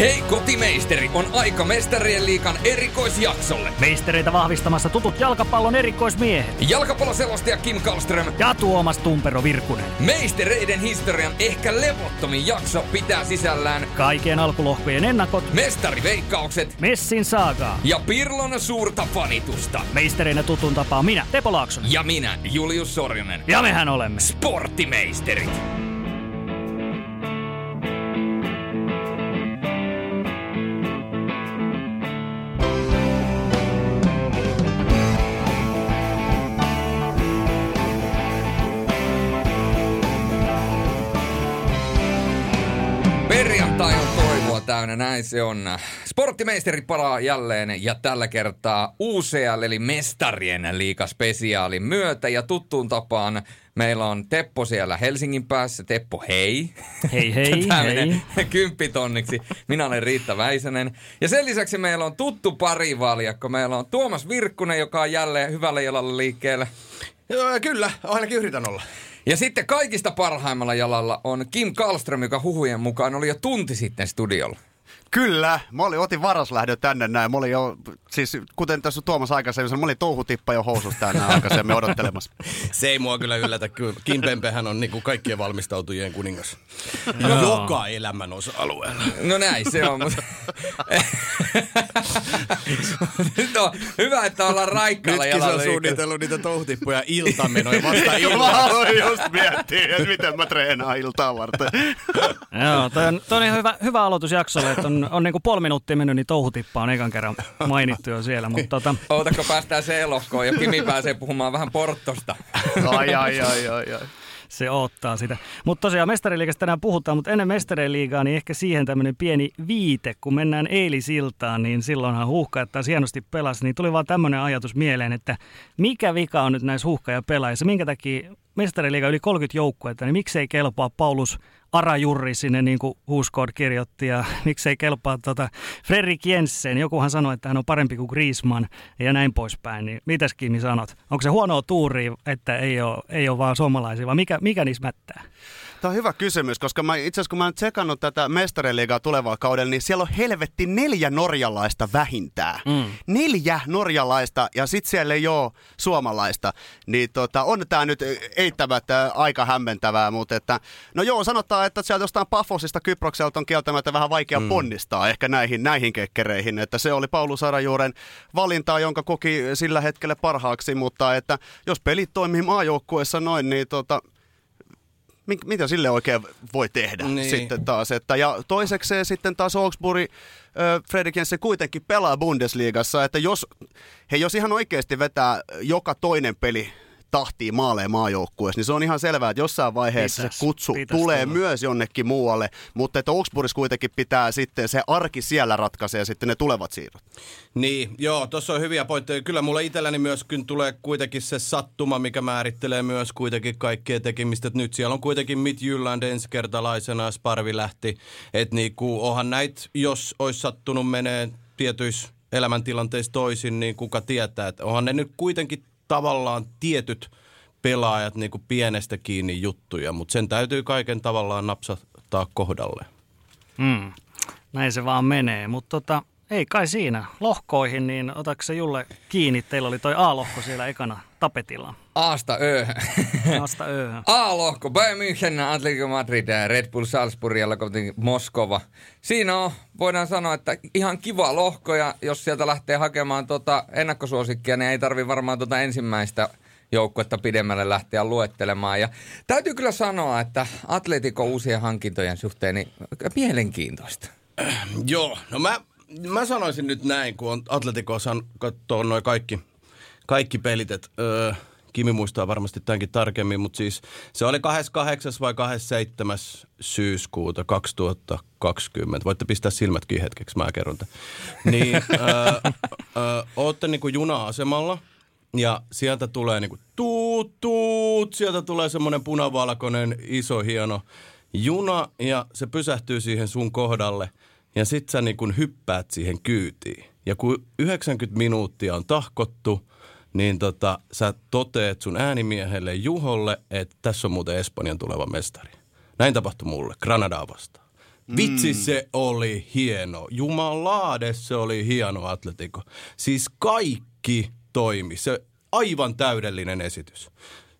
Hei kotimeisteri, on aika mestarien liikan erikoisjaksolle. Meistereitä vahvistamassa tutut jalkapallon erikoismiehet. Jalkapalloselostaja Kim Kallström. Ja Tuomas Tumpero Virkunen. Meistereiden historian ehkä levottomin jakso pitää sisällään Kaikkien alkulohkojen ennakot. mestariveikkaukset Messin saagaa. ja Pirlon suurta fanitusta. Meisterinä tutun tapaa minä, Teppo Laaksonen. Ja minä, Julius Sorjonen. Ja mehän olemme. Sporttimeisterit. Täynnä, näin se on. Sporttimeisterit palaa jälleen ja tällä kertaa UCL eli Mestarien liikaspesiaalin myötä ja tuttuun tapaan meillä on Teppo siellä Helsingin päässä. Teppo, hei. Hei, hei, Tämä hei. menee kymppitonniksi. Minä olen Riitta Väisänen. Ja sen lisäksi meillä on tuttu parivaljakko. Meillä on Tuomas Virkkunen, joka on jälleen hyvällä jalalla liikkeellä. Joo, kyllä, ainakin yritän olla. Ja sitten kaikista parhaimmalla jalalla on Kim Kallström, joka huhujen mukaan oli jo tunti sitten studiolla. Kyllä, mä olin, otin varaslähdön tänne näin. Mä olin jo, siis kuten tässä Tuomas aikaisemmin sanoi, mä olin touhutippa jo housussa tänne aikaisemmin odottelemassa. Se ei mua kyllä yllätä. Kyllä Kim Pempehän on niinku kaikkien valmistautujien kuningas. Joo. Joka elämän osa-alueella. No näin se on, mutta... no, hyvä, että ollaan raikkaalla Nytkin se jalalla. on suunnitellut niitä touhutippuja iltamenoja vasta mä illalla. aloin just miettiä, että miten mä treenaan iltaa varten. Joo, toi on, toi on ihan hyvä, hyvä aloitus jaksolle, että on, on niinku puoli minuuttia mennyt, niin touhutippa on ekan kerran mainittu jo siellä. Mutta tota, Ootako päästään C-lohkoon ja Kimi pääsee puhumaan vähän Portosta. Ai, ai, ai, ai, ai. se ottaa sitä. Mutta tosiaan mestariliigasta tänään puhutaan, mutta ennen mestariliigaa niin ehkä siihen tämmöinen pieni viite, kun mennään eilisiltaan, niin silloinhan huuhkajat taas hienosti pelasi, niin tuli vaan tämmöinen ajatus mieleen, että mikä vika on nyt näissä huuhkaja pelaajissa, minkä takia mestariliiga yli 30 joukkuetta, niin miksei kelpaa Paulus Arajurri sinne, niin kuin Huuskood kirjoitti, ja miksei kelpaa tota Fredrik Jensen. Jokuhan sanoi, että hän on parempi kuin Griezmann ja näin poispäin. Niin mitäs Kimi sanot? Onko se huonoa tuuria, että ei ole, ei ole vaan suomalaisia, vai mikä, mikä niissä mättää? Tämä on hyvä kysymys, koska mä itse asiassa kun mä oon tsekannut tätä mestariliigaa tulevaa kaudella, niin siellä on helvetti neljä norjalaista vähintään. Mm. Neljä norjalaista ja sit siellä ei ole suomalaista. Niin tota, on tämä nyt eittämättä aika hämmentävää, mutta että, no joo, sanotaan, että sieltä jostain Pafosista Kyprokselta on kieltämättä vähän vaikea mm. ponnistaa ehkä näihin, näihin kekkereihin. Että se oli Paulus Arajuuren valinta, jonka koki sillä hetkellä parhaaksi, mutta että jos pelit toimii maajoukkueessa noin, niin tota, mitä sille oikein voi tehdä Niin. sitten taas. Että, ja toisekseen sitten taas Augsburg, äh, Fredrik Jensen kuitenkin pelaa Bundesliigassa, että jos, he jos ihan oikeasti vetää joka toinen peli tahtiin maaleen maajoukkueessa, niin se on ihan selvää, että jossain vaiheessa Pitäis, se kutsu pitäis tulee tulla. myös jonnekin muualle, mutta että Augsburgissa kuitenkin pitää sitten se arki siellä ratkaisee sitten ne tulevat siirrot. Niin, joo, tuossa on hyviä pointteja. Kyllä mulla itselläni myös kyllä tulee kuitenkin se sattuma, mikä määrittelee myös kuitenkin kaikkea tekemistä. Et nyt siellä on kuitenkin Mid Jylland ensikertalaisena Sparvi lähti. Että niinku, onhan näitä, jos olisi sattunut menee tietyissä elämäntilanteissa toisin, niin kuka tietää. Että onhan ne nyt kuitenkin tavallaan tietyt pelaajat niinku pienestä kiinni juttuja, mutta sen täytyy kaiken tavallaan napsattaa kohdalle. Mm. Näin se vaan menee, mutta tota, ei kai siinä. Lohkoihin, niin otatko se Julle kiinni? Teillä oli toi A-lohko siellä ekana tapetilla. Aasta Ö. Vasta ööhön. A-lohko, Bayern München, Atletico Madrid, Red Bull Salzburg ja Moskova. Siinä on, voidaan sanoa, että ihan kiva lohko ja jos sieltä lähtee hakemaan tuota ennakkosuosikkia, niin ei tarvi varmaan tuota ensimmäistä joukkuetta pidemmälle lähteä luettelemaan. Ja täytyy kyllä sanoa, että Atletico uusien hankintojen suhteen niin mielenkiintoista. Joo, no mä, mä sanoisin nyt näin, kun on katsoo noin kaikki, kaikki pelit, että öö, Kimi muistaa varmasti tämänkin tarkemmin, mutta siis se oli 28. vai 27. syyskuuta 2020. Voitte pistää silmätkin hetkeksi, mä kerron tämän. Niin, öö, öö, ootte niinku juna-asemalla ja sieltä tulee niinku tuut, tuut, sieltä tulee semmoinen punavalkoinen, iso, hieno juna ja se pysähtyy siihen sun kohdalle ja sit sä niin kun hyppäät siihen kyytiin. Ja kun 90 minuuttia on tahkottu, niin tota, sä toteet sun äänimiehelle Juholle, että tässä on muuten Espanjan tuleva mestari. Näin tapahtui mulle, Granadaa vastaan. Vitsi se oli hieno. Jumalaade se oli hieno Atletico. Siis kaikki toimi. Se aivan täydellinen esitys.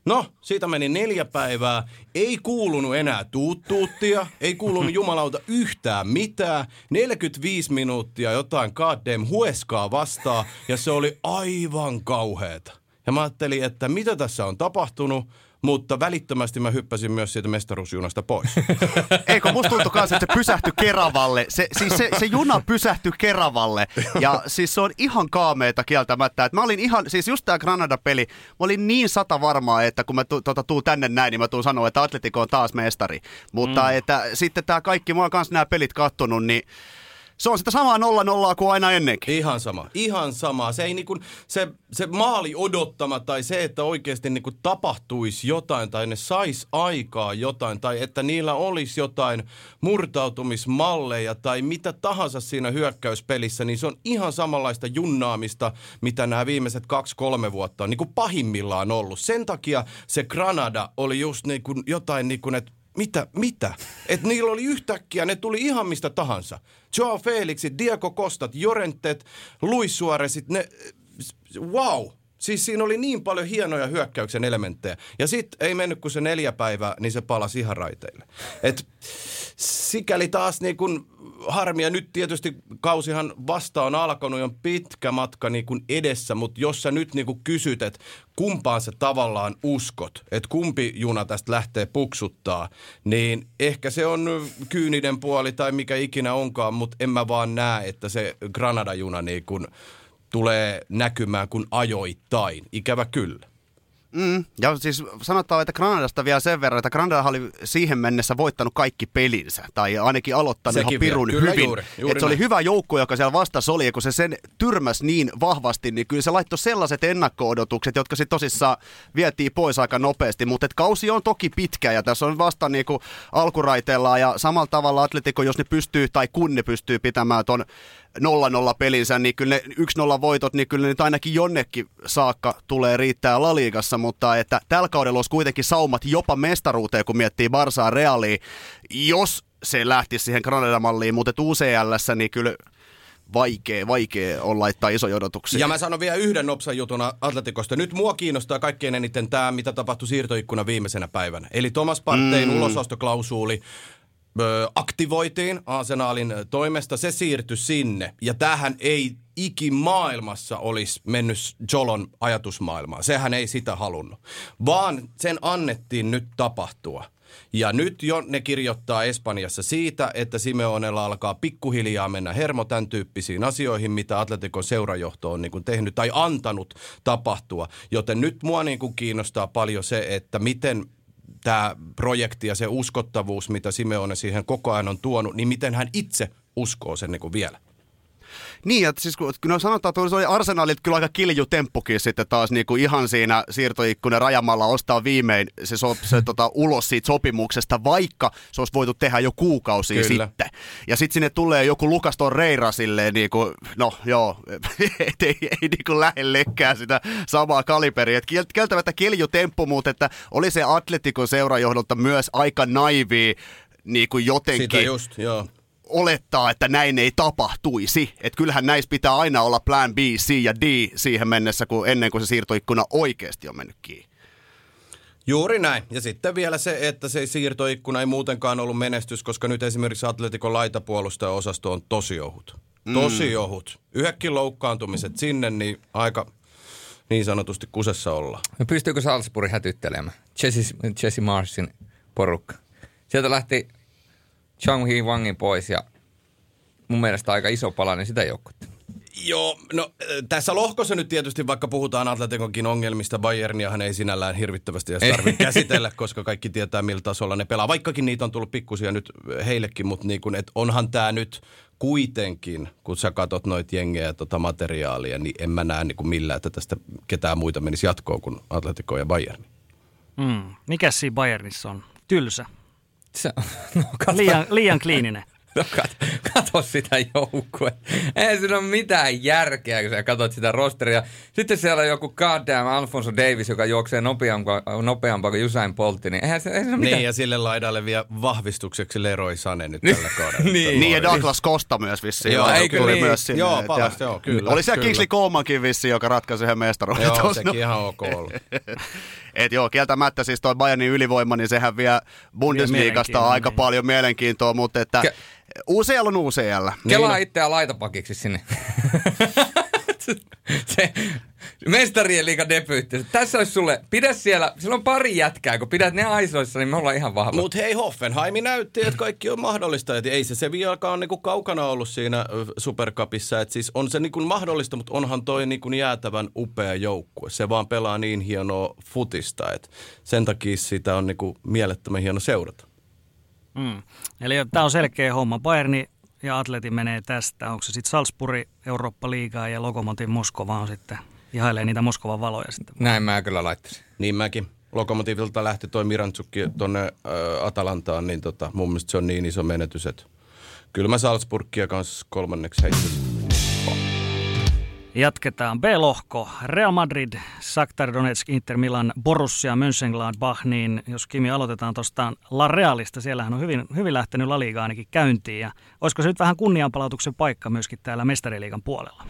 No, siitä meni neljä päivää. Ei kuulunut enää tuuttuuttia, ei kuulunut jumalauta yhtään mitään. 45 minuuttia jotain goddamn hueskaa vastaa ja se oli aivan kauheeta. Ja mä ajattelin, että mitä tässä on tapahtunut mutta välittömästi mä hyppäsin myös siitä mestaruusjunasta pois. Eikö, musta tuntui kanssa, että se pysähtyi Keravalle. Se, siis se, se juna pysähtyi Keravalle. Ja siis se on ihan kaameeta kieltämättä. Et mä olin ihan, siis just tää Granada-peli, mä olin niin sata varmaa, että kun mä tu, tuota, tuun tänne näin, niin mä tuun sanoa, että Atletico on taas mestari. Mutta mm. että sitten tää kaikki, mä oon kanssa nämä pelit kattonut, niin se on sitä samaa nolla nollaa kuin aina ennenkin. Ihan sama, ihan sama. Se, ei niinku, se, se maali odottama tai se, että oikeasti niinku tapahtuisi jotain tai ne sais aikaa jotain tai että niillä olisi jotain murtautumismalleja tai mitä tahansa siinä hyökkäyspelissä, niin se on ihan samanlaista junnaamista, mitä nämä viimeiset kaksi-kolme vuotta on niinku pahimmillaan ollut. Sen takia se Granada oli just niinku jotain, niinku, että mitä, mitä? Että niillä oli yhtäkkiä, ne tuli ihan mistä tahansa. Joao Felixit, Diego Kostat, Jorentet, Luis Suarezit, ne, wow. Siis siinä oli niin paljon hienoja hyökkäyksen elementtejä. Ja sitten ei mennyt kuin se neljä päivää, niin se palasi ihan raiteille. Et sikäli taas niin kun harmia. Nyt tietysti kausihan vasta on alkanut ja on pitkä matka niin kuin edessä, mutta jos sä nyt niin kuin kysyt, että kumpaan sä tavallaan uskot, että kumpi juna tästä lähtee puksuttaa, niin ehkä se on kyyninen puoli tai mikä ikinä onkaan, mutta en mä vaan näe, että se Granada-juna niin kuin tulee näkymään kuin ajoittain. Ikävä kyllä. Mm, ja siis sanotaan, että Granadasta vielä sen verran, että Granada oli siihen mennessä voittanut kaikki pelinsä, tai ainakin aloittanut Sekin ihan pirun Kyllä, hyvin. Juuri, juuri että se oli hyvä joukko, joka siellä vastassa oli, ja kun se sen tyrmäs niin vahvasti, niin kyllä se laittoi sellaiset ennakko-odotukset, jotka sitten tosissaan vietiin pois aika nopeasti. Mutta kausi on toki pitkä, ja tässä on vasta niinku alkuraiteellaan, ja samalla tavalla Atletico, jos ne pystyy, tai kun ne pystyy pitämään ton 0-0 pelinsä, niin kyllä ne 1-0 voitot, niin kyllä ne nyt ainakin jonnekin saakka tulee riittää Laliigassa, mutta että tällä kaudella olisi kuitenkin saumat jopa mestaruuteen, kun miettii Barsaa Realia, jos se lähtisi siihen Granada-malliin, mutta UCLssä niin kyllä vaikea, vaikea on laittaa isoja odotuksia. Ja mä sanon vielä yhden nopsan jutun Atletikosta. Nyt mua kiinnostaa kaikkein eniten tämä, mitä tapahtui siirtoikkuna viimeisenä päivänä. Eli Thomas Partein mm. ulosostoklausuuli aktivoitiin Arsenalin toimesta, se siirtyi sinne. Ja tähän ei ikimaailmassa olisi mennyt Jolon ajatusmaailmaan. Sehän ei sitä halunnut. Vaan sen annettiin nyt tapahtua. Ja nyt jo ne kirjoittaa Espanjassa siitä, että Simeonella alkaa pikkuhiljaa mennä hermo tämän tyyppisiin asioihin, mitä Atletikon seurajohto on niin kuin tehnyt tai antanut tapahtua. Joten nyt mua niin kuin kiinnostaa paljon se, että miten tämä projekti ja se uskottavuus, mitä Simeone siihen koko ajan on tuonut, niin miten hän itse uskoo sen niin kuin vielä? Niin, että siis kun no sanotaan, että se oli arsenaalit kyllä aika kiljutemppukin sitten taas niin kuin ihan siinä siirtoikkunen rajamalla ostaa viimein se, so, se tota, ulos siitä sopimuksesta, vaikka se olisi voitu tehdä jo kuukausi kyllä. sitten. Ja sitten sinne tulee joku Lukas Reira silleen niin kuin, no joo, ei, ei, ei niin kuin lähellekään sitä samaa kaliberia. Että kieltämättä kiljutemppu, mutta että oli se Atletikon seurajohdolta myös aika naivi niin kuin jotenkin. Sitä just, joo olettaa, että näin ei tapahtuisi. Että kyllähän näissä pitää aina olla plan B, C ja D siihen mennessä, kun ennen kuin se siirtoikkuna oikeasti on mennyt kiinni. Juuri näin. Ja sitten vielä se, että se siirtoikkuna ei muutenkaan ollut menestys, koska nyt esimerkiksi Atletikon laitapuolustaja-osasto on tosi ohut. Mm. Tosi mm. ohut. Yhäkin loukkaantumiset sinne, niin aika niin sanotusti kusessa olla. No pystyykö Salzburg hätyttelemään? Jesse, Jesse Marsin porukka. Sieltä lähti Chang Hee Wangin pois ja mun mielestä aika iso palanen sitä joukkuetta. Joo, no tässä lohkossa nyt tietysti vaikka puhutaan Atletikonkin ongelmista, Bayerniahan ei sinällään hirvittävästi edes tarvitse käsitellä, koska kaikki tietää millä tasolla ne pelaa. Vaikkakin niitä on tullut pikkusia nyt heillekin, mutta niin kun, et onhan tämä nyt kuitenkin, kun sä katot noita jengejä ja tota materiaalia, niin en mä näe niin millään, että tästä ketään muita menisi jatkoon kuin Atletico ja Bayern. Mm. Mikä siinä Bayernissa on? Tylsä. Se, no, liian, liian kliininen. No, kato, kato sitä joukkue. Ei siinä ole mitään järkeä, kun sä katsot sitä rosteria. Sitten siellä on joku goddamn Alfonso Davis, joka juoksee nopeampaa, nopeampaa kuin Usain Boltti. Niin eihän se, eihän se mitään. Niin, ja sille laidalle vielä vahvistukseksi Leroy Sane nyt tällä kaudella. Niin. Niin ja Douglas Costa myös vissiin. Joo, Tuli eikö niin? myös sinne, Joo, ja- joo, kyllä, Oli siellä kyllä. Kingsley Colemankin vissiin, joka ratkaisi yhden mestaruuden. Joo, sekin ihan ok ollut. Et joo, kieltämättä siis toi Bayernin ylivoima, niin sehän vie Bundesliigasta aika niin. paljon mielenkiintoa, mutta että Ke- UCL on UCL. Kelaa Niin. itseään laitapakiksi sinne. se mestarien liiga debyytti. Tässä olisi sulle, pidä siellä, siellä on pari jätkää, kun pidät ne aisoissa, niin me ollaan ihan vahva. Mutta hei, Hoffenheimi näytti, että kaikki on mahdollista. Et ei se Sevillakaan niinku kaukana ollut siinä ö, Supercupissa. Et siis on se niinku mahdollista, mutta onhan toi niinku jäätävän upea joukkue. Se vaan pelaa niin hienoa futista, että sen takia sitä on niinku mielettömän hieno seurata. Mm. Eli tämä on selkeä homma. Bayerni ja Atleti menee tästä. Onko se sitten Salzburg, Eurooppa-liigaa ja Lokomotiv Moskova on sitten, ihailee niitä Moskovan valoja sitten. Näin mä kyllä laittaisin. Niin mäkin. Lokomotiivilta lähti toi Mirantsukki tonne ö, Atalantaan, niin tota, mun mielestä se on niin iso menetys, että kyllä mä Salzburgia kanssa kolmanneksi heittäisin. Jatketaan B-lohko. Real Madrid, Shakhtar Donetsk, Inter Milan, Borussia, Mönchengladbach. Niin jos Kimi aloitetaan tuosta La Realista, siellähän on hyvin, hyvin lähtenyt La Liga ainakin käyntiin. Ja olisiko se nyt vähän kunnianpalautuksen paikka myöskin täällä mestariliigan puolella?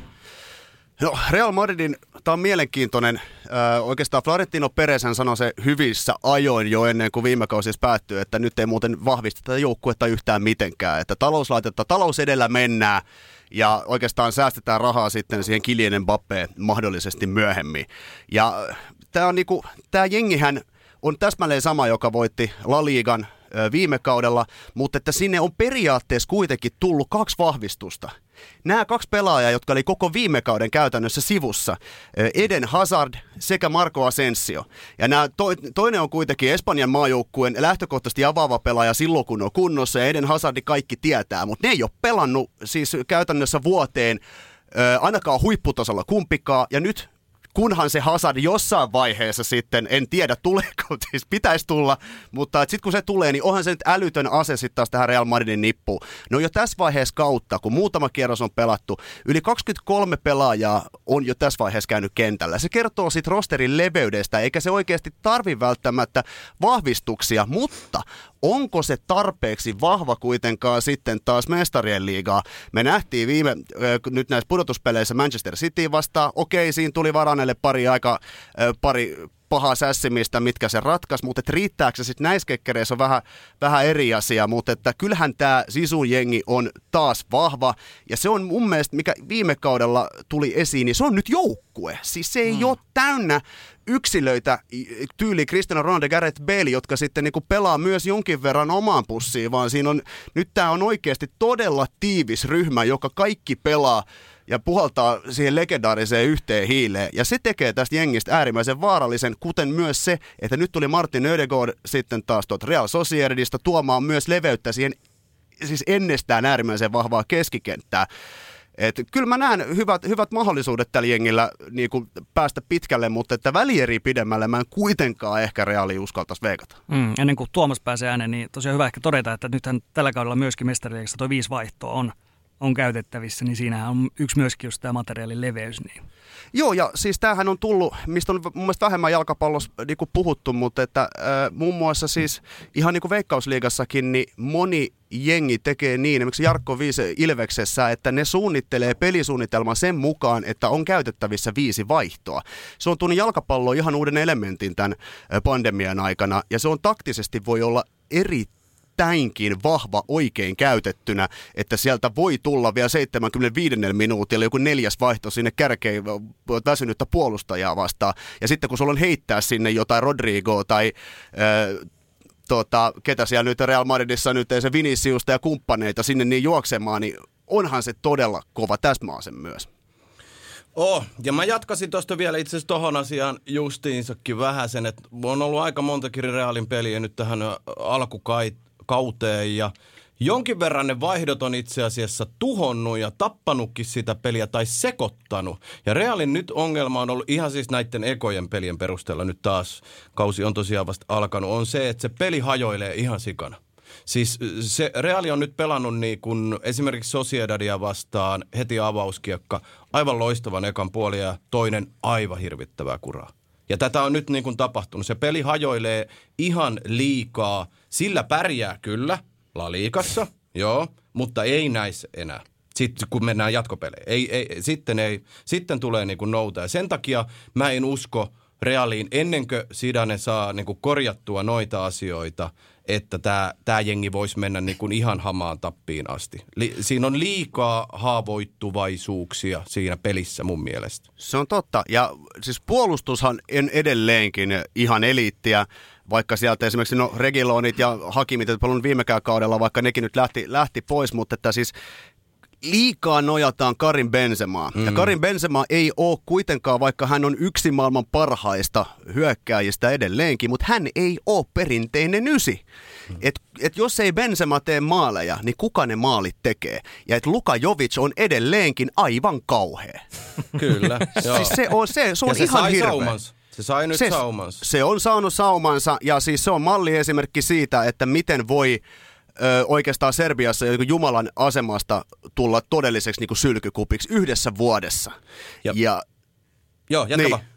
No, Real Madridin, tämä on mielenkiintoinen. Ö, oikeastaan Florentino Perez hän sanoi se hyvissä ajoin jo ennen kuin viime kausi päättyi, että nyt ei muuten vahvisteta joukkuetta yhtään mitenkään. Että talouslaitetta, talous edellä mennään ja oikeastaan säästetään rahaa sitten siihen Kilien Mbappeen mahdollisesti myöhemmin. Ja tämä on niinku, tämä jengihän on täsmälleen sama, joka voitti La Ligan ö, viime kaudella, mutta että sinne on periaatteessa kuitenkin tullut kaksi vahvistusta. Nämä kaksi pelaajaa, jotka oli koko viime kauden käytännössä sivussa, Eden Hazard sekä Marco Asensio. Ja nämä to, toinen on kuitenkin Espanjan maajoukkueen lähtökohtaisesti avaava pelaaja silloin, kun on kunnossa, ja Eden Hazardi kaikki tietää, mutta ne ei ole pelannut siis käytännössä vuoteen ainakaan huipputasolla kumpikaan, ja nyt kunhan se Hazard jossain vaiheessa sitten, en tiedä tuleeko, siis pitäisi tulla, mutta sitten kun se tulee, niin onhan se nyt älytön ase sitten taas tähän Real Madridin nippuun. No jo tässä vaiheessa kautta, kun muutama kierros on pelattu, yli 23 pelaajaa on jo tässä vaiheessa käynyt kentällä. Se kertoo sitten rosterin leveydestä, eikä se oikeasti tarvi välttämättä vahvistuksia, mutta onko se tarpeeksi vahva kuitenkaan sitten taas mestarien liigaa? Me nähtiin viime, nyt näissä pudotuspeleissä Manchester City vastaan, okei, siinä tuli Varanelle pari aika, pari pahaa sässimistä, mitkä se ratkaisi, mutta et riittääkö se sitten näissä kekkereissä on vähän, vähän eri asia, mutta että kyllähän tämä Sisun jengi on taas vahva, ja se on mun mielestä, mikä viime kaudella tuli esiin, niin se on nyt joukkue. Siis se ei mm. ole täynnä yksilöitä tyyli Cristiano Ronaldo Gareth Bale, jotka sitten niinku pelaa myös jonkin verran omaan pussiin, vaan siinä on, nyt tämä on oikeasti todella tiivis ryhmä, joka kaikki pelaa ja puhaltaa siihen legendaariseen yhteen hiileen. Ja se tekee tästä jengistä äärimmäisen vaarallisen, kuten myös se, että nyt tuli Martin Ödegaard sitten taas tuot Real Sociedadista tuomaan myös leveyttä siihen siis ennestään äärimmäisen vahvaa keskikenttää. Et kyllä mä näen hyvät, hyvät mahdollisuudet tällä jengillä niin kuin päästä pitkälle, mutta että välieri pidemmälle mä en kuitenkaan ehkä reaali uskaltaisi veikata. Mm, ennen kuin Tuomas pääsee ääneen, niin tosiaan hyvä ehkä todeta, että nythän tällä kaudella myöskin mestariliigassa tuo viisi vaihtoa on, on käytettävissä, niin siinähän on yksi myöskin just tämä materiaalin leveys. Niin. Joo, ja siis tämähän on tullut, mistä on mun mielestä vähemmän jalkapallossa niin puhuttu, mutta että äh, muun muassa siis ihan niin kuin Veikkausliigassakin, niin moni jengi tekee niin, esimerkiksi Jarkko Viise Ilveksessä, että ne suunnittelee pelisuunnitelman sen mukaan, että on käytettävissä viisi vaihtoa. Se on tuonut jalkapalloon ihan uuden elementin tämän äh, pandemian aikana, ja se on taktisesti voi olla eri täinkin vahva oikein käytettynä, että sieltä voi tulla vielä 75 minuutilla joku neljäs vaihto sinne kärkeen väsynyttä puolustajaa vastaan. Ja sitten kun sulla on heittää sinne jotain Rodrigoa tai äh, tota, ketä siellä nyt Real Madridissa nyt se Viniciusta ja kumppaneita sinne niin juoksemaan, niin onhan se todella kova täsmääsen myös. Oh, ja mä jatkasin tuosta vielä itse asiassa tohon asiaan justiinsakin vähän sen, että on ollut aika montakin Realin peliä nyt tähän ö, alkukauteen ja jonkin verran ne vaihdot on itse asiassa tuhonnut ja tappanutkin sitä peliä tai sekoittanut. Ja Realin nyt ongelma on ollut ihan siis näiden ekojen pelien perusteella nyt taas, kausi on tosiaan vasta alkanut, on se, että se peli hajoilee ihan sikana. Siis se Reali on nyt pelannut niin kuin esimerkiksi Sociedadia vastaan heti avauskiekka, aivan loistavan ekan puoli ja toinen aivan hirvittävää kuraa. Ja tätä on nyt niin kuin tapahtunut. Se peli hajoilee ihan liikaa. Sillä pärjää kyllä La Liigassa, joo, mutta ei näissä enää. Sitten kun mennään jatkopeleihin. Ei, ei, sitten, ei, sitten tulee niin kuin nouta. Ja sen takia mä en usko Realiin ennen kuin Sidane saa niin kuin korjattua noita asioita, että tämä, tämä jengi voisi mennä niin kuin ihan hamaan tappiin asti. Li, siinä on liikaa haavoittuvaisuuksia siinä pelissä mun mielestä. Se on totta. Ja siis puolustushan en edelleenkin ihan eliittiä, vaikka sieltä esimerkiksi no Regilonit ja Hakimit, jotka viimekään kaudella, vaikka nekin nyt lähti, lähti pois, mutta että siis liikaa nojataan Karin Bensemaa. Mm. Ja Karin Benzema ei ole kuitenkaan, vaikka hän on yksi maailman parhaista hyökkääjistä edelleenkin, mutta hän ei ole perinteinen ysi. Mm. Et, et jos ei Benzema tee maaleja, niin kuka ne maalit tekee? Ja että Luka Jovic on edelleenkin aivan kauhea. Kyllä. Siis se on, se, se on ja se ihan sai hirveä. saumansa. Se sai nyt se, saumansa. Se on saanut saumansa ja siis se on malliesimerkki siitä, että miten voi ö, oikeastaan Serbiassa joku Jumalan asemasta tulla todelliseksi niin sylkykupiksi yhdessä vuodessa. Ja- ja Joo, jatka niin.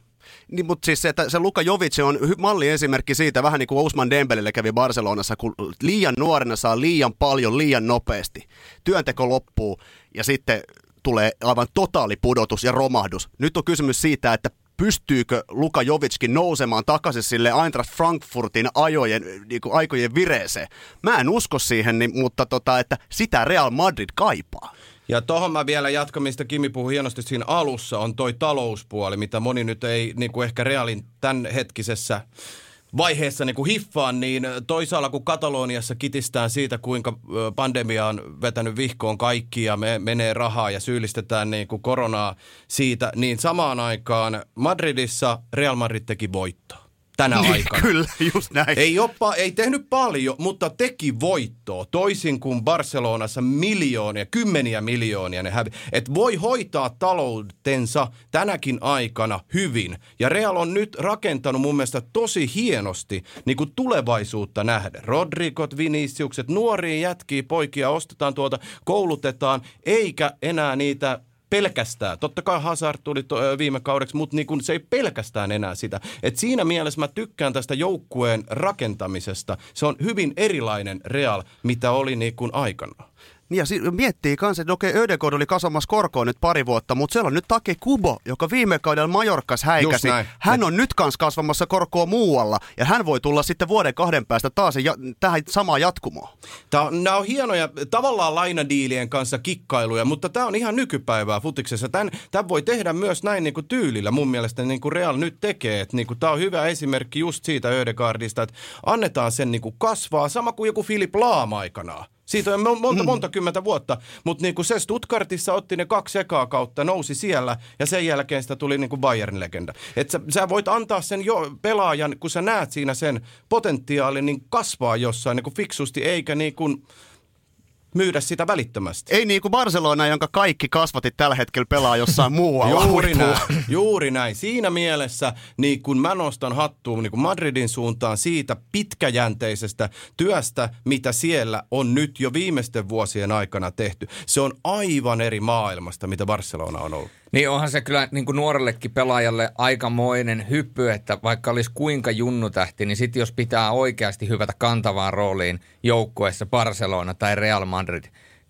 Niin, mutta siis se, että se Luka Jovic on malliesimerkki siitä, vähän niin kuin Ousmane Dembelelle kävi Barcelonassa, kun liian nuorena saa liian paljon, liian nopeasti. Työnteko loppuu ja sitten tulee aivan totaali pudotus ja romahdus. Nyt on kysymys siitä, että pystyykö Luka Jovickin nousemaan takaisin sille Eintracht Frankfurtin ajojen, niin kuin aikojen vireeseen. Mä en usko siihen, niin, mutta tota, että sitä Real Madrid kaipaa. Ja tohon mä vielä jatkan, mistä Kimi puhui hienosti siinä alussa, on toi talouspuoli, mitä moni nyt ei niin kuin ehkä Realin tämän hetkisessä vaiheessa niin kuin hiffaan, niin toisaalla kun Kataloniassa kitistään siitä, kuinka pandemia on vetänyt vihkoon kaikki ja me menee rahaa ja syyllistetään niin kuin koronaa siitä, niin samaan aikaan Madridissa Real Madrid teki voittoa tänä aikana. Kyllä, just näin. Ei, oppa, ei tehnyt paljon, mutta teki voittoa, toisin kuin Barcelonassa miljoonia, kymmeniä miljoonia ne hävi. Et voi hoitaa taloutensa tänäkin aikana hyvin. Ja Real on nyt rakentanut mun mielestä tosi hienosti niin kuin tulevaisuutta nähdä. Rodrigot, Viniciukset, nuoria jätkiä, poikia ostetaan tuolta, koulutetaan, eikä enää niitä pelkästään. Totta kai Hazard tuli to, viime kaudeksi, mutta niin kun se ei pelkästään enää sitä. Et siinä mielessä mä tykkään tästä joukkueen rakentamisesta. Se on hyvin erilainen Real, mitä oli niin kuin aikanaan. Niin ja si- miettii kanssa, että okei, Ödegård oli kasvamassa korkoa nyt pari vuotta, mutta siellä on nyt Take Kubo, joka viime kaudella Majorkas häikäsi. Hän on nyt kanssa kasvamassa korkoa muualla, ja hän voi tulla sitten vuoden kahden päästä taas ja, tähän samaan jatkumoon. Tää on, nämä on hienoja tavallaan lainadiilien kanssa kikkailuja, mutta tämä on ihan nykypäivää futiksessa. Tämän, tämän voi tehdä myös näin niin kuin tyylillä mun mielestä, niin kuin Real nyt tekee. Että niin kuin, tämä on hyvä esimerkki just siitä Ödegardista, että annetaan sen niin kuin kasvaa, sama kuin joku Filip Laam aikanaan. Siitä on mo- monta, monta kymmentä vuotta, mutta niin kuin se Stuttgartissa otti ne kaksi ekaa kautta, nousi siellä ja sen jälkeen sitä tuli niin kuin Bayern-legenda. Et sä, sä voit antaa sen jo pelaajan, kun sä näet siinä sen potentiaalin, niin kasvaa jossain niin kuin fiksusti, eikä niin kuin myydä sitä välittömästi. Ei niin kuin Barcelona, jonka kaikki kasvatit tällä hetkellä pelaa jossain muualla. Juuri näin, juuri näin. Siinä mielessä niin kun mä nostan hattuun niin kun Madridin suuntaan siitä pitkäjänteisestä työstä, mitä siellä on nyt jo viimeisten vuosien aikana tehty. Se on aivan eri maailmasta, mitä Barcelona on ollut. Niin onhan se kyllä niin kuin nuorellekin pelaajalle aikamoinen hyppy, että vaikka olisi kuinka junnutähti, niin sitten jos pitää oikeasti hyvätä kantavaan rooliin joukkueessa Barcelona tai Real Madrid,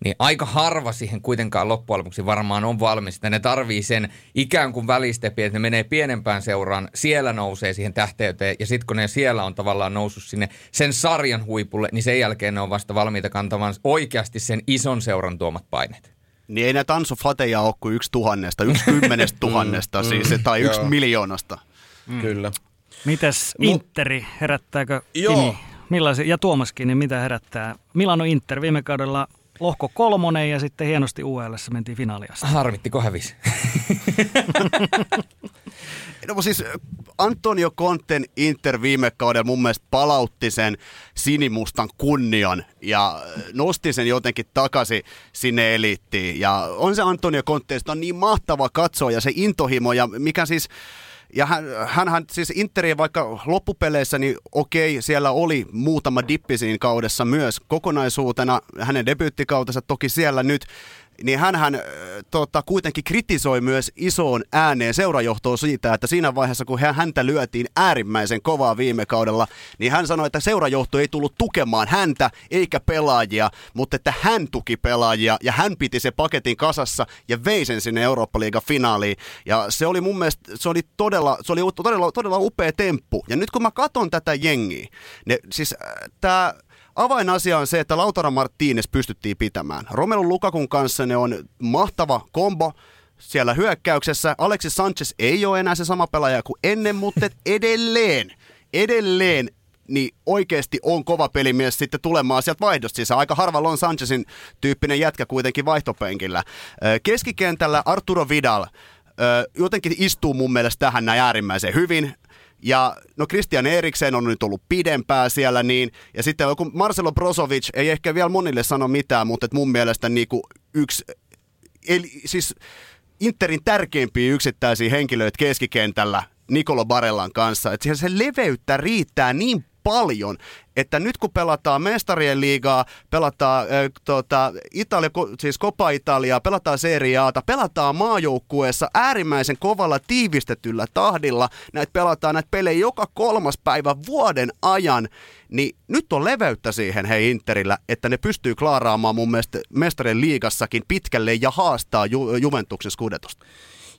niin aika harva siihen kuitenkaan loppujen lopuksi varmaan on valmis. Että ne tarvii sen ikään kuin välistepi, että ne menee pienempään seuraan, siellä nousee siihen tähteyteen ja sitten kun ne siellä on tavallaan noussut sinne sen sarjan huipulle, niin sen jälkeen ne on vasta valmiita kantamaan oikeasti sen ison seuran tuomat paineet. Niin ei näitä Ansu Fateja ole kuin yksi tuhannesta, yksi kymmenestä tuhannesta siis, tai yksi Joo. miljoonasta. Mm. Kyllä. Mites Mu- Interi, herättääkö Joo. Kimi? Millaisia, ja Tuomaskin, niin mitä herättää? Milano Inter viime kaudella lohko kolmonen ja sitten hienosti UL mentiin finaaliasta. Harmittiko hävisi? No siis Antonio Conten Inter viime kaudella mun mielestä palautti sen sinimustan kunnian ja nosti sen jotenkin takaisin sinne eliittiin. Ja on se Antonio Conte, on niin mahtava katsoa ja se intohimo ja mikä siis Ja hän, hänhän siis Interi vaikka loppupeleissä, niin okei, siellä oli muutama dippi siinä kaudessa myös kokonaisuutena. Hänen debyyttikautensa toki siellä nyt niin hän tota, kuitenkin kritisoi myös isoon ääneen seurajohtoa siitä, että siinä vaiheessa, kun häntä lyötiin äärimmäisen kovaa viime kaudella, niin hän sanoi, että seurajohto ei tullut tukemaan häntä eikä pelaajia, mutta että hän tuki pelaajia ja hän piti se paketin kasassa ja vei sen sinne Eurooppa-liigan finaaliin. Ja se oli mun mielestä, se oli todella, se oli todella, todella upea temppu. Ja nyt kun mä katson tätä jengiä, ne, siis äh, tämä Avainasia on se, että Lautaro Martínez pystyttiin pitämään. Romelu Lukakun kanssa ne on mahtava kombo siellä hyökkäyksessä. Alexis Sanchez ei ole enää se sama pelaaja kuin ennen, mutta edelleen, edelleen niin oikeasti on kova pelimies sitten tulemaan sieltä vaihdosta. Siis aika harvalla on Sanchezin tyyppinen jätkä kuitenkin vaihtopenkillä. Keskikentällä Arturo Vidal jotenkin istuu mun mielestä tähän näin äärimmäisen hyvin. Ja no Christian Eriksen on nyt ollut pidempää siellä niin, ja sitten joku Marcelo Brozovic ei ehkä vielä monille sano mitään, mutta mun mielestä niinku yksi, eli siis Interin tärkeimpiä yksittäisiä henkilöitä keskikentällä Nicolo Barellan kanssa, että se leveyttä riittää niin paljon, että nyt kun pelataan mestarien liigaa, pelataan äh, tota, Italia, siis Copa Italiaa, pelataan Serie Ata, pelataan maajoukkueessa äärimmäisen kovalla tiivistetyllä tahdilla, näitä pelataan näitä pelejä joka kolmas päivä vuoden ajan, niin nyt on leveyttä siihen hei Interillä, että ne pystyy klaaraamaan mun mielestä mestarien liigassakin pitkälle ja haastaa Ju- Juventuksen skudetosta.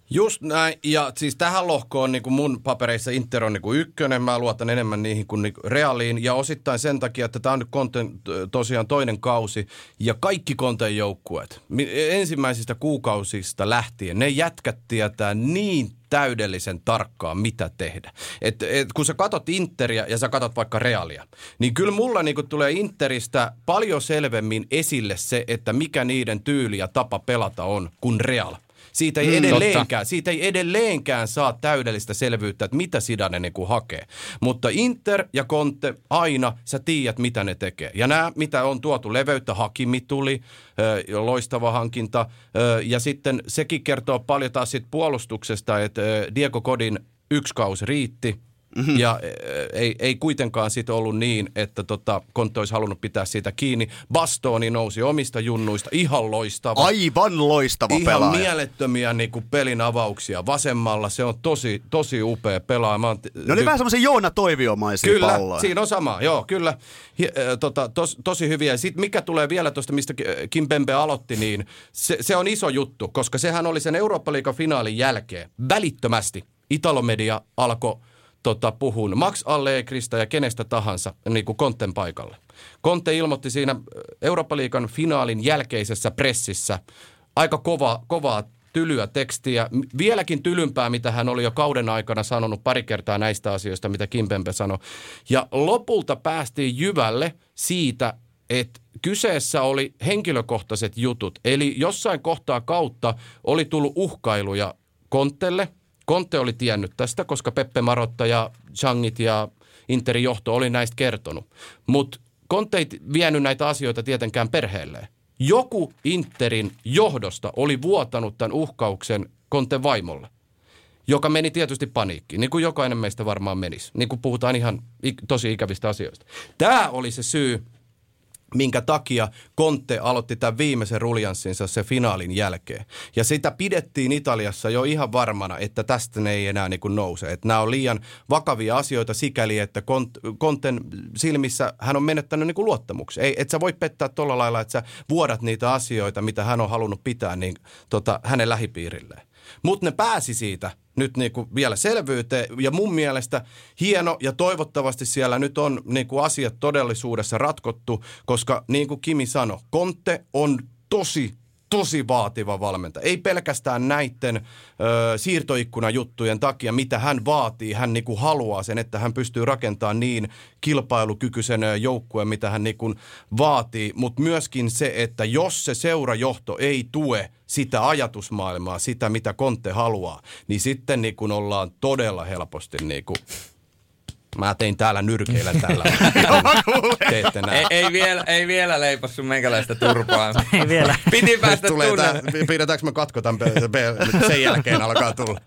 Just näin, ja siis tähän lohkoon niin kuin mun papereissa Inter on niin kuin ykkönen, mä luotan enemmän niihin kuin, niin kuin Realiin, ja osittain sen takia, että tämä on nyt Konten tosiaan toinen kausi, ja kaikki Konten joukkueet, ensimmäisistä kuukausista lähtien, ne jätkät tietää niin täydellisen tarkkaan, mitä tehdä. Et, et, kun sä katot Interia ja sä katot vaikka Realia, niin kyllä mulla niinku tulee Interistä paljon selvemmin esille se, että mikä niiden tyyli ja tapa pelata on kuin Real. Siitä ei, mm, edelleenkään, siitä ei edelleenkään saa täydellistä selvyyttä, että mitä Sidane niin kuin hakee. Mutta Inter ja Conte aina, sä tiedät mitä ne tekee. Ja nämä, mitä on tuotu leveyttä, Hakimi tuli, loistava hankinta. Ja sitten sekin kertoo paljon taas siitä puolustuksesta, että Diego Kodin yksi kausi riitti – Mm-hmm. Ja ei, ei kuitenkaan sitten ollut niin, että tota, Kontte olisi halunnut pitää siitä kiinni. Bastoni nousi omista junnuista. Ihan loistava. Aivan loistava Ihan pelaaja. Ihan mielettömiä niin kuin pelin avauksia. Vasemmalla se on tosi, tosi upea pelaaja. Mä ne oli ty- vähän semmoisia Joona Toiviomaisia Kyllä, palloja. siinä on sama. Joo, kyllä. Hi, äh, tota, tos, tosi hyviä. Sitten mikä tulee vielä tuosta, mistä Kim Pembe aloitti, niin se, se on iso juttu, koska sehän oli sen Eurooppa-liigan finaalin jälkeen. Välittömästi Italomedia alkoi tota, puhun Max Allegrista ja kenestä tahansa niin kuin Konten paikalle. Konte ilmoitti siinä Eurooppa-liikan finaalin jälkeisessä pressissä aika kova, kovaa tylyä tekstiä, vieläkin tylympää, mitä hän oli jo kauden aikana sanonut pari kertaa näistä asioista, mitä Kimpempe sanoi. Ja lopulta päästiin jyvälle siitä, että kyseessä oli henkilökohtaiset jutut. Eli jossain kohtaa kautta oli tullut uhkailuja Kontelle – Konte oli tiennyt tästä, koska Peppe Marotta ja Changit ja Interin johto oli näistä kertonut. Mutta Konte ei vienyt näitä asioita tietenkään perheelleen. Joku Interin johdosta oli vuotanut tämän uhkauksen Konten vaimolle, joka meni tietysti paniikkiin, niin kuin jokainen meistä varmaan menisi, niin kuin puhutaan ihan tosi ikävistä asioista. Tämä oli se syy, minkä takia Conte aloitti tämän viimeisen ruljanssinsa se finaalin jälkeen. Ja sitä pidettiin Italiassa jo ihan varmana, että tästä ne ei enää niin kuin nouse. Että nämä on liian vakavia asioita sikäli, että Conten silmissä hän on menettänyt niin kuin luottamuksen. Ei, et sä voi pettää tuolla lailla, että sä vuodat niitä asioita, mitä hän on halunnut pitää niin, tota, hänen lähipiirilleen. Mutta ne pääsi siitä nyt niinku vielä selvyyteen ja mun mielestä hieno ja toivottavasti siellä nyt on niinku asiat todellisuudessa ratkottu, koska niin kuin Kimi sanoi, Kontte on tosi tosi vaativa valmentaja. Ei pelkästään näiden ö, siirtoikkunajuttujen takia, mitä hän vaatii. Hän niinku haluaa sen, että hän pystyy rakentamaan niin kilpailukykyisen joukkueen, mitä hän niinku vaatii. Mutta myöskin se, että jos se seurajohto ei tue sitä ajatusmaailmaa, sitä mitä Konte haluaa, niin sitten niinku ollaan todella helposti niinku Mä tein täällä nyrkeillä tällä. Teette näin. Ei, ei, vielä, ei vielä leipossu meikäläistä turpaa. Ei vielä. Piti päästä Tulee tää, pidetäänkö me katko tämän pe- pe- sen jälkeen alkaa tulla.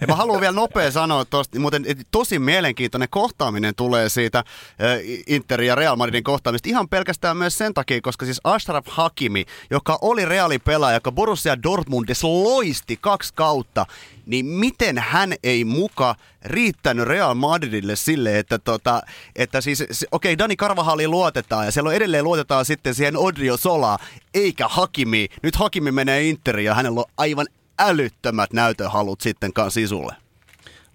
Ja mä haluan vielä nopea sanoa tosta, muuten et tosi mielenkiintoinen kohtaaminen tulee siitä äh, Inter ja Real Madridin kohtaamista ihan pelkästään myös sen takia, koska siis Ashraf Hakimi, joka oli reaalipelaaja, joka Borussia Dortmundissa loisti kaksi kautta, niin miten hän ei muka riittänyt Real Madridille sille, että, tota, että siis, okei, okay, Dani Carvajali luotetaan ja siellä on edelleen luotetaan sitten siihen Odrio Solaa, eikä Hakimi. Nyt Hakimi menee Interiin ja hänellä on aivan älyttömät näytöhalut sitten kanssa isulle.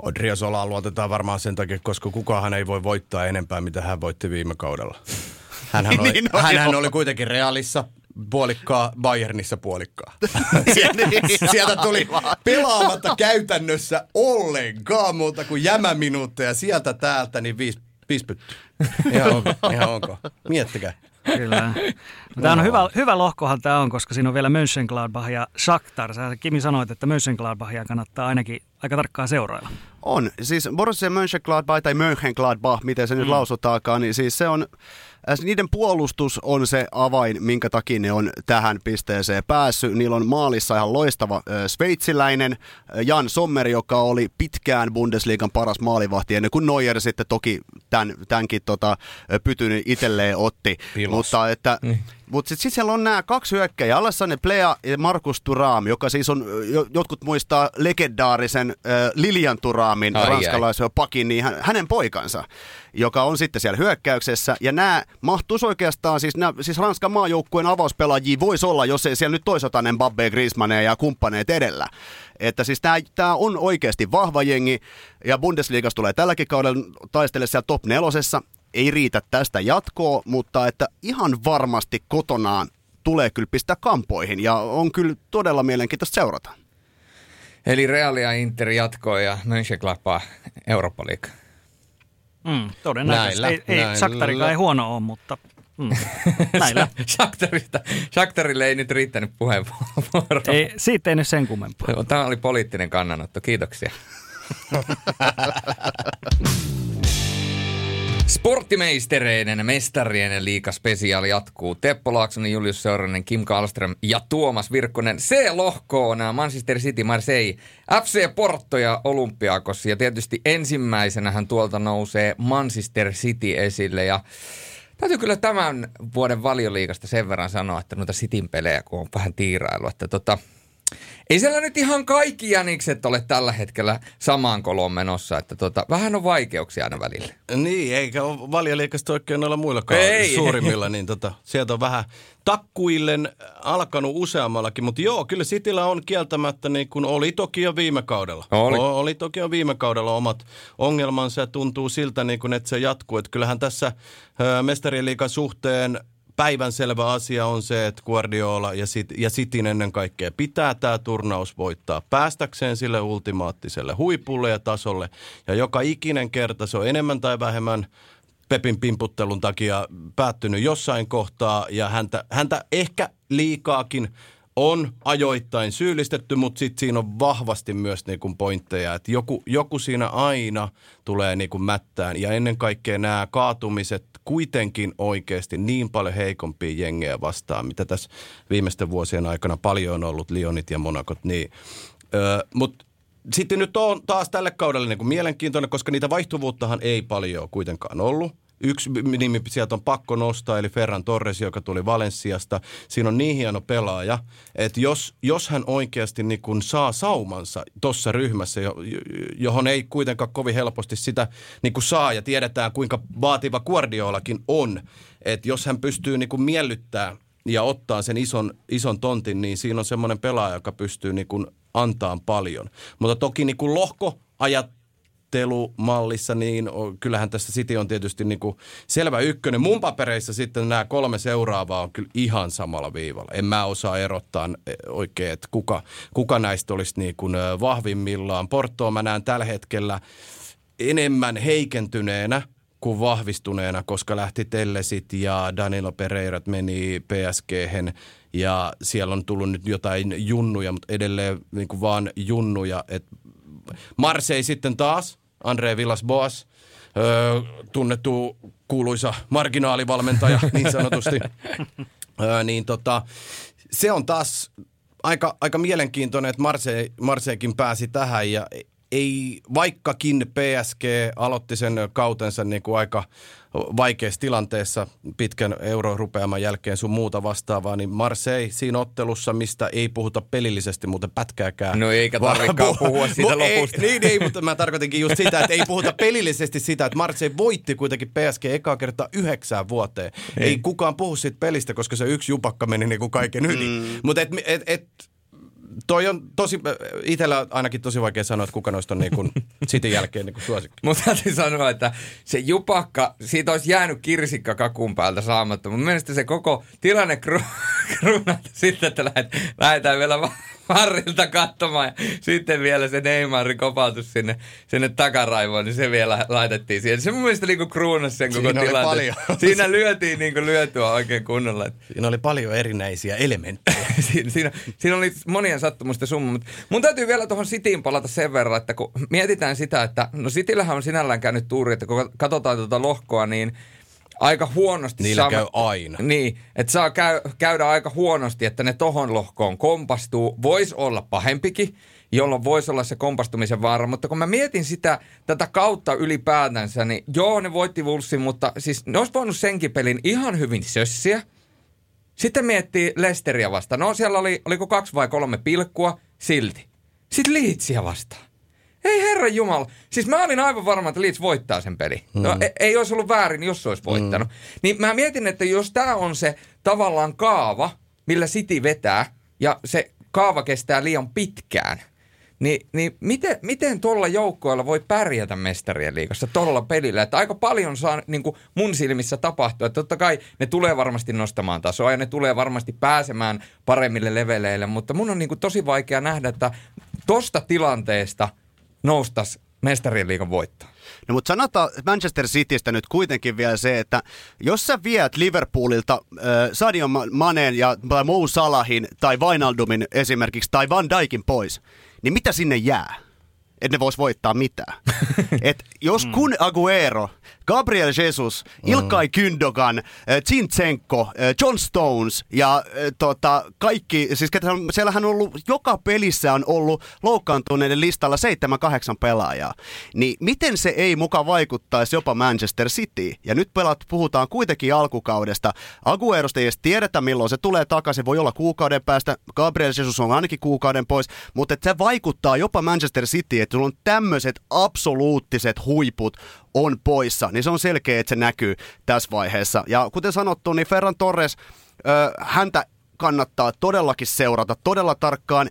Odrio Solaa luotetaan varmaan sen takia, koska kukaan ei voi voittaa enempää, mitä hän voitti viime kaudella. Hänhän oli, Niin, no hänhän oli kuitenkin Realissa puolikkaa, Bayernissa puolikkaa. Sieltä tuli pelaamatta käytännössä ollenkaan muuta kuin jämäminuutteja sieltä täältä, niin viisi, viisi pyttyä. Ihan onko, ihan onko. Miettikää. Kyllä. No, tämä on hyvä, hyvä lohkohan tämä on, koska siinä on vielä Mönchengladbach ja Shakhtar. Sä Kimi sanoit, että Mönchengladbachia kannattaa ainakin aika tarkkaan seurailla. On. Siis Borussia Mönchengladbach tai Mönchengladbach, miten se nyt mm. lausutaakaan, niin siis se on, niiden puolustus on se avain, minkä takia ne on tähän pisteeseen päässyt. Niillä on maalissa ihan loistava äh, sveitsiläinen äh, Jan Sommer, joka oli pitkään Bundesliigan paras maalivahti, ennen kuin Neuer sitten toki tämän, tämänkin tota, äh, pytyn itselleen otti. Pilos. Mutta että, mutta sitten sit siellä on nämä kaksi hyökkäjää, Alassane Plea ja Markus Turam, joka siis on, jo, jotkut muistaa legendaarisen äh, Lilian Turamin, Ai, ai. ranskalaisen pakin, niin hän, hänen poikansa, joka on sitten siellä hyökkäyksessä. Ja nämä mahtuisi oikeastaan, siis, nää, siis Ranskan maajoukkueen avauspelaajia voisi olla, jos ei siellä nyt toisaalta ne Mbappe, Griezmann ja kumppaneet edellä. Että siis tämä on oikeasti vahva jengi, ja Bundesliigassa tulee tälläkin kaudella taistele siellä top nelosessa. Ei riitä tästä jatkoa, mutta että ihan varmasti kotonaan tulee kyllä pistää kampoihin, ja on kyllä todella mielenkiintoista seurata. Eli Real ja Inter jatkoi ja Mönchengladbach Eurooppa League. Mm, todennäköisesti. Näillä, ei, ei näillä. Sakhtarikaan ei huono ole, mutta mm, näillä. Shakhtarista, Shakhtarille ei nyt riittänyt puheenvuoro. Ei, siitä ei nyt sen kummempaa. Tämä oli poliittinen kannanotto. Kiitoksia. Sporttimeistereiden mestarien liigaspesiaali jatkuu. Teppo Laaksonen, Julius Seuranen, Kim Kallström ja Tuomas Virkkonen. C-lohkoon Manchester City, Marseille, FC Porto ja Olympiakos. Ja tietysti ensimmäisenähän tuolta nousee Manchester City esille. Ja Täytyy kyllä tämän vuoden valioliigasta sen verran sanoa, että noita Cityn pelejä, kun on vähän tiirailu, että tota, ei siellä nyt ihan kaikki jänikset ole tällä hetkellä samaan koloon menossa, että tota, vähän on vaikeuksia aina välillä. Niin, eikä ole valioliikasta oikein noilla muillakaan Ei. suurimmilla, niin tota, sieltä on vähän takkuillen alkanut useammallakin, mutta joo, kyllä Cityllä on kieltämättä, niin kuin oli toki jo viime kaudella. Oli. O- oli toki jo viime kaudella omat ongelmansa ja tuntuu siltä, niin kuin, että se jatkuu. Että kyllähän tässä ö, mestarien liigan suhteen päivänselvä asia on se, että Guardiola ja, sit, ja Cityn ennen kaikkea pitää tämä turnaus voittaa päästäkseen sille ultimaattiselle huipulle ja tasolle. Ja joka ikinen kerta se on enemmän tai vähemmän Pepin pimputtelun takia päättynyt jossain kohtaa ja häntä, häntä ehkä liikaakin on ajoittain syyllistetty, mutta sitten siinä on vahvasti myös niinku pointteja, että joku, joku siinä aina tulee niinku mättään ja ennen kaikkea nämä kaatumiset kuitenkin oikeasti niin paljon heikompia jengejä vastaan, mitä tässä viimeisten vuosien aikana paljon on ollut Lionit ja Monakot, niin öö, mutta sitten nyt on taas tälle kaudelle niin kuin mielenkiintoinen, koska niitä vaihtuvuuttahan ei paljon kuitenkaan ollut. Yksi nimi sieltä on pakko nostaa, eli Ferran Torres, joka tuli Valenssiasta. Siinä on niin hieno pelaaja, että jos, jos hän oikeasti niin kuin saa saumansa tuossa ryhmässä, jo- jo- johon ei kuitenkaan kovin helposti sitä niin kuin saa, ja tiedetään kuinka vaativa Guardiolakin on, että jos hän pystyy niin miellyttää ja ottaa sen ison, ison tontin, niin siinä on semmoinen pelaaja, joka pystyy niin kuin antaa paljon. Mutta toki niin lohko ajattelumallissa, niin kyllähän tässä City on tietysti niin kuin selvä ykkönen. Mun papereissa sitten nämä kolme seuraavaa on kyllä ihan samalla viivalla. En mä osaa erottaa eh, oikein, että kuka, kuka näistä olisi niin kuin vahvimmillaan. Portoa mä näen tällä hetkellä enemmän heikentyneenä kuin vahvistuneena, koska lähti Tellesit ja Danilo Pereirat meni psg ja siellä on tullut nyt jotain junnuja, mutta edelleen niin kuin vaan junnuja. Et Marseille sitten taas, Andre Villas-Boas, öö, tunnettu kuuluisa marginaalivalmentaja niin sanotusti. öö, niin tota, se on taas aika, aika mielenkiintoinen, että Marseille, Marseillekin pääsi tähän ja ei, vaikkakin PSG aloitti sen kautensa niin kuin aika vaikeassa tilanteessa pitkän eurorupeaman jälkeen sun muuta vastaavaa, niin Marseille siinä ottelussa, mistä ei puhuta pelillisesti muuten pätkääkään. No eikä tarvikaan puhua siitä lopusta. Ei, niin, ei, mutta mä tarkoitinkin just sitä, että ei puhuta pelillisesti sitä, että Marseille voitti kuitenkin PSG ekaa kertaa yhdeksään vuoteen. Ei, ei kukaan puhu siitä pelistä, koska se yksi jupakka meni niin kuin kaiken yli. Mm. Mutta et, et, et, toi on tosi, itsellä ainakin tosi vaikea sanoa, että kuka noista on niin kuin Cityn jälkeen niin kuin suosikki. Mutta täytyy sanoa, että se jupakka, siitä olisi jäänyt kirsikka kakun päältä saamatta. Mun mielestä se koko tilanne kruunata sitten, että lähdetään vielä Harrilta katsomaan. Ja sitten vielä se Neymarin kopautus sinne, sinne takaraivoon, niin se vielä laitettiin siihen. Se mun mielestä niinku kruunasi sen koko tilanteen. Siinä lyötiin niinku lyötyä oikein kunnolla. Siinä oli paljon erinäisiä elementtejä. siinä, siinä, siinä, oli monia sattumusta summa. Mutta mun täytyy vielä tuohon Sitiin palata sen verran, että kun mietitään sitä, että no Sitillähän on sinällään käynyt tuuri, että kun katsotaan tuota lohkoa, niin – aika huonosti. Niillä saa, käy aina. Niin, että saa käy, käydä aika huonosti, että ne tohon lohkoon kompastuu. Voisi olla pahempikin, jolloin voisi olla se kompastumisen vaara. Mutta kun mä mietin sitä tätä kautta ylipäätänsä, niin joo, ne voitti Vulssin, mutta siis ne olisi voinut senkin pelin ihan hyvin sössiä. Sitten miettii Lesteriä vastaan. No siellä oli, oliko kaksi vai kolme pilkkua, silti. Sitten Liitsiä vastaan. Ei herra Jumala. Siis mä olin aivan varma, että Leeds voittaa sen peli. Mm. No, ei, ei olisi ollut väärin, jos se olisi voittanut. Mm. Niin mä mietin, että jos tämä on se tavallaan kaava, millä City vetää, ja se kaava kestää liian pitkään, niin, niin miten, miten tuolla joukkoilla voi pärjätä mestarien liigassa tuolla pelillä? Että aika paljon saa niin kuin mun silmissä tapahtua. Että totta kai ne tulee varmasti nostamaan tasoa ja ne tulee varmasti pääsemään paremmille leveleille, mutta mun on niin kuin tosi vaikea nähdä, että tosta tilanteesta – noustas mestarien liigan voittaa. No mutta sanotaan Manchester Citystä nyt kuitenkin vielä se, että jos sä viet Liverpoolilta äh, Sadio Maneen ja Mo Salahin tai Wijnaldumin esimerkiksi tai Van Dijkin pois, niin mitä sinne jää? Että ne vois voittaa mitään. Et jos mm. kun Aguero Gabriel Jesus, Ilkai mm. Kyndogan, Zinchenko, John Stones ja tota, kaikki, siis ketä, siellähän on ollut, joka pelissä on ollut loukkaantuneiden listalla 7-8 pelaajaa. Niin miten se ei muka vaikuttaisi jopa Manchester City? Ja nyt pelat puhutaan kuitenkin alkukaudesta. Aguerosta ei edes tiedetä milloin se tulee takaisin, voi olla kuukauden päästä, Gabriel Jesus on ainakin kuukauden pois, mutta se vaikuttaa jopa Manchester City, että sulla on tämmöiset absoluuttiset huiput on poissa, niin se on selkeä, että se näkyy tässä vaiheessa. Ja kuten sanottu, niin Ferran Torres, ö, häntä kannattaa todellakin seurata todella tarkkaan.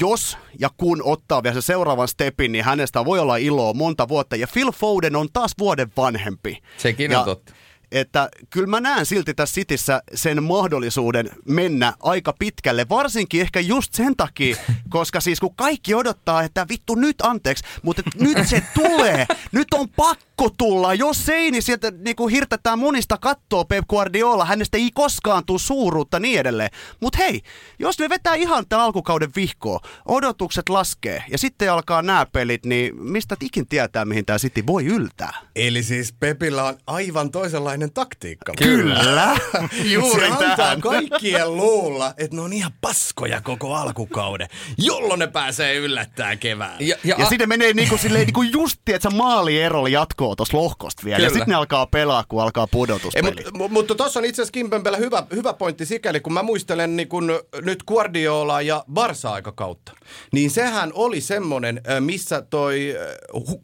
Jos ja kun ottaa vielä se seuraavan stepin, niin hänestä voi olla iloa monta vuotta. Ja Phil Foden on taas vuoden vanhempi. Sekin on ja, totta että kyllä mä näen silti tässä Cityssä sen mahdollisuuden mennä aika pitkälle, varsinkin ehkä just sen takia, koska siis kun kaikki odottaa, että vittu nyt anteeksi, mutta nyt se tulee, nyt on pakko tulla, jos ei, niin sieltä niin kuin hirtetään monista kattoa Pep Guardiola, hänestä ei koskaan tule suuruutta niin edelleen. Mutta hei, jos me vetää ihan tämän alkukauden vihkoa, odotukset laskee ja sitten alkaa nämä pelit, niin mistä ikin tietää, mihin tämä City voi yltää? Eli siis Pepillä on aivan toisenlainen taktiikka. Kyllä, juuri Se tähän. kaikkien luulla, että ne on ihan paskoja koko alkukauden, jolloin ne pääsee yllättää kevään. Ja, ja, ja a- sitten menee niinku silleen niinku just, että maalierolla jatkoa tuossa lohkosta vielä. Kyllä. Ja sitten ne alkaa pelaa, kun alkaa pudotuspeli. Mutta mutta tuossa on itse asiassa Kimpempellä hyvä, hyvä pointti sikäli, kun mä muistelen niin kun nyt Guardiola ja Barsa-aikakautta. Niin sehän oli semmoinen, missä toi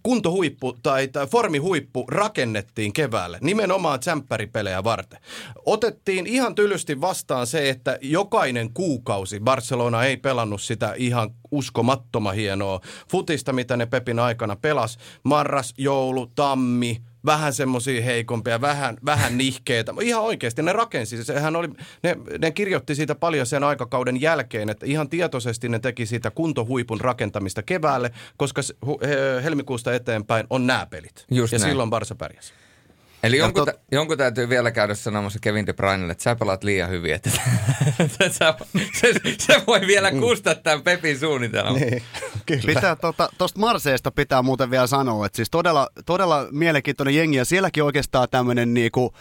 kuntohuippu tai, tai formihuippu rakennettiin keväälle. Nimenomaan tsemppäripelejä varten. Otettiin ihan tylysti vastaan se, että jokainen kuukausi Barcelona ei pelannut sitä ihan uskomattoman hienoa futista, mitä ne Pepin aikana pelas. Marras, joulu, tammi, vähän semmoisia heikompia, vähän, vähän nihkeitä. Ihan oikeasti ne rakensi. Sehän oli, ne, ne kirjoitti siitä paljon sen aikakauden jälkeen, että ihan tietoisesti ne teki siitä kuntohuipun rakentamista keväälle, koska helmikuusta eteenpäin on nämä pelit. Just ja näin. silloin Barsa pärjäsi. Eli jonkun, tot... jonkun täytyy vielä käydä sanomassa Kevin De Bruynelle, että sä pelaat liian hyvin, että se, se, se voi vielä mm. kustaa tämän Pepin suunnitelman. Niin. Kyllä. Pitää tuosta tota, Marseesta pitää muuten vielä sanoa, että siis todella, todella mielenkiintoinen jengi ja sielläkin oikeastaan tämmöinen niinku,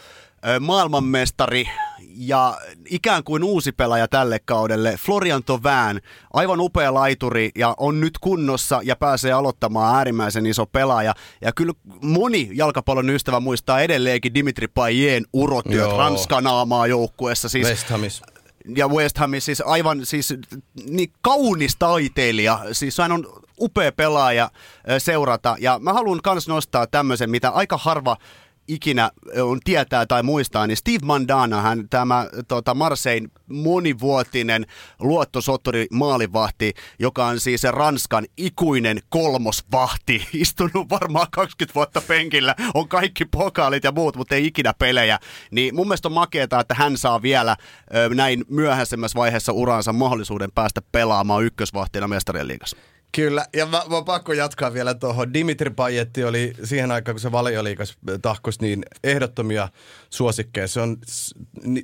maailmanmestari ja ikään kuin uusi pelaaja tälle kaudelle, Florian Thauvin, aivan upea laituri ja on nyt kunnossa ja pääsee aloittamaan äärimmäisen iso pelaaja. Ja kyllä moni jalkapallon ystävä muistaa edelleenkin Dimitri Payet urotyöt Ranskan aamaa joukkueessa. Siis, West Hamis ja West Hamis siis aivan siis niin kaunis taiteilija. Siis hän on upea pelaaja seurata ja mä haluan myös nostaa tämmöisen, mitä aika harva ikinä on tietää tai muistaa, niin Steve Mandana, hän tämä tota, Marsein monivuotinen luottosotturi maalivahti, joka on siis Ranskan ikuinen kolmosvahti, istunut varmaan 20 vuotta penkillä, on kaikki pokaalit ja muut, mutta ei ikinä pelejä. Niin mun mielestä on makeeta, että hän saa vielä ö, näin myöhäisemmässä vaiheessa uransa mahdollisuuden päästä pelaamaan ykkösvahtina mestarien liigassa. Kyllä, ja mä, mä pakko jatkaa vielä tuohon. Dimitri Pajetti oli siihen aikaan, kun se valioliikas tahkos, niin ehdottomia suosikkeja. Se on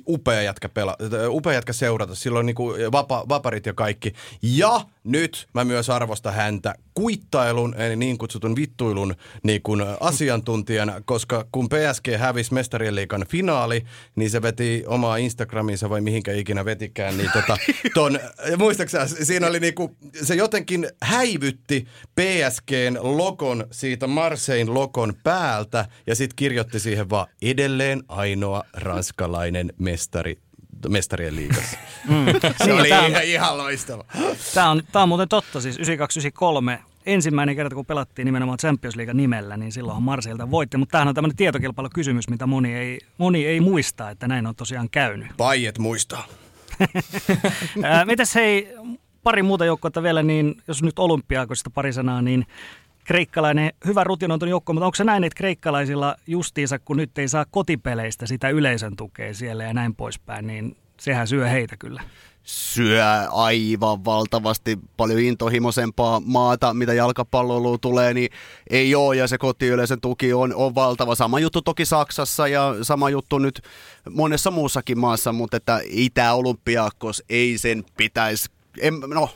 upea jätkä, pela, upea jätkä seurata. Silloin niin kuin vapa, vaparit ja kaikki. Ja nyt mä myös arvostan häntä kuittailun, eli niin kutsutun vittuilun niin kuin asiantuntijana, koska kun PSG hävisi mestarien liikan finaali, niin se veti omaa Instagraminsa vai mihinkä ikinä vetikään, niin tota, ton, muistaaksä, siinä oli niinku, se jotenkin häivytti PSGn lokon siitä Marsein lokon päältä ja sitten kirjoitti siihen vaan edelleen ainoa ranskalainen mestari mestarien liigassa. Mm. Se niin, oli tämä on, ihan loistava. Tämä on, tämä on muuten totta, siis 9293 ensimmäinen kerta, kun pelattiin nimenomaan Champions League nimellä, niin silloinhan Marseilta voitti. Mutta tämähän on tämmöinen tietokilpailukysymys, mitä moni ei, moni ei muista, että näin on tosiaan käynyt. Paiet muistaa. Mitäs hei, pari muuta joukkoa vielä, niin jos nyt olympiakoista pari sanaa, niin kreikkalainen hyvä rutinoitunut joukko, mutta onko se näin, että kreikkalaisilla justiinsa, kun nyt ei saa kotipeleistä sitä yleisön tukea siellä ja näin poispäin, niin sehän syö heitä kyllä syö aivan valtavasti paljon intohimoisempaa maata, mitä jalkapalloiluun tulee, niin ei ole, ja se kotiyleisen tuki on, on valtava. Sama juttu toki Saksassa ja sama juttu nyt monessa muussakin maassa, mutta että Itä-Olympiakos ei sen pitäisi, en, no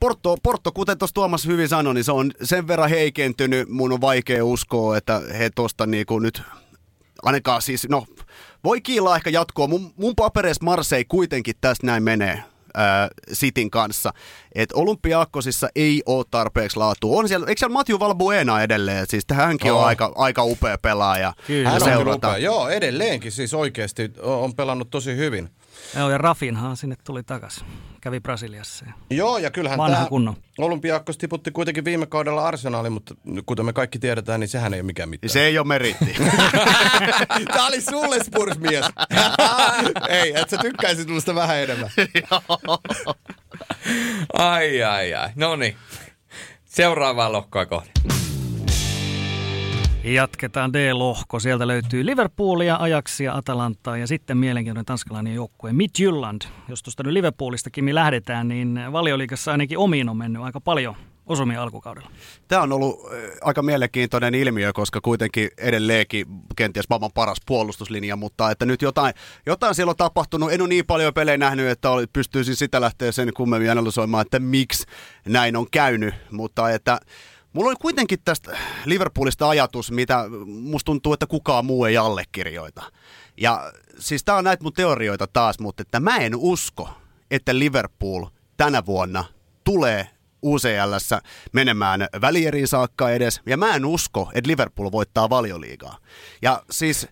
Porto, Porto, kuten tuossa Tuomas hyvin sanoi, niin se on sen verran heikentynyt, mun on vaikea uskoa, että he tuosta niinku nyt, ainakaan siis, no voi kiilaa ehkä jatkoa. Mun, mun papereissa Marseille kuitenkin tästä näin menee. Ää, Sitin kanssa. että Olympiakosissa ei ole tarpeeksi laatua. On siellä, eikö siellä Matthew Valbuena edelleen? Siis hänkin oh. on aika, aika upea pelaaja. Kyllä. Hän on upea. Joo, edelleenkin siis oikeasti on pelannut tosi hyvin. Joo, ja Rafinhan sinne tuli takaisin. Kävi Brasiliassa. Joo, ja kyllähän tämä Olympiakos tiputti kuitenkin viime kaudella Arsenalin, mutta kuten me kaikki tiedetään, niin sehän ei ole mikään mitään. Se ei ole meritti. tämä oli sulle Spurs-mies. ei, että sä tykkäisit musta vähän enemmän. ai, ai, ai. No niin. Seuraavaa lohkoa kohden. Jatketaan D-lohko. Sieltä löytyy Liverpoolia, Ajaxia, Atalantaa ja sitten mielenkiintoinen tanskalainen joukkue Midtjylland. Jos tuosta nyt Liverpoolista Kimi lähdetään, niin valioliikassa ainakin omiin on mennyt aika paljon osumia alkukaudella. Tämä on ollut aika mielenkiintoinen ilmiö, koska kuitenkin edelleenkin kenties maailman paras puolustuslinja, mutta että nyt jotain, jotain siellä on tapahtunut. En ole niin paljon pelejä nähnyt, että pystyisin sitä lähteä sen kummemmin analysoimaan, että miksi näin on käynyt, mutta että Mulla oli kuitenkin tästä Liverpoolista ajatus, mitä musta tuntuu, että kukaan muu ei allekirjoita. Ja siis tää on näitä mun teorioita taas, mutta että mä en usko, että Liverpool tänä vuonna tulee UCLssä menemään välieriin saakka edes. Ja mä en usko, että Liverpool voittaa valioliigaa. Ja siis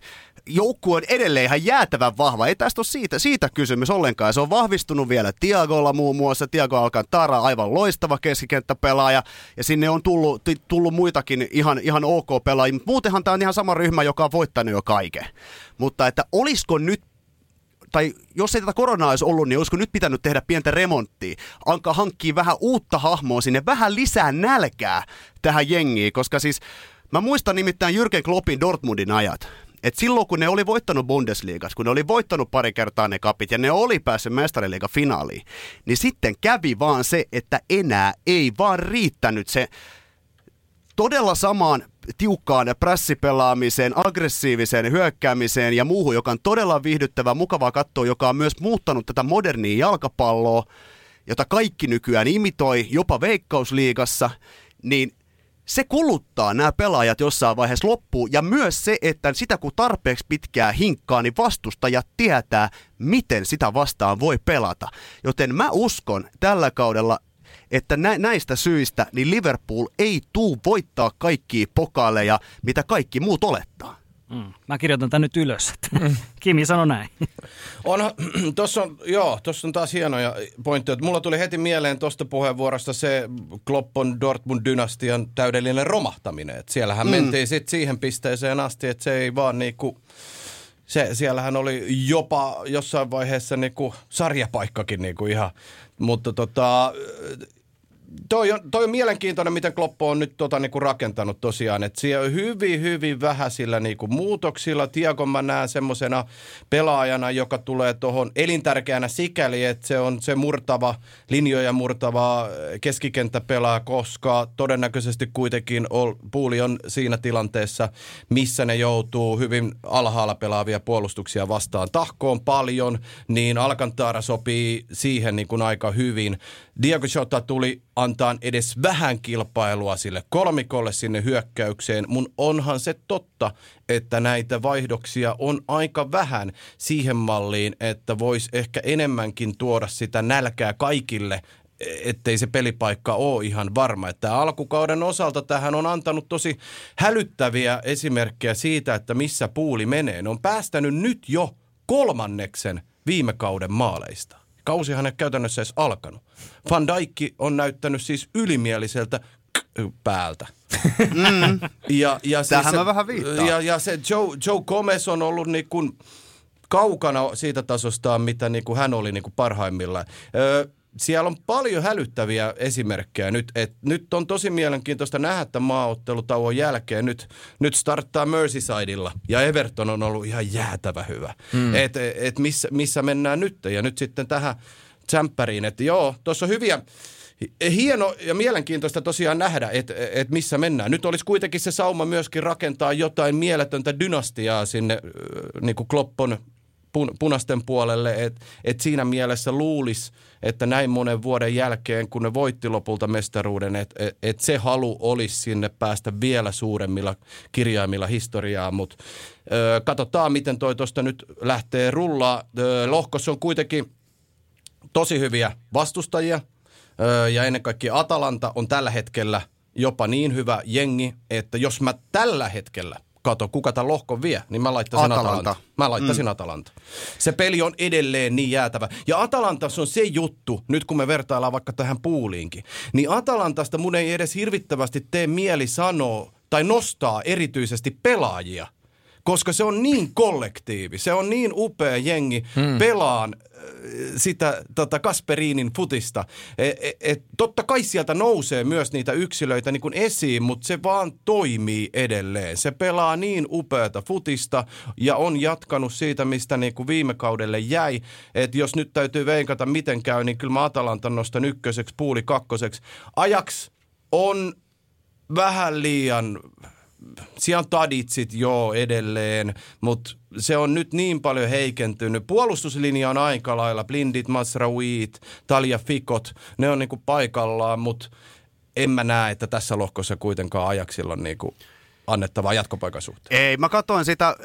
joukkue on edelleen ihan jäätävän vahva. Ei tästä ole siitä, siitä kysymys ollenkaan. Se on vahvistunut vielä Tiagolla muun muassa. Tiago Alcantara, aivan loistava keskikenttäpelaaja. Ja sinne on tullut, tullut muitakin ihan, ihan ok pelaajia. Muutenhan tämä on ihan sama ryhmä, joka on voittanut jo kaiken. Mutta että olisiko nyt tai jos ei tätä koronaa olisi ollut, niin olisiko nyt pitänyt tehdä pientä remonttia? Anka hankkii vähän uutta hahmoa sinne, vähän lisää nälkää tähän jengiin, koska siis mä muistan nimittäin Jürgen Kloppin Dortmundin ajat. Et silloin kun ne oli voittanut Bundesliigassa, kun ne oli voittanut pari kertaa ne kapit ja ne oli päässyt mestariliiga finaaliin, niin sitten kävi vaan se, että enää ei vaan riittänyt se todella samaan tiukkaan prässipelaamiseen, aggressiiviseen hyökkäämiseen ja muuhun, joka on todella viihdyttävää, mukavaa katsoa, joka on myös muuttanut tätä modernia jalkapalloa. jota kaikki nykyään imitoi, jopa Veikkausliigassa, niin se kuluttaa nämä pelaajat jossain vaiheessa loppuun. Ja myös se, että sitä kun tarpeeksi pitkää hinkkaa, niin vastustajat tietää, miten sitä vastaan voi pelata. Joten mä uskon tällä kaudella, että nä- näistä syistä niin Liverpool ei tuu voittaa kaikkia pokaaleja, mitä kaikki muut olettaa. Mm. Mä kirjoitan tämän nyt ylös. Mm. Kimi sanoi näin. On, tossa on, joo, tuossa on taas hienoja pointteja. Mulla tuli heti mieleen tuosta puheenvuorosta se Kloppon Dortmund-dynastian täydellinen romahtaminen. Et siellähän mm. mentiin sitten siihen pisteeseen asti, että se ei vaan niinku... Se, siellähän oli jopa jossain vaiheessa niinku sarjapaikkakin niinku ihan. Mutta tota, toi on, toi on mielenkiintoinen, miten Kloppo on nyt tota, niinku rakentanut tosiaan. Että siellä on hyvin, hyvin vähäisillä niinku muutoksilla. Tiakon mä näen semmoisena pelaajana, joka tulee tuohon elintärkeänä sikäli, että se on se murtava, linjoja murtava keskikenttäpelaa, koska todennäköisesti kuitenkin ol, puuli on siinä tilanteessa, missä ne joutuu hyvin alhaalla pelaavia puolustuksia vastaan. Tahkoon paljon, niin Alcantara sopii siihen niin kuin aika hyvin. Diego Jota tuli antaa edes vähän kilpailua sille kolmikolle sinne hyökkäykseen. Mun onhan se totta, että näitä vaihdoksia on aika vähän siihen malliin, että voisi ehkä enemmänkin tuoda sitä nälkää kaikille, ettei se pelipaikka ole ihan varma. Että alkukauden osalta tähän on antanut tosi hälyttäviä esimerkkejä siitä, että missä puuli menee. Ne on päästänyt nyt jo kolmanneksen viime kauden maaleista. Kausihan ei käytännössä edes alkanut. Van Dijk on näyttänyt siis ylimieliseltä päältä. Mm. Ja, ja Tähän se, mä vähän viittaan. Ja, ja se Joe, Joe Gomez on ollut niin kuin kaukana siitä tasostaan, mitä niin kuin hän oli niin kuin parhaimmillaan. Öö, siellä on paljon hälyttäviä esimerkkejä nyt. Et nyt on tosi mielenkiintoista nähdä tämän maaottelutauon jälkeen. Nyt, nyt starttaa Merseysidella ja Everton on ollut ihan jäätävä hyvä. Mm. Et, et missä, missä mennään nyt ja nyt sitten tähän tsemppäriin. Että joo, tuossa on hyviä, hieno ja mielenkiintoista tosiaan nähdä, että et missä mennään. Nyt olisi kuitenkin se sauma myöskin rakentaa jotain mieletöntä dynastiaa sinne niin kuin Kloppon pun, puolelle, että et siinä mielessä luulisi, että näin monen vuoden jälkeen, kun ne voitti lopulta mestaruuden, että et, et se halu olisi sinne päästä vielä suuremmilla kirjaimilla historiaa, mutta katsotaan, miten toi tuosta nyt lähtee rullaa. Ö, lohkossa on kuitenkin tosi hyviä vastustajia, ö, ja ennen kaikkea Atalanta on tällä hetkellä jopa niin hyvä jengi, että jos mä tällä hetkellä – kato, kuka tämän lohkon vie, niin mä laittaisin Atalanta. Atalanta. Mä laittaisin mm. Atalanta. Se peli on edelleen niin jäätävä. Ja Atalanta on se juttu, nyt kun me vertaillaan vaikka tähän puuliinkin, niin Atalantasta mun ei edes hirvittävästi tee mieli sanoa tai nostaa erityisesti pelaajia – koska se on niin kollektiivi, se on niin upea jengi hmm. pelaan sitä tota Kasperiinin futista. Et, et, et, totta kai sieltä nousee myös niitä yksilöitä niin kuin esiin, mutta se vaan toimii edelleen. Se pelaa niin upeata futista ja on jatkanut siitä, mistä niin kuin viime kaudelle jäi. Että jos nyt täytyy veikata, miten käy, niin kyllä mä Atalantan nostan ykköseksi, puuli kakkoseksi. Ajaks on vähän liian siellä on taditsit joo edelleen, mutta se on nyt niin paljon heikentynyt. Puolustuslinja on aika lailla, blindit, Masrawit, Talia Fikot, ne on niinku paikallaan, mutta en mä näe, että tässä lohkossa kuitenkaan ajaksilla on niinku annettavaa jatkopaikan suhteen? Ei, mä katsoin sitä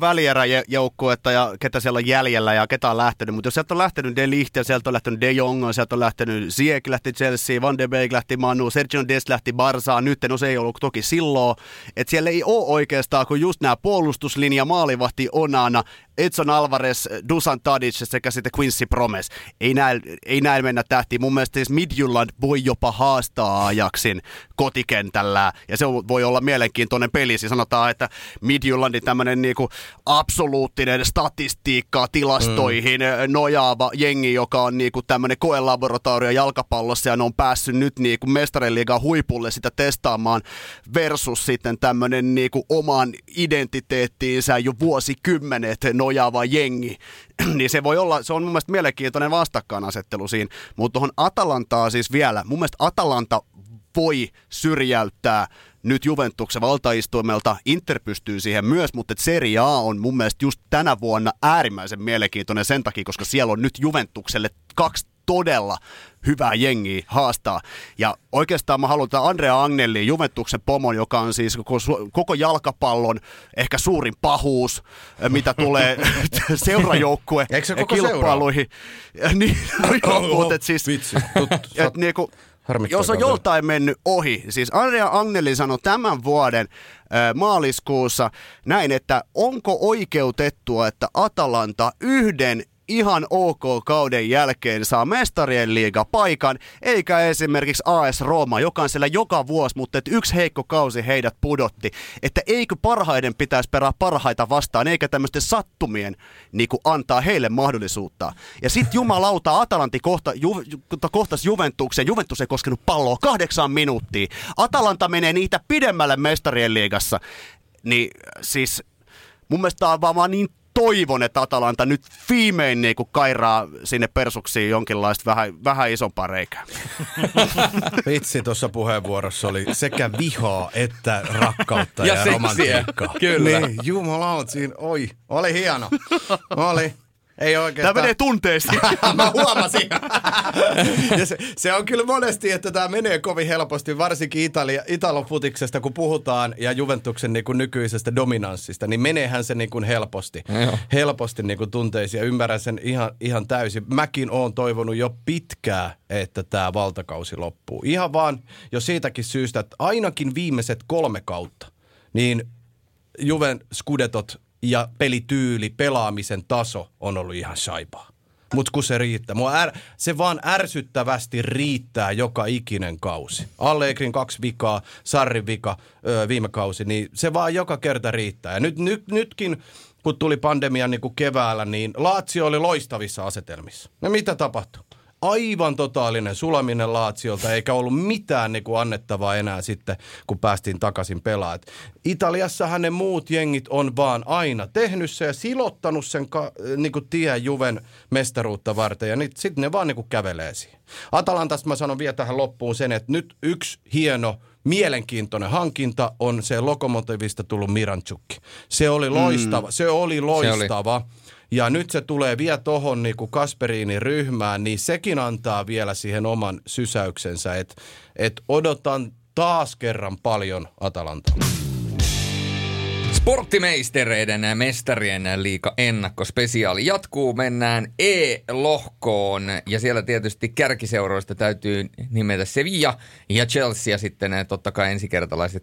välieräjoukkuetta ja ketä siellä on jäljellä ja ketä on lähtenyt, mutta jos sieltä on lähtenyt De Ligt ja sieltä on lähtenyt De Jong, sieltä on lähtenyt Ziyech lähti Chelsea, Van de Beek lähti Manu, Sergio Des lähti Barsaan, nyt no se ei ollut toki silloin, että siellä ei ole oikeastaan kuin just nämä puolustuslinja, maalivahti Onana, Edson Alvarez, Dusan Tadic sekä sitten Quincy Promes. Ei näin, ei näin mennä tähtiin. Mun mielestä siis Midjylland voi jopa haastaa Ajaksin kotikentällä. Ja se voi olla mielenkiintoinen peli. Siis sanotaan, että Midjyllandin tämmöinen niinku absoluuttinen statistiikka tilastoihin mm. nojaava jengi, joka on niinku tämmöinen koelaboratorio jalkapallossa ja ne on päässyt nyt niinku mestariliigan huipulle sitä testaamaan versus sitten tämmöinen niinku oman identiteettiinsä jo vuosikymmenet no nojaava jengi, niin se voi olla, se on mun mielestä mielenkiintoinen vastakkainasettelu siinä. Mutta tuohon Atalantaa siis vielä, mun mielestä Atalanta voi syrjäyttää nyt Juventuksen valtaistuimelta. Inter pystyy siihen myös, mutta Serie A on mun mielestä just tänä vuonna äärimmäisen mielenkiintoinen sen takia, koska siellä on nyt Juventukselle kaksi todella hyvää jengiä haastaa. Ja oikeastaan mä haluan tämän Andrea Agnelli, Juventuksen pomon, joka on siis koko, koko jalkapallon ehkä suurin pahuus, mitä tulee seurajoukkue Eikö se koko kilpailuihin. niin, no joo, Oho, mutta et siis, vitsi. Et niinku, jos on joltain mennyt ohi, siis Andrea Agnelli sanoi tämän vuoden äh, maaliskuussa näin, että onko oikeutettua, että Atalanta yhden ihan ok kauden jälkeen saa mestarien liiga paikan, eikä esimerkiksi AS Rooma, joka on siellä joka vuosi, mutta että yksi heikko kausi heidät pudotti. Että eikö parhaiden pitäisi perää parhaita vastaan, eikä tämmöisten sattumien niin antaa heille mahdollisuutta. Ja sitten jumalauta, Atalanti kohta, ju, kohtasi Juventuksen, Juventus ei koskenut palloa kahdeksan minuuttia. Atalanta menee niitä pidemmälle mestarien liigassa. Niin siis mun mielestä tää on vaan niin toivon, että Atalanta nyt viimein niin kairaa sinne persuksiin jonkinlaista vähän, vähän isompaa reikää. Vitsi, tuossa puheenvuorossa oli sekä vihaa että rakkautta Ja ja, seksiä. romantiikkaa. Kyllä. Niin, jumalaut siinä, oi, oli hieno. Oli. Ei Tämä oikeastaan. menee tunteisiin. Mä huomasin. ja se, se, on kyllä monesti, että tämä menee kovin helposti, varsinkin Italia, Italofutiksesta, kun puhutaan ja Juventuksen niin kuin nykyisestä dominanssista, niin meneehän se niin kuin helposti. Joo. Helposti niin kuin tunteisiin ja ymmärrän sen ihan, ihan täysin. Mäkin oon toivonut jo pitkään, että tämä valtakausi loppuu. Ihan vaan jo siitäkin syystä, että ainakin viimeiset kolme kautta, niin Juven skudetot ja pelityyli, pelaamisen taso on ollut ihan saipaa. Mutta kun se riittää. Mua är, se vaan ärsyttävästi riittää joka ikinen kausi. Allegrin kaksi vikaa, Sarrin vika öö, viime kausi, niin se vaan joka kerta riittää. Ja nyt, nyt, nytkin, kun tuli pandemia niin kuin keväällä, niin Laatsio oli loistavissa asetelmissa. No mitä tapahtui? Aivan totaalinen sulaminen Laatsiolta, eikä ollut mitään niin kuin annettavaa enää sitten, kun päästiin takaisin pelaamaan. Italiassahan ne muut jengit on vaan aina tehnyt se ja silottanut sen ka, niin kuin tien Juven mestaruutta varten, ja sitten ne vaan niin kuin kävelee siihen. Atalantasta mä sanon vielä tähän loppuun sen, että nyt yksi hieno mielenkiintoinen hankinta on se Lokomotivista tullut Miranchukki. Se oli loistava, mm. se oli loistava. Ja nyt se tulee vielä tohon niin kuin Kasperiinin ryhmään, niin sekin antaa vielä siihen oman sysäyksensä, että et odotan taas kerran paljon Atalantaa. Sporttimeistereiden ja mestarien liika ennakkospesiaali jatkuu. Mennään E-lohkoon ja siellä tietysti kärkiseuroista täytyy nimetä Sevilla ja Chelsea ja sitten eh, totta kai ensikertalaiset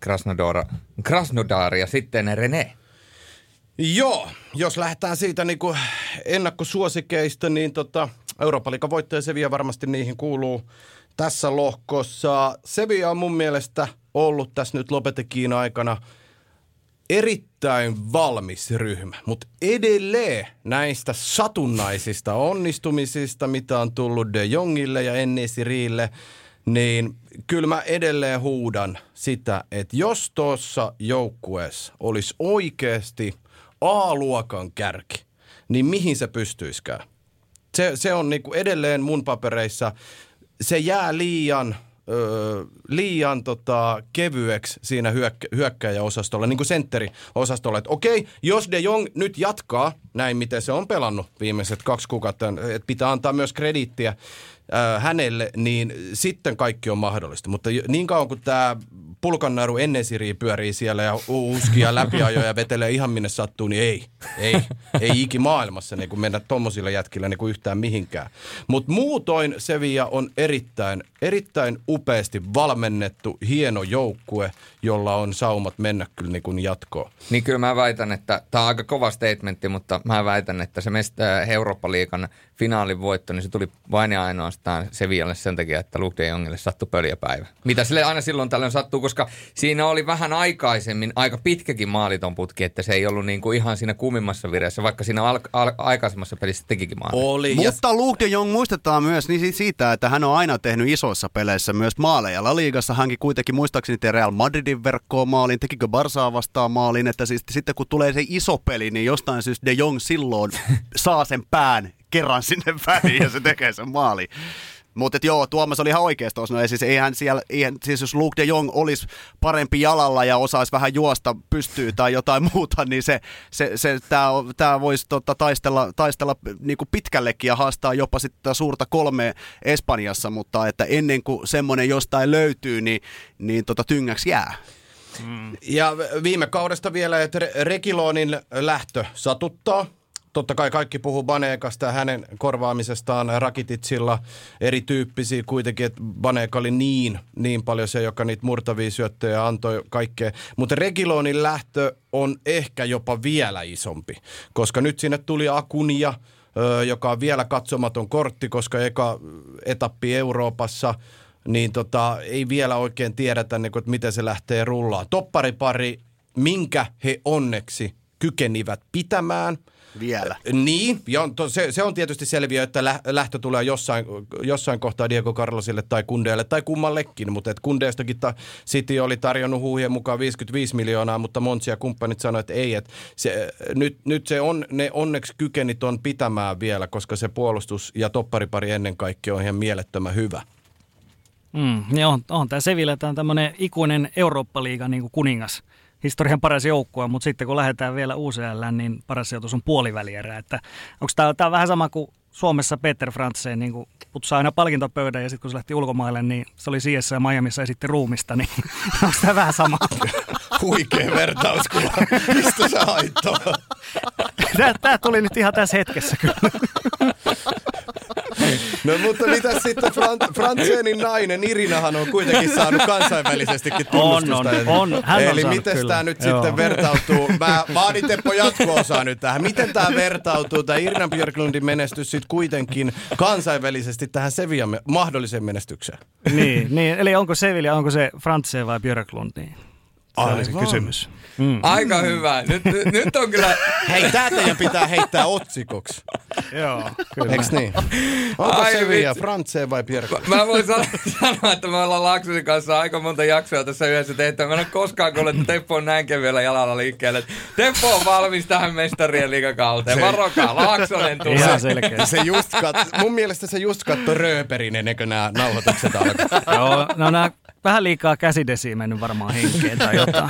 Krasnodar ja sitten René. Joo, jos lähdetään siitä niin kuin ennakkosuosikeista, niin tota, Euroopan liigan voittaja Sevilla varmasti niihin kuuluu tässä lohkossa. Sevilla on mun mielestä ollut tässä nyt Lopetekiin aikana erittäin valmis ryhmä, mutta edelleen näistä satunnaisista onnistumisista, mitä on tullut De Jongille ja Ennesirille, niin kyllä mä edelleen huudan sitä, että jos tuossa joukkueessa olisi oikeasti A-luokan kärki, niin mihin se pystyisikään? Se, se on niinku edelleen mun papereissa, se jää liian, öö, liian tota, kevyeksi siinä hyökkä, hyökkäjäosastolla, niin kuin sentteriosastolla. Että okei, jos De Jong nyt jatkaa näin, miten se on pelannut viimeiset kaksi kuukautta, että pitää antaa myös krediittiä ää, hänelle, niin sitten kaikki on mahdollista. Mutta niin kauan kuin tämä pulkannaru ennesiri pyörii siellä ja uskia läpiajoja ja vetelee ihan minne sattuu, niin ei, ei, ei iki maailmassa niin mennä tommosilla jätkillä niin yhtään mihinkään. Mutta muutoin Sevilla on erittäin, erittäin upeasti valmennettu, hieno joukkue, jolla on saumat mennä kyllä niin kuin jatkoon. Niin kyllä mä väitän, että tämä on aika kova statementti, mutta mä väitän, että se mest- Eurooppa-liigan finaalin voitto, niin se tuli vain ja ainoastaan Sevillalle sen takia, että Luke de Jongille sattui pöljäpäivä. Mitä sille aina silloin tällöin sattuu, koska siinä oli vähän aikaisemmin aika pitkäkin maaliton putki, että se ei ollut niin kuin ihan siinä kuumimmassa vireessä, vaikka siinä al- al- aikaisemmassa pelissä tekikin maali. Oli. Mutta Luke de Jong muistetaan myös niin siitä, että hän on aina tehnyt isoissa peleissä myös maaleja. La Ligassa hänkin kuitenkin muistaakseni teki Real Madridin verkkoon maalin, tekikö Barsaa vastaan maalin, että siis, sitten kun tulee se iso peli, niin jostain syystä de Jong silloin saa sen pään kerran sinne väliin ja se tekee sen maali. Mutta joo, Tuomas oli ihan oikeassa tuossa. No, siis, eihän siellä, eihän, siis jos Luke de Jong olisi parempi jalalla ja osaisi vähän juosta pystyy tai jotain muuta, niin se, se, se, tämä voisi tota, taistella, taistella niin kuin pitkällekin ja haastaa jopa sitten suurta kolme Espanjassa, mutta että ennen kuin semmoinen jostain löytyy, niin, niin tota, tyngäksi jää. Mm. Ja viime kaudesta vielä, että Rekiloonin lähtö satuttaa. Totta kai kaikki puhuu Baneekasta ja hänen korvaamisestaan Rakititsilla erityyppisiä kuitenkin, että Baneeka oli niin, niin paljon se, joka niitä murtavia syöttöjä antoi kaikkea. Mutta Regilonin lähtö on ehkä jopa vielä isompi, koska nyt sinne tuli Akunia, joka on vielä katsomaton kortti, koska eka etappi Euroopassa – niin tota, ei vielä oikein tiedetä, niin kuin, että miten se lähtee rullaan. Topparipari, minkä he onneksi kykenivät pitämään. Vielä. Niin, ja to, se, se on tietysti selviö, että lähtö tulee jossain, jossain kohtaa Diego Carlosille tai Kundeelle tai kummallekin, mutta et Kundeestakin ta, City oli tarjonnut huuhien mukaan 55 miljoonaa, mutta Monsi ja kumppanit sanoivat, että ei, että se, nyt, nyt se on, ne onneksi kykenit on pitämään vielä, koska se puolustus ja topparipari ennen kaikkea on ihan mielettömän hyvä. Mm, niin on, on tämä Sevilla, tämä on tämmöinen ikuinen Eurooppa-liiga niin kuningas historian paras joukkue, mutta sitten kun lähdetään vielä UCL, niin paras sijoitus on puolivälierä. Että onko tämä, tämä vähän sama kuin Suomessa Peter Frantzen niin putsaa aina palkintopöydän ja sitten kun se lähti ulkomaille, niin se oli CS ja Miamiissa ja sitten ruumista, niin onko tämä vähän sama? Huikea vertauskuva. Mistä sä tämä, tämä tuli nyt ihan tässä hetkessä kyllä. No mutta mitä sitten Fran- Frantsenin nainen Irinahan on kuitenkin saanut kansainvälisestikin tunnustusta. On, on, on. Hän Eli miten tämä nyt Joo. sitten vertautuu? Mä vaadin Teppo jatko-osaa nyt tähän. Miten tämä vertautuu, tämä Irina Björklundin menestys sitten kuitenkin kansainvälisesti tähän Sevian mahdolliseen menestykseen? Niin, niin, eli onko Sevilla, onko se Frantse vai Björklund? Niin. Se se kysymys. Mm. Aika hyvä. Nyt, nyt, on kyllä... Hei, tää teidän pitää heittää otsikoksi. Joo, kyllä. Eiks niin? Onko Ai, Sevilla, Frantse vai Pierre? Mä voin sanoa, että me ollaan Laksonin kanssa aika monta jaksoa tässä yhdessä tehty. Mä en ole koskaan kuullut, että Teppo on näin kevyellä jalalla liikkeelle. Teppo on valmis tähän mestarien liikakauteen. Varokaa, Laaksonen tulee. Ihan selkeä. Se just kat, mun mielestä se just katto rööperin ennen kuin nämä nauhoitukset alkaa. Joo, no nämä vähän liikaa käsidesiä mennyt varmaan henkeen tai jotain.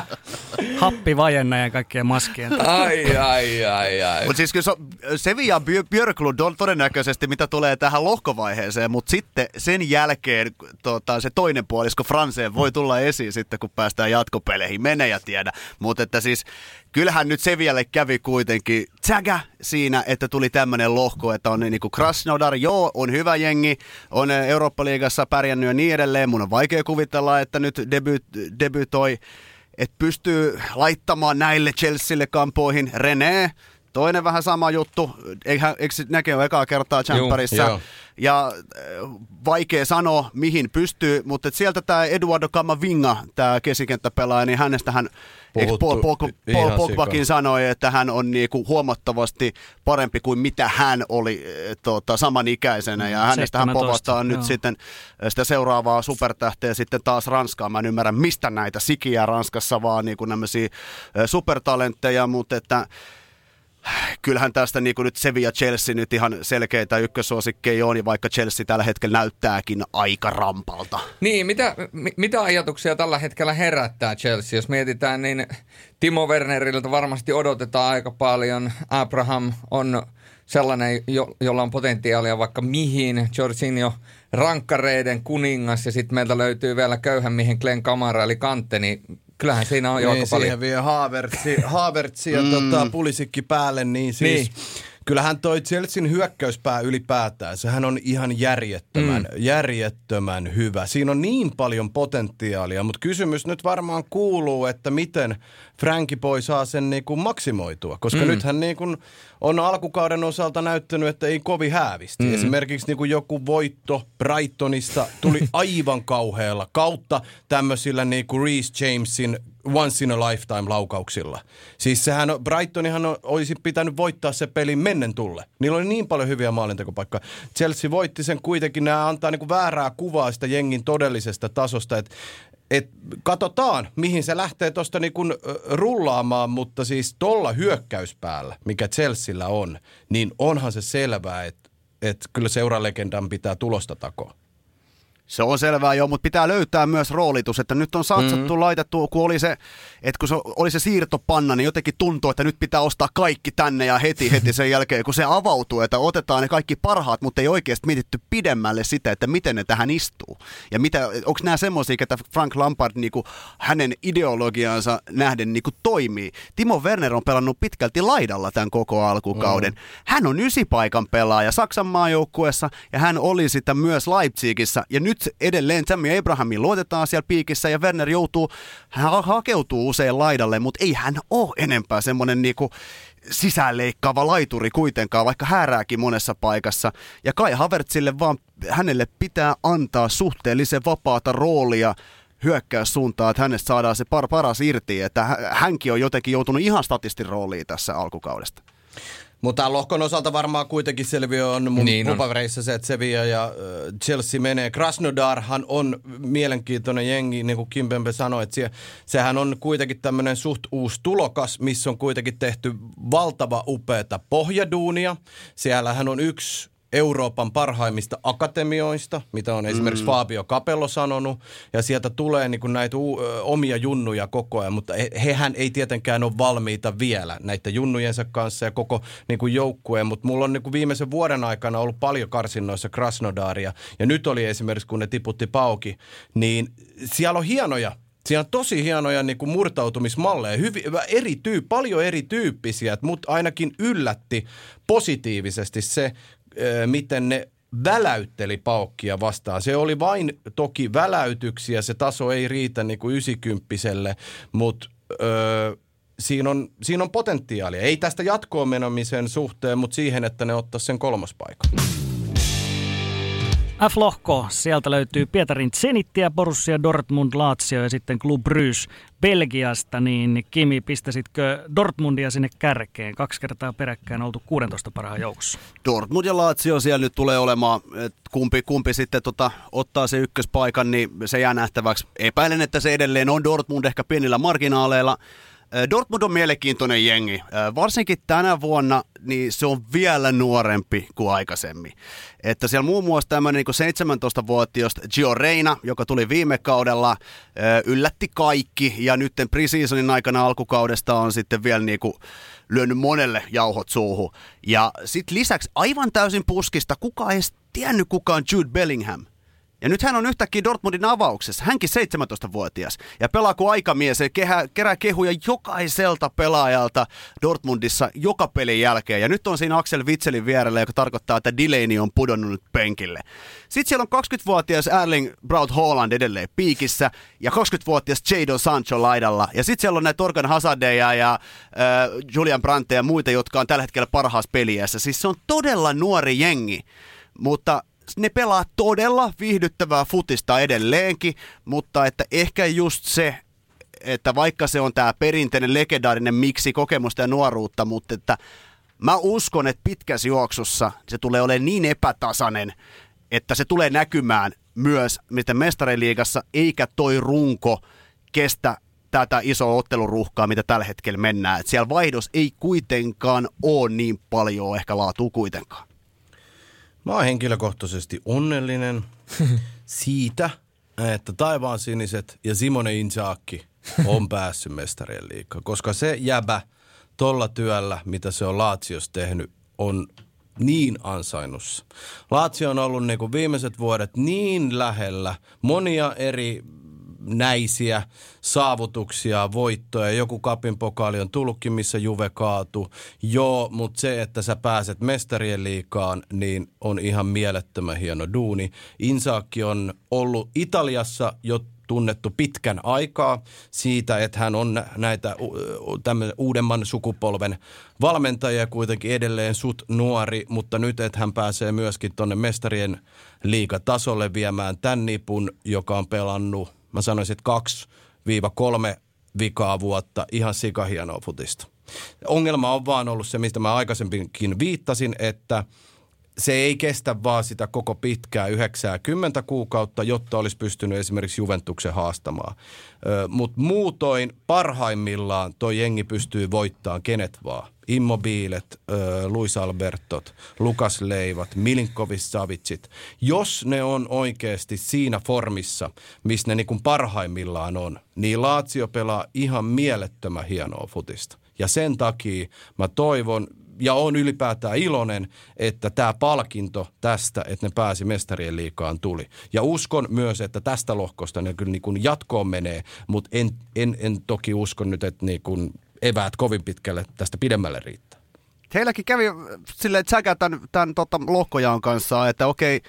Happivajenna ja kaikkien maskien. Ai, ai, ai, ai. Mutta siis kyllä se, Sevilla Björklund on todennäköisesti, mitä tulee tähän lohkovaiheeseen, mutta sitten sen jälkeen tota, se toinen puolisko Franseen voi tulla esiin sitten, kun päästään jatkopeleihin. Mene ja tiedä. Mutta että siis kyllähän nyt Sevialle kävi kuitenkin tsägä siinä, että tuli tämmöinen lohko, että on niin kuin Krasnodar, joo, on hyvä jengi, on Eurooppa-liigassa pärjännyt ja niin edelleen. Mun on vaikea kuvitella, että nyt debyt, debytoi että pystyy laittamaan näille Chelsealle kampoihin René, Toinen vähän sama juttu, eikö, eikö näkee jo ekaa kertaa Champerissa. Ja äh, vaikea sanoa, mihin pystyy, mutta sieltä tämä Eduardo Camavinga, tämä keskikenttäpelaaja, niin hänestähän Paul, Paul, Paul Pogbakin sanoi, että hän on niinku huomattavasti parempi kuin mitä hän oli e, tota, samanikäisenä. Ja hänestä hän povastaa nyt sitten e, sitä seuraavaa supertähteä sitten taas Ranskaan. Mä en ymmärrä, mistä näitä sikiä Ranskassa, vaan niinku nämmöisiä supertalentteja, mutta että kyllähän tästä niin kuin nyt Sevilla Chelsea nyt ihan selkeitä ykkösuosikkeja on, vaikka Chelsea tällä hetkellä näyttääkin aika rampalta. Niin, mitä, mitä ajatuksia tällä hetkellä herättää Chelsea? Jos mietitään, niin Timo Werneriltä varmasti odotetaan aika paljon. Abraham on sellainen, jo, jolla on potentiaalia vaikka mihin. Jorginho rankkareiden kuningas ja sitten meiltä löytyy vielä köyhän mihin Glenn Kamara eli Kante, niin Kyllähän siinä on jo niin, aika paljon. vie Haavertsi, Haavertsi ja mm. tota, pulisikki päälle, niin siis... Niin. Kyllähän toi Chelsean hyökkäyspää ylipäätään, sehän on ihan järjettömän, mm. järjettömän hyvä. Siinä on niin paljon potentiaalia, mutta kysymys nyt varmaan kuuluu, että miten Frankie Boy saa sen niin kuin maksimoitua, koska mm. nythän niin kuin on alkukauden osalta näyttänyt, että ei kovin häävisti. Mm. Esimerkiksi niin kuin joku voitto Brightonista tuli aivan kauhealla kautta tämmöisillä niin kuin Reece Jamesin once in a lifetime laukauksilla. Siis sehän, Brightonihan olisi pitänyt voittaa se peli mennen tulle. Niillä oli niin paljon hyviä maalintekopaikkoja. Chelsea voitti sen kuitenkin, nämä antaa niin kuin väärää kuvaa sitä jengin todellisesta tasosta, että et katsotaan, mihin se lähtee tuosta niinku rullaamaan, mutta siis tuolla hyökkäyspäällä, mikä Chelsealla on, niin onhan se selvää, että että kyllä seuralegendan pitää tulosta takoa. Se on selvää jo, mutta pitää löytää myös roolitus, että nyt on satsattu, mm. laitettu, kun oli se, että kun se oli se siirtopanna, niin jotenkin tuntuu, että nyt pitää ostaa kaikki tänne ja heti heti sen jälkeen, kun se avautuu, että otetaan ne kaikki parhaat, mutta ei oikeasti mietitty pidemmälle sitä, että miten ne tähän istuu. Ja mitä, onko nämä semmoisia, että Frank Lampard niinku, hänen ideologiansa nähden niinku, toimii. Timo Werner on pelannut pitkälti laidalla tämän koko alkukauden. Mm. Hän on ysipaikan pelaaja Saksan maajoukkuessa ja hän oli sitä myös Leipzigissä ja nyt edelleen Tammy Abrahamin luotetaan siellä piikissä ja Werner joutuu, hän hakeutuu usein laidalle, mutta ei hän ole enempää semmoinen niinku sisäänleikkaava laituri kuitenkaan, vaikka häärääkin monessa paikassa. Ja Kai Havertzille vaan hänelle pitää antaa suhteellisen vapaata roolia hyökkäyssuuntaan, että hänestä saadaan se par- paras irti, että hänkin on jotenkin joutunut ihan statistin rooliin tässä alkukaudesta. Mutta lohkon osalta varmaan kuitenkin selviö on mun, niin on. papereissa se, että Sevilla ja Chelsea menee. Krasnodarhan on mielenkiintoinen jengi, niin kuin Kimpempe sanoi, että sie, sehän on kuitenkin tämmöinen suht uusi tulokas, missä on kuitenkin tehty valtava upeata pohjaduunia. Siellähän on yksi Euroopan parhaimmista akatemioista, mitä on esimerkiksi mm. Fabio Capello sanonut, ja sieltä tulee niin kuin näitä u- omia junnuja koko ajan, mutta he, hehän ei tietenkään ole valmiita vielä näiden junnujensa kanssa ja koko niin kuin joukkueen, mutta mulla on niin kuin viimeisen vuoden aikana ollut paljon karsinnoissa Krasnodaria, ja nyt oli esimerkiksi, kun ne tiputti pauki, niin siellä on hienoja Siinä on tosi hienoja niin kuin murtautumismalleja, hyvin, eri tyy, paljon erityyppisiä, mutta ainakin yllätti positiivisesti se, miten ne väläytteli paukkia vastaan. Se oli vain toki väläytyksiä, se taso ei riitä niin kuin ysikymppiselle, mutta öö, siinä, on, siinä on potentiaalia. Ei tästä jatkoon menemisen suhteen, mutta siihen, että ne ottaa sen kolmospaikan. F-lohko, sieltä löytyy Pietarin Zenittiä, Borussia Dortmund, Lazio ja sitten Club Brugge Belgiasta, niin Kimi, pistäisitkö Dortmundia sinne kärkeen? Kaksi kertaa peräkkäin oltu 16 parhaan joukossa. Dortmund ja Lazio siellä nyt tulee olemaan, kumpi, kumpi sitten tota, ottaa se ykköspaikan, niin se jää nähtäväksi. Epäilen, että se edelleen on Dortmund ehkä pienillä marginaaleilla. Dortmund on mielenkiintoinen jengi. Varsinkin tänä vuonna niin se on vielä nuorempi kuin aikaisemmin. Että siellä muun muassa tämmöinen niin 17-vuotias Gio Reina, joka tuli viime kaudella, yllätti kaikki ja nyt preseasonin aikana alkukaudesta on sitten vielä niin kuin lyönyt monelle jauhot suuhun. Ja sitten lisäksi aivan täysin puskista, kuka ei tiennyt kuka on Jude Bellingham. Ja nyt hän on yhtäkkiä Dortmundin avauksessa, hänkin 17-vuotias. Ja pelaa kuin aikamies, ja kehä, kerää kehuja jokaiselta pelaajalta Dortmundissa joka pelin jälkeen. Ja nyt on siinä Axel Witselin vierellä, joka tarkoittaa, että Delaney on pudonnut penkille. Sitten siellä on 20-vuotias Erling Braut Haaland edelleen piikissä, ja 20-vuotias Jadon Sancho laidalla. Ja sitten siellä on näitä Torgan Hazardeja ja äh, Julian Brandte ja muita, jotka on tällä hetkellä parhaassa peliässä. Siis se on todella nuori jengi. Mutta ne pelaa todella viihdyttävää futista edelleenkin, mutta että ehkä just se, että vaikka se on tämä perinteinen legendaarinen miksi kokemusta ja nuoruutta, mutta että mä uskon, että pitkässä juoksussa se tulee olemaan niin epätasainen, että se tulee näkymään myös miten mestariliigassa, eikä toi runko kestä tätä isoa otteluruhkaa, mitä tällä hetkellä mennään. Et siellä vaihdos ei kuitenkaan ole niin paljon ehkä laatua kuitenkaan. Mä oon henkilökohtaisesti onnellinen siitä, että taivaan siniset ja Simone Insaakki on päässyt mestarien liikkaan, koska se jäbä tolla työllä, mitä se on Laatsios tehnyt, on niin ansainnussa. Laatsio on ollut niin viimeiset vuodet niin lähellä monia eri näisiä saavutuksia, voittoja. Joku kapin pokaali on tullutkin, missä Juve kaatu. Joo, mutta se, että sä pääset mestarien liikaan, niin on ihan mielettömän hieno duuni. Insaakki on ollut Italiassa jo tunnettu pitkän aikaa siitä, että hän on näitä uudemman sukupolven valmentajia kuitenkin edelleen sut nuori, mutta nyt, että hän pääsee myöskin tuonne mestarien liikatasolle viemään tämän nipun, joka on pelannut mä sanoisin, että kaksi viiva kolme vikaa vuotta ihan sikahienoa futista. Ongelma on vaan ollut se, mistä mä aikaisemminkin viittasin, että se ei kestä vaan sitä koko pitkää 90 kuukautta, jotta olisi pystynyt esimerkiksi Juventuksen haastamaan. Mutta muutoin parhaimmillaan tuo jengi pystyy voittamaan kenet vaan. Immobiilet, Luis Albertot, Lukas Leivat, Milinkovis Savitsit. Jos ne on oikeasti siinä formissa, missä ne niin parhaimmillaan on, niin Laatsio pelaa ihan mielettömän hienoa futista. Ja sen takia mä toivon, ja on ylipäätään iloinen, että tämä palkinto tästä, että ne pääsi mestarien liikaan tuli. Ja uskon myös, että tästä lohkosta ne kyllä niin kuin jatkoon menee, mutta en, en, en toki usko nyt, että niin kuin eväät kovin pitkälle tästä pidemmälle riittää. Heilläkin kävi silleen säkä tämän, tämän tota, lohkojaon kanssa, että okei,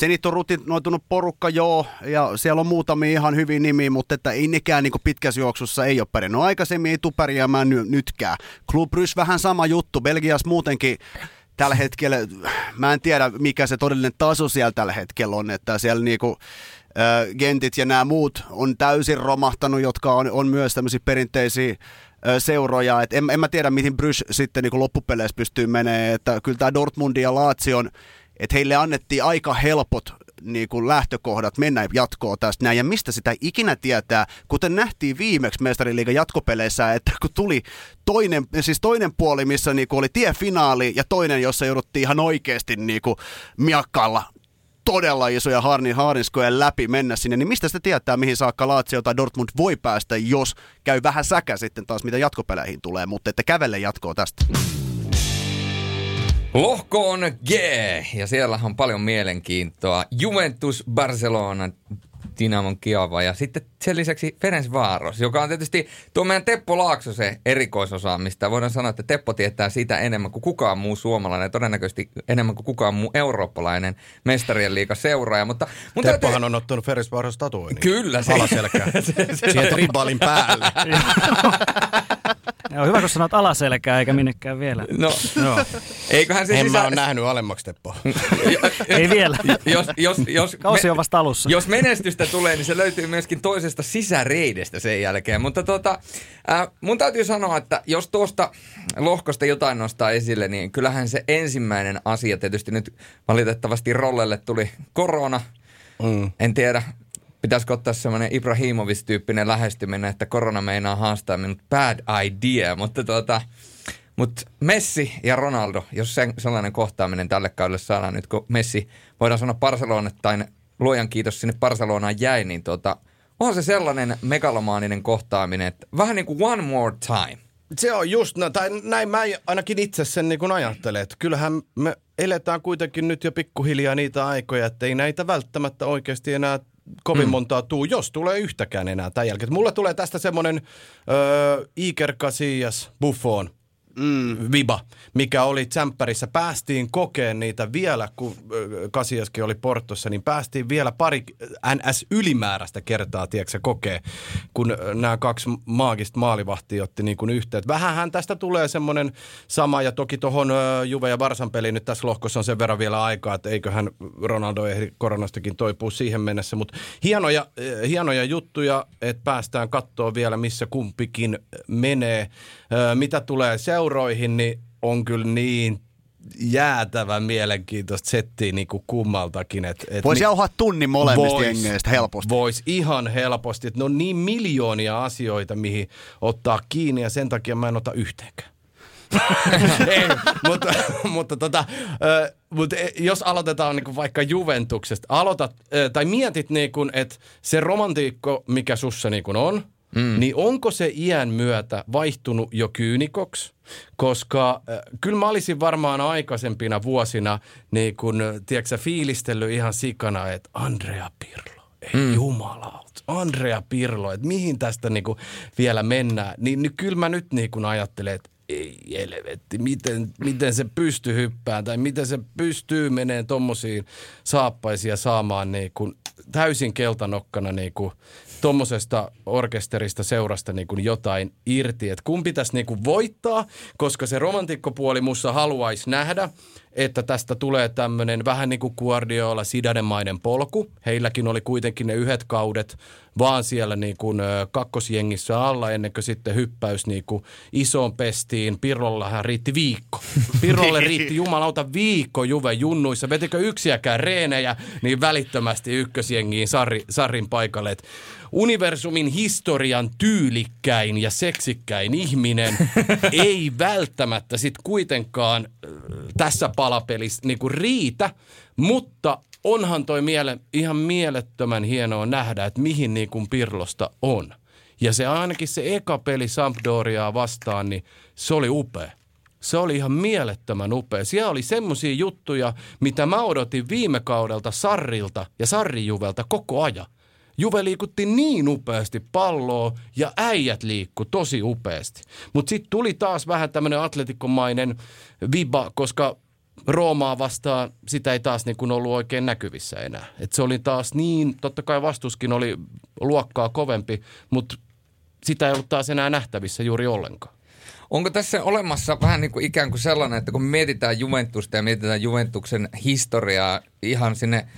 Zenit on rutinoitunut porukka, joo, ja siellä on muutamia ihan hyviä nimiä, mutta että ei nekään niin pitkässä juoksussa ei ole pärjännyt. Aikaisemmin ei tule pärjäämään ny- nytkään. Club Brys vähän sama juttu, Belgias muutenkin tällä hetkellä, mä en tiedä mikä se todellinen taso siellä tällä hetkellä on, että siellä niinku, äh, Gentit ja nämä muut on täysin romahtanut, jotka on, on myös tämmöisiä perinteisiä seuroja. Et en, en mä tiedä, mihin Brys sitten niin loppupeleissä pystyy menemään. Että kyllä tämä Dortmundin ja Laatsion, että heille annettiin aika helpot niin kuin lähtökohdat mennä jatkoon tästä näin. Ja mistä sitä ikinä tietää, kuten nähtiin viimeksi mestariliigan jatkopeleissä, että kun tuli toinen, siis toinen puoli, missä niin kuin oli tiefinaali ja toinen, jossa jouduttiin ihan oikeasti niin kuin miakkalla todella isoja harnin haarinskoja läpi mennä sinne, niin mistä sitä tietää, mihin saakka Lazio tai Dortmund voi päästä, jos käy vähän säkä sitten taas, mitä jatkopeleihin tulee, mutta että kävele jatkoa tästä. Lohko on G ja siellä on paljon mielenkiintoa. Juventus, Barcelona, Dinamon Kiava ja sitten sen lisäksi Ferenc Vaaros, joka on tietysti tuo meidän Teppo Laakso se erikoisosaamista. Voidaan sanoa, että Teppo tietää siitä enemmän kuin kukaan muu suomalainen ja todennäköisesti enemmän kuin kukaan muu eurooppalainen mestarien liiga seuraaja. Mutta mun Teppohan täytyy... on ottanut Ferenc Vaaros tatuoinnin. Kyllä. Se... Alaselkään. se, se, Siihen tribalin päälle. on hyvä, kun sanot alaselkää eikä minnekään vielä. No, no. eiköhän se en sisä... mä ole nähnyt alemmaksi Teppo. Ei vielä. Jos, jos, jos, Kausi on vasta alussa. Jos menestystä tulee, niin se löytyy myöskin toisesta sisäreidestä sen jälkeen. Mutta tota, äh, mun täytyy sanoa, että jos tuosta lohkosta jotain nostaa esille, niin kyllähän se ensimmäinen asia tietysti nyt valitettavasti Rollelle tuli korona. Mm. En tiedä, pitäisikö ottaa semmoinen Ibrahimovic-tyyppinen lähestyminen, että korona meinaa haastaa minut bad idea, mutta tuota, mutta Messi ja Ronaldo, jos sen, sellainen kohtaaminen tälle kaudelle saadaan nyt, kun Messi, voidaan sanoa Barcelonattain, luojan kiitos sinne Barcelonaan jäi, niin tuota, on se sellainen megalomaaninen kohtaaminen, että vähän niin kuin one more time. Se on just, no, tai näin mä ainakin itse sen niin kuin ajattelen, että kyllähän me eletään kuitenkin nyt jo pikkuhiljaa niitä aikoja, että ei näitä välttämättä oikeasti enää kovin mm. montaa tuu, jos tulee yhtäkään enää tämän jälkeen. Mulla tulee tästä semmoinen öö, Iker Casillas Buffon mm, viba, mikä oli tsemppärissä. Päästiin kokeen niitä vielä, kun Kasiaskin oli Portossa, niin päästiin vielä pari NS ylimääräistä kertaa, tiedätkö kokee, kun nämä kaksi maagista maalivahtia otti niin kuin yhteen. Vähänhän tästä tulee semmoinen sama, ja toki tuohon Juve ja Varsan peliin nyt tässä lohkossa on sen verran vielä aikaa, että eiköhän Ronaldo ehdi koronastakin toipua siihen mennessä, mutta hienoja, hienoja juttuja, että päästään katsoa vielä, missä kumpikin menee. Mitä tulee seuroihin, niin on kyllä niin jäätävän mielenkiintoista settiä niin kuin kummaltakin. Et, et Voisi jauhaa tunnin molemmista vois, jengeistä helposti. Voisi ihan helposti. Että ne on niin miljoonia asioita, mihin ottaa kiinni ja sen takia mä en ota yhteenkään. Ei, mutta, mutta, tota, mutta e, jos aloitetaan niin vaikka Juventuksesta, aloitat, tai mietit, niin että se romantiikko, mikä sussa niin on – Mm. Niin onko se iän myötä vaihtunut jo kyynikoksi? Koska äh, kyllä mä olisin varmaan aikaisempina vuosina niin kun, tiedätkö, fiilistellyt ihan sikana, että Andrea Pirlo, ei mm. jumalaut, Andrea Pirlo, että mihin tästä niin vielä mennään. Niin, niin kyllä mä nyt niin ajattelen, että ei helvetti, miten, miten se pystyy hyppään tai miten se pystyy meneen tommosiin saappaisia saamaan niin kuin täysin keltanokkana niin kuin tuommoisesta orkesterista, seurasta niin kuin jotain irti. Että kumpi tässä niin kuin voittaa, koska se romantikkopuoli mussa haluaisi nähdä, että tästä tulee tämmöinen vähän niin kuin Guardiola sidademainen polku. Heilläkin oli kuitenkin ne yhdet kaudet vaan siellä niin kuin kakkosjengissä alla ennen kuin sitten hyppäys niin kuin isoon pestiin. Pirrollahan riitti viikko. Pirrolle riitti jumalauta viikko Juve junnuissa. Vetikö yksiäkään reenejä, niin välittömästi ykkösjengiin Sarri, Sarrin paikalle. Et universumin historian tyylikkäin ja seksikkäin ihminen ei välttämättä sit kuitenkaan tässä palapelissä niinku riitä, mutta onhan toi miele, ihan mielettömän hienoa nähdä, että mihin niin kuin Pirlosta on. Ja se ainakin se eka peli Sampdoriaa vastaan, niin se oli upea. Se oli ihan mielettömän upea. Siellä oli semmoisia juttuja, mitä mä odotin viime kaudelta Sarrilta ja Sarrijuvelta koko ajan. Juve liikutti niin upeasti palloa ja äijät liikku tosi upeasti. Mutta sitten tuli taas vähän tämmöinen atletikomainen viba, koska Roomaa vastaan sitä ei taas niin kuin ollut oikein näkyvissä enää. Et se oli taas niin, totta kai vastuskin oli luokkaa kovempi, mutta sitä ei ollut taas enää nähtävissä juuri ollenkaan. Onko tässä olemassa vähän niin kuin ikään kuin sellainen, että kun mietitään Juventusta ja mietitään Juventuksen historiaa ihan sinne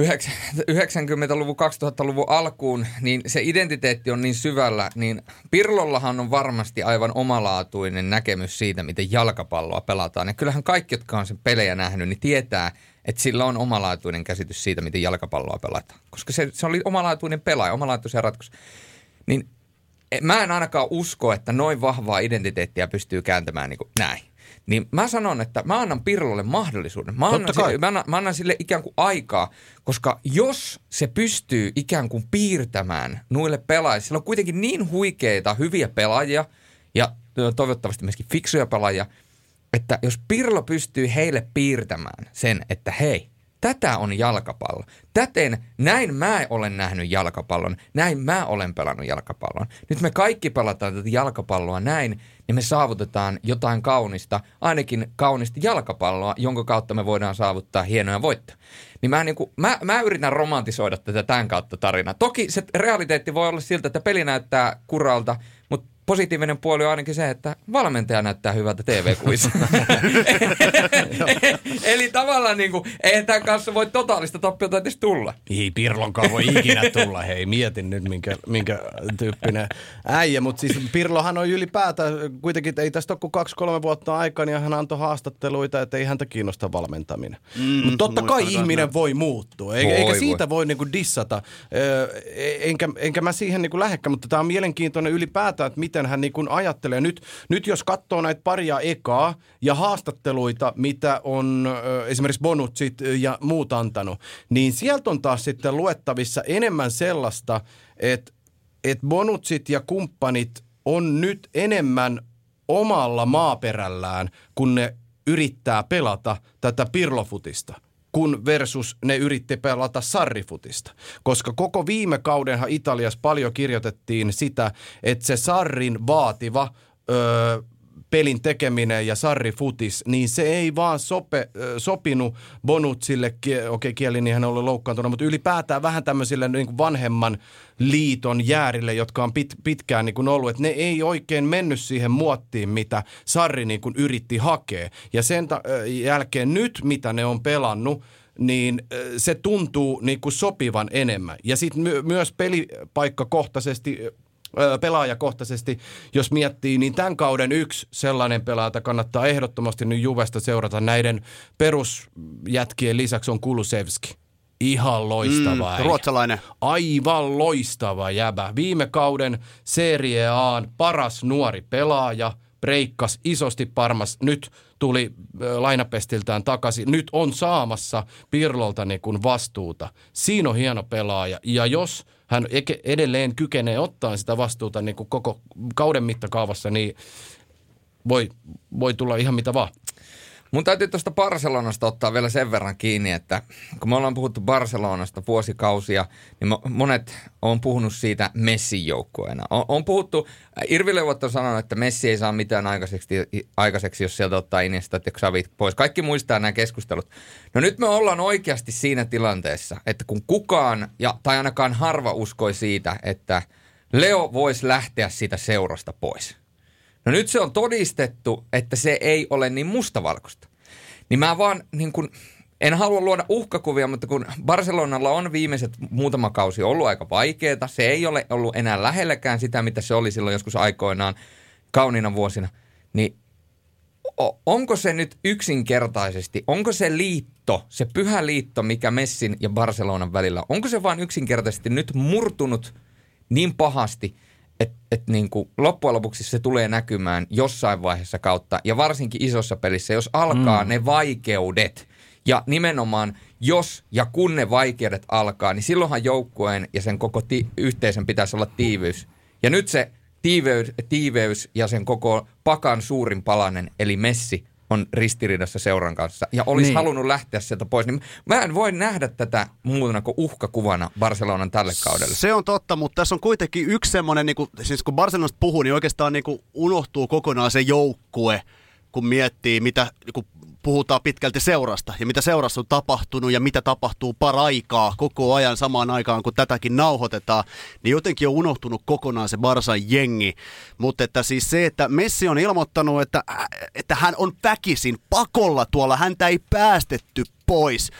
90-luvun, 2000-luvun alkuun, niin se identiteetti on niin syvällä, niin Pirlollahan on varmasti aivan omalaatuinen näkemys siitä, miten jalkapalloa pelataan. Ja kyllähän kaikki, jotka on sen pelejä nähnyt, niin tietää, että sillä on omalaatuinen käsitys siitä, miten jalkapalloa pelataan. Koska se, se oli omalaatuinen pelaaja, omalaatuisia ratkaisuja. Niin e, mä en ainakaan usko, että noin vahvaa identiteettiä pystyy kääntämään niin kuin näin. Niin mä sanon, että mä annan Pirlolle mahdollisuuden. Mä annan, sille, mä, annan, mä annan sille ikään kuin aikaa, koska jos se pystyy ikään kuin piirtämään nuille pelaajille, sillä on kuitenkin niin huikeita, hyviä pelaajia ja toivottavasti myöskin fiksuja pelaajia, että jos Pirlo pystyy heille piirtämään sen, että hei, tätä on jalkapallo. Täten näin mä olen nähnyt jalkapallon, näin mä olen pelannut jalkapallon. Nyt me kaikki pelataan tätä jalkapalloa näin, niin me saavutetaan jotain kaunista, ainakin kaunista jalkapalloa, jonka kautta me voidaan saavuttaa hienoja voittoja. Niin mä, niin kuin, mä, mä yritän romantisoida tätä tämän kautta tarinaa. Toki se realiteetti voi olla siltä, että peli näyttää kuralta, positiivinen puoli on ainakin se, että valmentaja näyttää hyvältä TV-kuvissa. Eli tavallaan niin kuin, eihän tämän kanssa voi totaalista tappiota edes tulla. Ei Pirlonkaan voi ikinä tulla. Hei, mietin nyt minkä, minkä tyyppinen äijä. Mutta siis Pirlohan on ylipäätään, kuitenkin ei tästä ole kuin kaksi-kolme vuotta aikaa, niin hän antoi haastatteluita, että ei häntä kiinnosta valmentaminen. Mm, Mutta totta kai ihminen voi muuttua, eikä, voi, eikä siitä voi, voi niinku dissata. Enkä, enkä mä siihen niinku lähdekään, mutta tämä on mielenkiintoinen ylipäätään, että miten hän niin kuin ajattelee. Nyt, nyt jos katsoo näitä paria ekaa ja haastatteluita, mitä on esimerkiksi Bonutsit ja muut antanut, niin sieltä on taas sitten luettavissa enemmän sellaista, että, että Bonutsit ja kumppanit on nyt enemmän omalla maaperällään, kun ne yrittää pelata tätä pirlofutista kun versus ne yritti pelata sarrifutista. Koska koko viime kaudenhan Italiassa paljon kirjoitettiin sitä, että se sarrin vaativa öö, pelin tekeminen ja Sarri Futis, niin se ei vaan sope, sopinut Bonutsille, okei okay, kieli niin hän oli loukkaantunut, mutta ylipäätään vähän tämmöisille niin kuin vanhemman liiton jäärille, jotka on pit, pitkään niin kuin ollut, että ne ei oikein mennyt siihen muottiin, mitä Sarri niin kuin yritti hakea. Ja sen ta- jälkeen nyt, mitä ne on pelannut, niin se tuntuu niin kuin sopivan enemmän. Ja sitten my- myös pelipaikkakohtaisesti pelaajakohtaisesti, jos miettii, niin tämän kauden yksi sellainen pelaaja kannattaa ehdottomasti nyt Juvesta seurata. Näiden perusjätkien lisäksi on Kulusevski. Ihan loistava. Mm, ruotsalainen. Aivan loistava jäbä. Viime kauden Serie A:n paras nuori pelaaja, breikkas isosti Parmas. Nyt tuli lainapestiltään takaisin. Nyt on saamassa Pirlolta niin kuin vastuuta. Siinä on hieno pelaaja. Ja jos hän edelleen kykenee ottaa sitä vastuuta niin kuin koko kauden mittakaavassa, niin voi, voi tulla ihan mitä vaan. Mun täytyy tuosta Barcelonasta ottaa vielä sen verran kiinni, että kun me ollaan puhuttu Barcelonasta vuosikausia, niin monet on puhunut siitä Messin joukkueena. On, on puhuttu, Irvi Leuvot on sanonut, että Messi ei saa mitään aikaiseksi, aikaiseksi jos sieltä ottaa Iniesta ja Xavi pois. Kaikki muistaa nämä keskustelut. No nyt me ollaan oikeasti siinä tilanteessa, että kun kukaan, ja, tai ainakaan harva uskoi siitä, että Leo voisi lähteä siitä seurasta pois – No nyt se on todistettu, että se ei ole niin mustavalkoista. Niin mä vaan niin kun, en halua luoda uhkakuvia, mutta kun Barcelonalla on viimeiset muutama kausi ollut aika vaikeaa, se ei ole ollut enää lähelläkään sitä, mitä se oli silloin joskus aikoinaan kauniina vuosina, niin onko se nyt yksinkertaisesti, onko se liitto, se pyhä liitto, mikä Messin ja Barcelonan välillä, onko se vain yksinkertaisesti nyt murtunut niin pahasti, että et niin kuin loppujen lopuksi se tulee näkymään jossain vaiheessa kautta, ja varsinkin isossa pelissä, jos alkaa mm. ne vaikeudet, ja nimenomaan jos ja kun ne vaikeudet alkaa, niin silloinhan joukkueen ja sen koko ti- yhteisön pitäisi olla tiivyys. Ja nyt se tiiveys, tiiveys ja sen koko pakan suurin palanen, eli Messi, on ristiriidassa seuran kanssa ja olisi niin. halunnut lähteä sieltä pois, niin mä en voi nähdä tätä muutuna kuin uhkakuvana Barcelonan tälle kaudelle. Se on totta, mutta tässä on kuitenkin yksi semmoinen, niin kuin, siis kun Barcelonasta puhuu, niin oikeastaan niin kuin unohtuu kokonaan se joukkue, kun miettii, mitä niin kuin puhutaan pitkälti seurasta ja mitä seurassa on tapahtunut ja mitä tapahtuu paraikaa koko ajan samaan aikaan, kun tätäkin nauhoitetaan, niin jotenkin on unohtunut kokonaan se Barsan jengi. Mutta että siis se, että Messi on ilmoittanut, että, että hän on väkisin pakolla tuolla, häntä ei päästetty pois.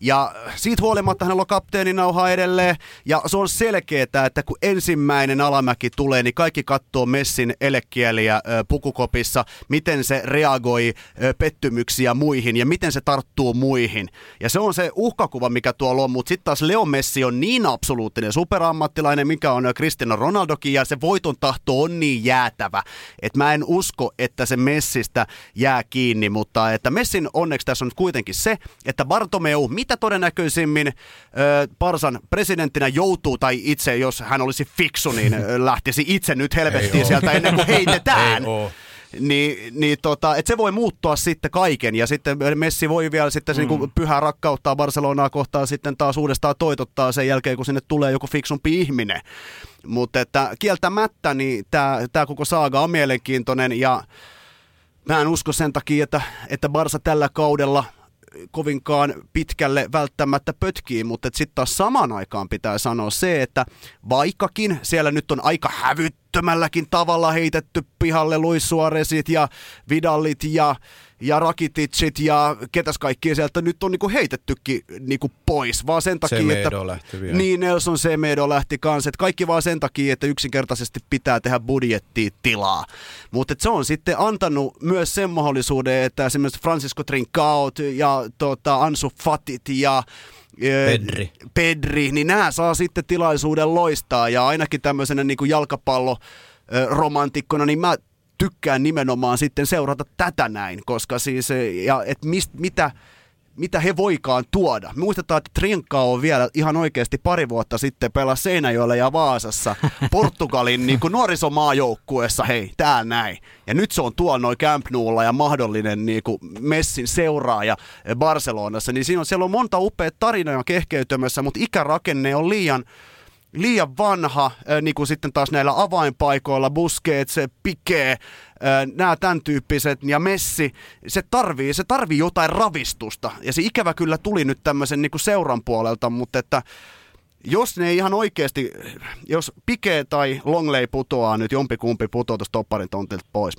Ja siitä huolimatta hänellä on kapteeninauha edelleen. Ja se on selkeää, että kun ensimmäinen alamäki tulee, niin kaikki katsoo Messin elekieliä pukukopissa, miten se reagoi pettymyksiä muihin ja miten se tarttuu muihin. Ja se on se uhkakuva, mikä tuolla on. Mutta sitten taas Leo Messi on niin absoluuttinen superammattilainen, mikä on Cristiano Ronaldokin, ja se voiton tahto on niin jäätävä, että mä en usko, että se Messistä jää kiinni, mutta että Messin onneksi tässä on kuitenkin se, että Bartomeu, mit mitä todennäköisimmin Parsan presidenttinä joutuu, tai itse, jos hän olisi fiksu, niin lähtisi itse nyt helvettiin sieltä ennen kuin heitetään. niin, niin tota, että se voi muuttua sitten kaiken ja sitten Messi voi vielä sitten mm. niin pyhää rakkauttaa Barcelonaa kohtaan sitten taas uudestaan toitottaa sen jälkeen, kun sinne tulee joku fiksumpi ihminen. Mutta että kieltämättä niin tämä koko saaga on mielenkiintoinen ja mä en usko sen takia, että, että Barsa tällä kaudella kovinkaan pitkälle välttämättä pötkii, mutta sitten taas samaan aikaan pitää sanoa se, että vaikkakin siellä nyt on aika hävyttömälläkin tavalla heitetty pihalle Luis Suarezit ja Vidallit ja ja Rakititsit ja ketäs kaikki sieltä nyt on niinku heitettykin niinku pois, vaan sen takia, Semedo että... lähti vielä. Niin, Nelson Semedo lähti kanssa, että kaikki vaan sen takia, että yksinkertaisesti pitää tehdä budjettiin tilaa. Mutta se on sitten antanut myös sen mahdollisuuden, että esimerkiksi Francisco Trincaut ja tota, Ansu Fatit ja Pedri. Pedri, niin nämä saa sitten tilaisuuden loistaa ja ainakin tämmöisenä niin kuin jalkapallo romantikkona, niin mä tykkään nimenomaan sitten seurata tätä näin, koska siis, eh, ja et mist, mitä, mitä he voikaan tuoda. Muistetaan, että Trinka on vielä ihan oikeasti pari vuotta sitten pelasi Seinäjoella ja Vaasassa Portugalin niin kuin nuorisomaajoukkueessa, hei, tää näin. Ja nyt se on tuolla noin Camp Noulla ja mahdollinen niin kuin Messin seuraaja Barcelonassa, niin siinä on, siellä on monta upeaa tarinaa kehkeytymässä, mutta ikärakenne on liian liian vanha, niin kuin sitten taas näillä avainpaikoilla, Busquets, Piqué, nämä tämän tyyppiset, ja Messi, se tarvii, se tarvii jotain ravistusta, ja se ikävä kyllä tuli nyt tämmöisen niin kuin seuran puolelta, mutta että jos ne ihan oikeasti, jos Pike tai Longley putoaa nyt, jompikumpi putoaa tuosta topparin tontilta pois,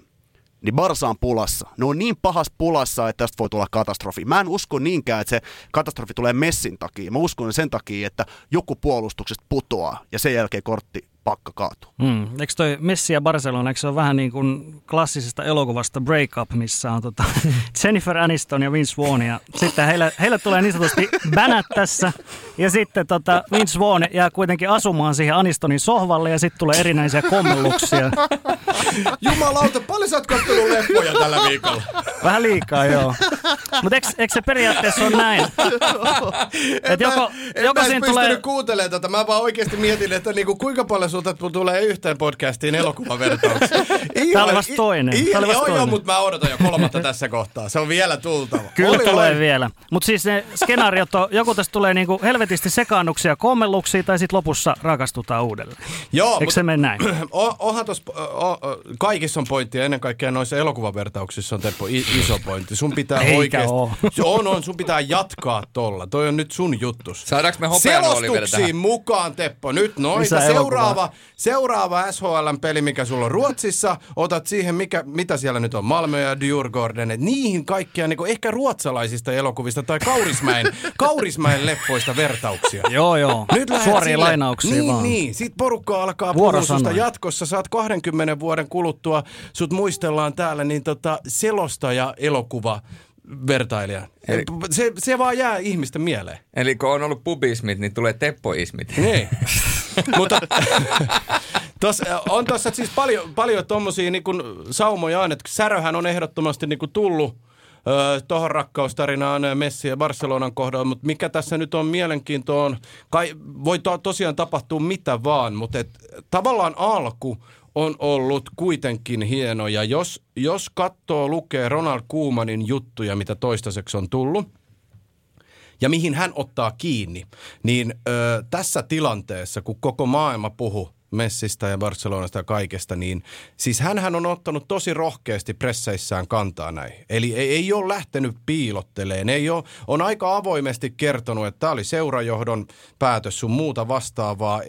niin Barsa on pulassa. Ne on niin pahas pulassa, että tästä voi tulla katastrofi. Mä en usko niinkään, että se katastrofi tulee Messin takia. Mä uskon sen takia, että joku puolustuksesta putoaa ja sen jälkeen kortti pakka kaatuu. Mm. Eikö toi Messi ja Barcelona, eikö se ole vähän niin kuin klassisesta elokuvasta Break Up, missä on tota Jennifer Aniston ja Vince Vaughn ja sitten heille, heille tulee niin sanotusti bänät tässä ja sitten tota Vince Vaughn jää kuitenkin asumaan siihen Anistonin sohvalle ja sitten tulee erinäisiä kommelluksia. Jumalauta, paljon sä oot kattonut leffoja tällä viikolla? Vähän liikaa, joo. Mutta eikö, eikö se periaatteessa ole näin? Et joko, en joko siinä tulee... kuuntelemaan tätä. Mä vaan oikeasti mietin, että niinku, kuinka paljon sulta tulee yhteen podcastiin elokuvavertauksia. Tämä oli vasta toinen. Tämä oli vasta joo, toinen. joo, mutta mä odotan jo kolmatta tässä kohtaa. Se on vielä tultava. Kyllä oli tulee oli. vielä. Mutta siis ne skenaariot on, joku tästä tulee niinku helvetisti sekaannuksia, kommelluksia tai sitten lopussa rakastutaan uudelleen. Joo, Eikö se mene näin? onhan tos, o, o, kaikissa on pointtia, ennen kaikkea noissa elokuvavertauksissa on Teppo iso pointti. Sun pitää Eikä oikeasti. on, on, sun pitää jatkaa tolla. Toi on nyt sun juttus. Saadaanko me Selostuksiin mukaan, Teppo. Nyt noita. Lisää elokuvaa. Seuraava, seuraava SHL-peli, mikä sulla on Ruotsissa. Otat siihen, mikä, mitä siellä nyt on, Malmö ja Djurgården. Niihin kaikkia niin ehkä ruotsalaisista elokuvista tai Kaurismäen, Kaurismäen leppoista vertauksia. Joo, joo. lähdet Suoria lainauksia niin, vaan. Niin, sit porukka alkaa puhua susta jatkossa. Saat 20 vuoden kuluttua, sut muistellaan täällä, niin tota, selostaja elokuva vertailija. Eli- Se, se vaan jää ihmisten mieleen. Eli kun on ollut pubismit, niin tulee teppoismit. Niin. Mutta tos, on tuossa siis paljon, paljon tuommoisia niin saumoja on, että Säröhän on ehdottomasti niin kuin tullut tuohon rakkaustarinaan Messi ja Barcelonan kohdalla, mutta mikä tässä nyt on mielenkiintoa on, kai, voi to, tosiaan tapahtua mitä vaan, mutta et, tavallaan alku on ollut kuitenkin hieno. Ja jos, jos katsoo, lukee Ronald Koemanin juttuja, mitä toistaiseksi on tullut, ja mihin hän ottaa kiinni, niin ö, tässä tilanteessa, kun koko maailma puhuu Messistä ja Barcelonasta ja kaikesta, niin siis hän on ottanut tosi rohkeasti presseissään kantaa näihin. Eli ei, ei ole lähtenyt piilotteleen, ei ole, on aika avoimesti kertonut, että tämä oli seurajohdon päätös sun muuta vastaavaa.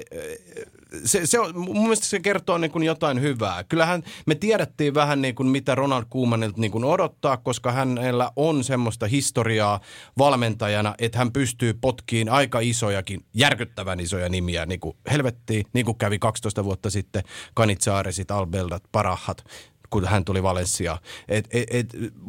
Se, se on, mun mielestä se kertoo niin kuin jotain hyvää. Kyllähän me tiedettiin vähän niin kuin mitä Ronald Koemanilta niin kuin odottaa, koska hänellä on semmoista historiaa valmentajana, että hän pystyy potkiin aika isojakin, järkyttävän isoja nimiä, niin kuin helvettiin, niin kuin kävi 12 vuotta sitten Kanitsaaresit, Albeldat, Parahat, kun hän tuli Valenssiaan. Et, et, et,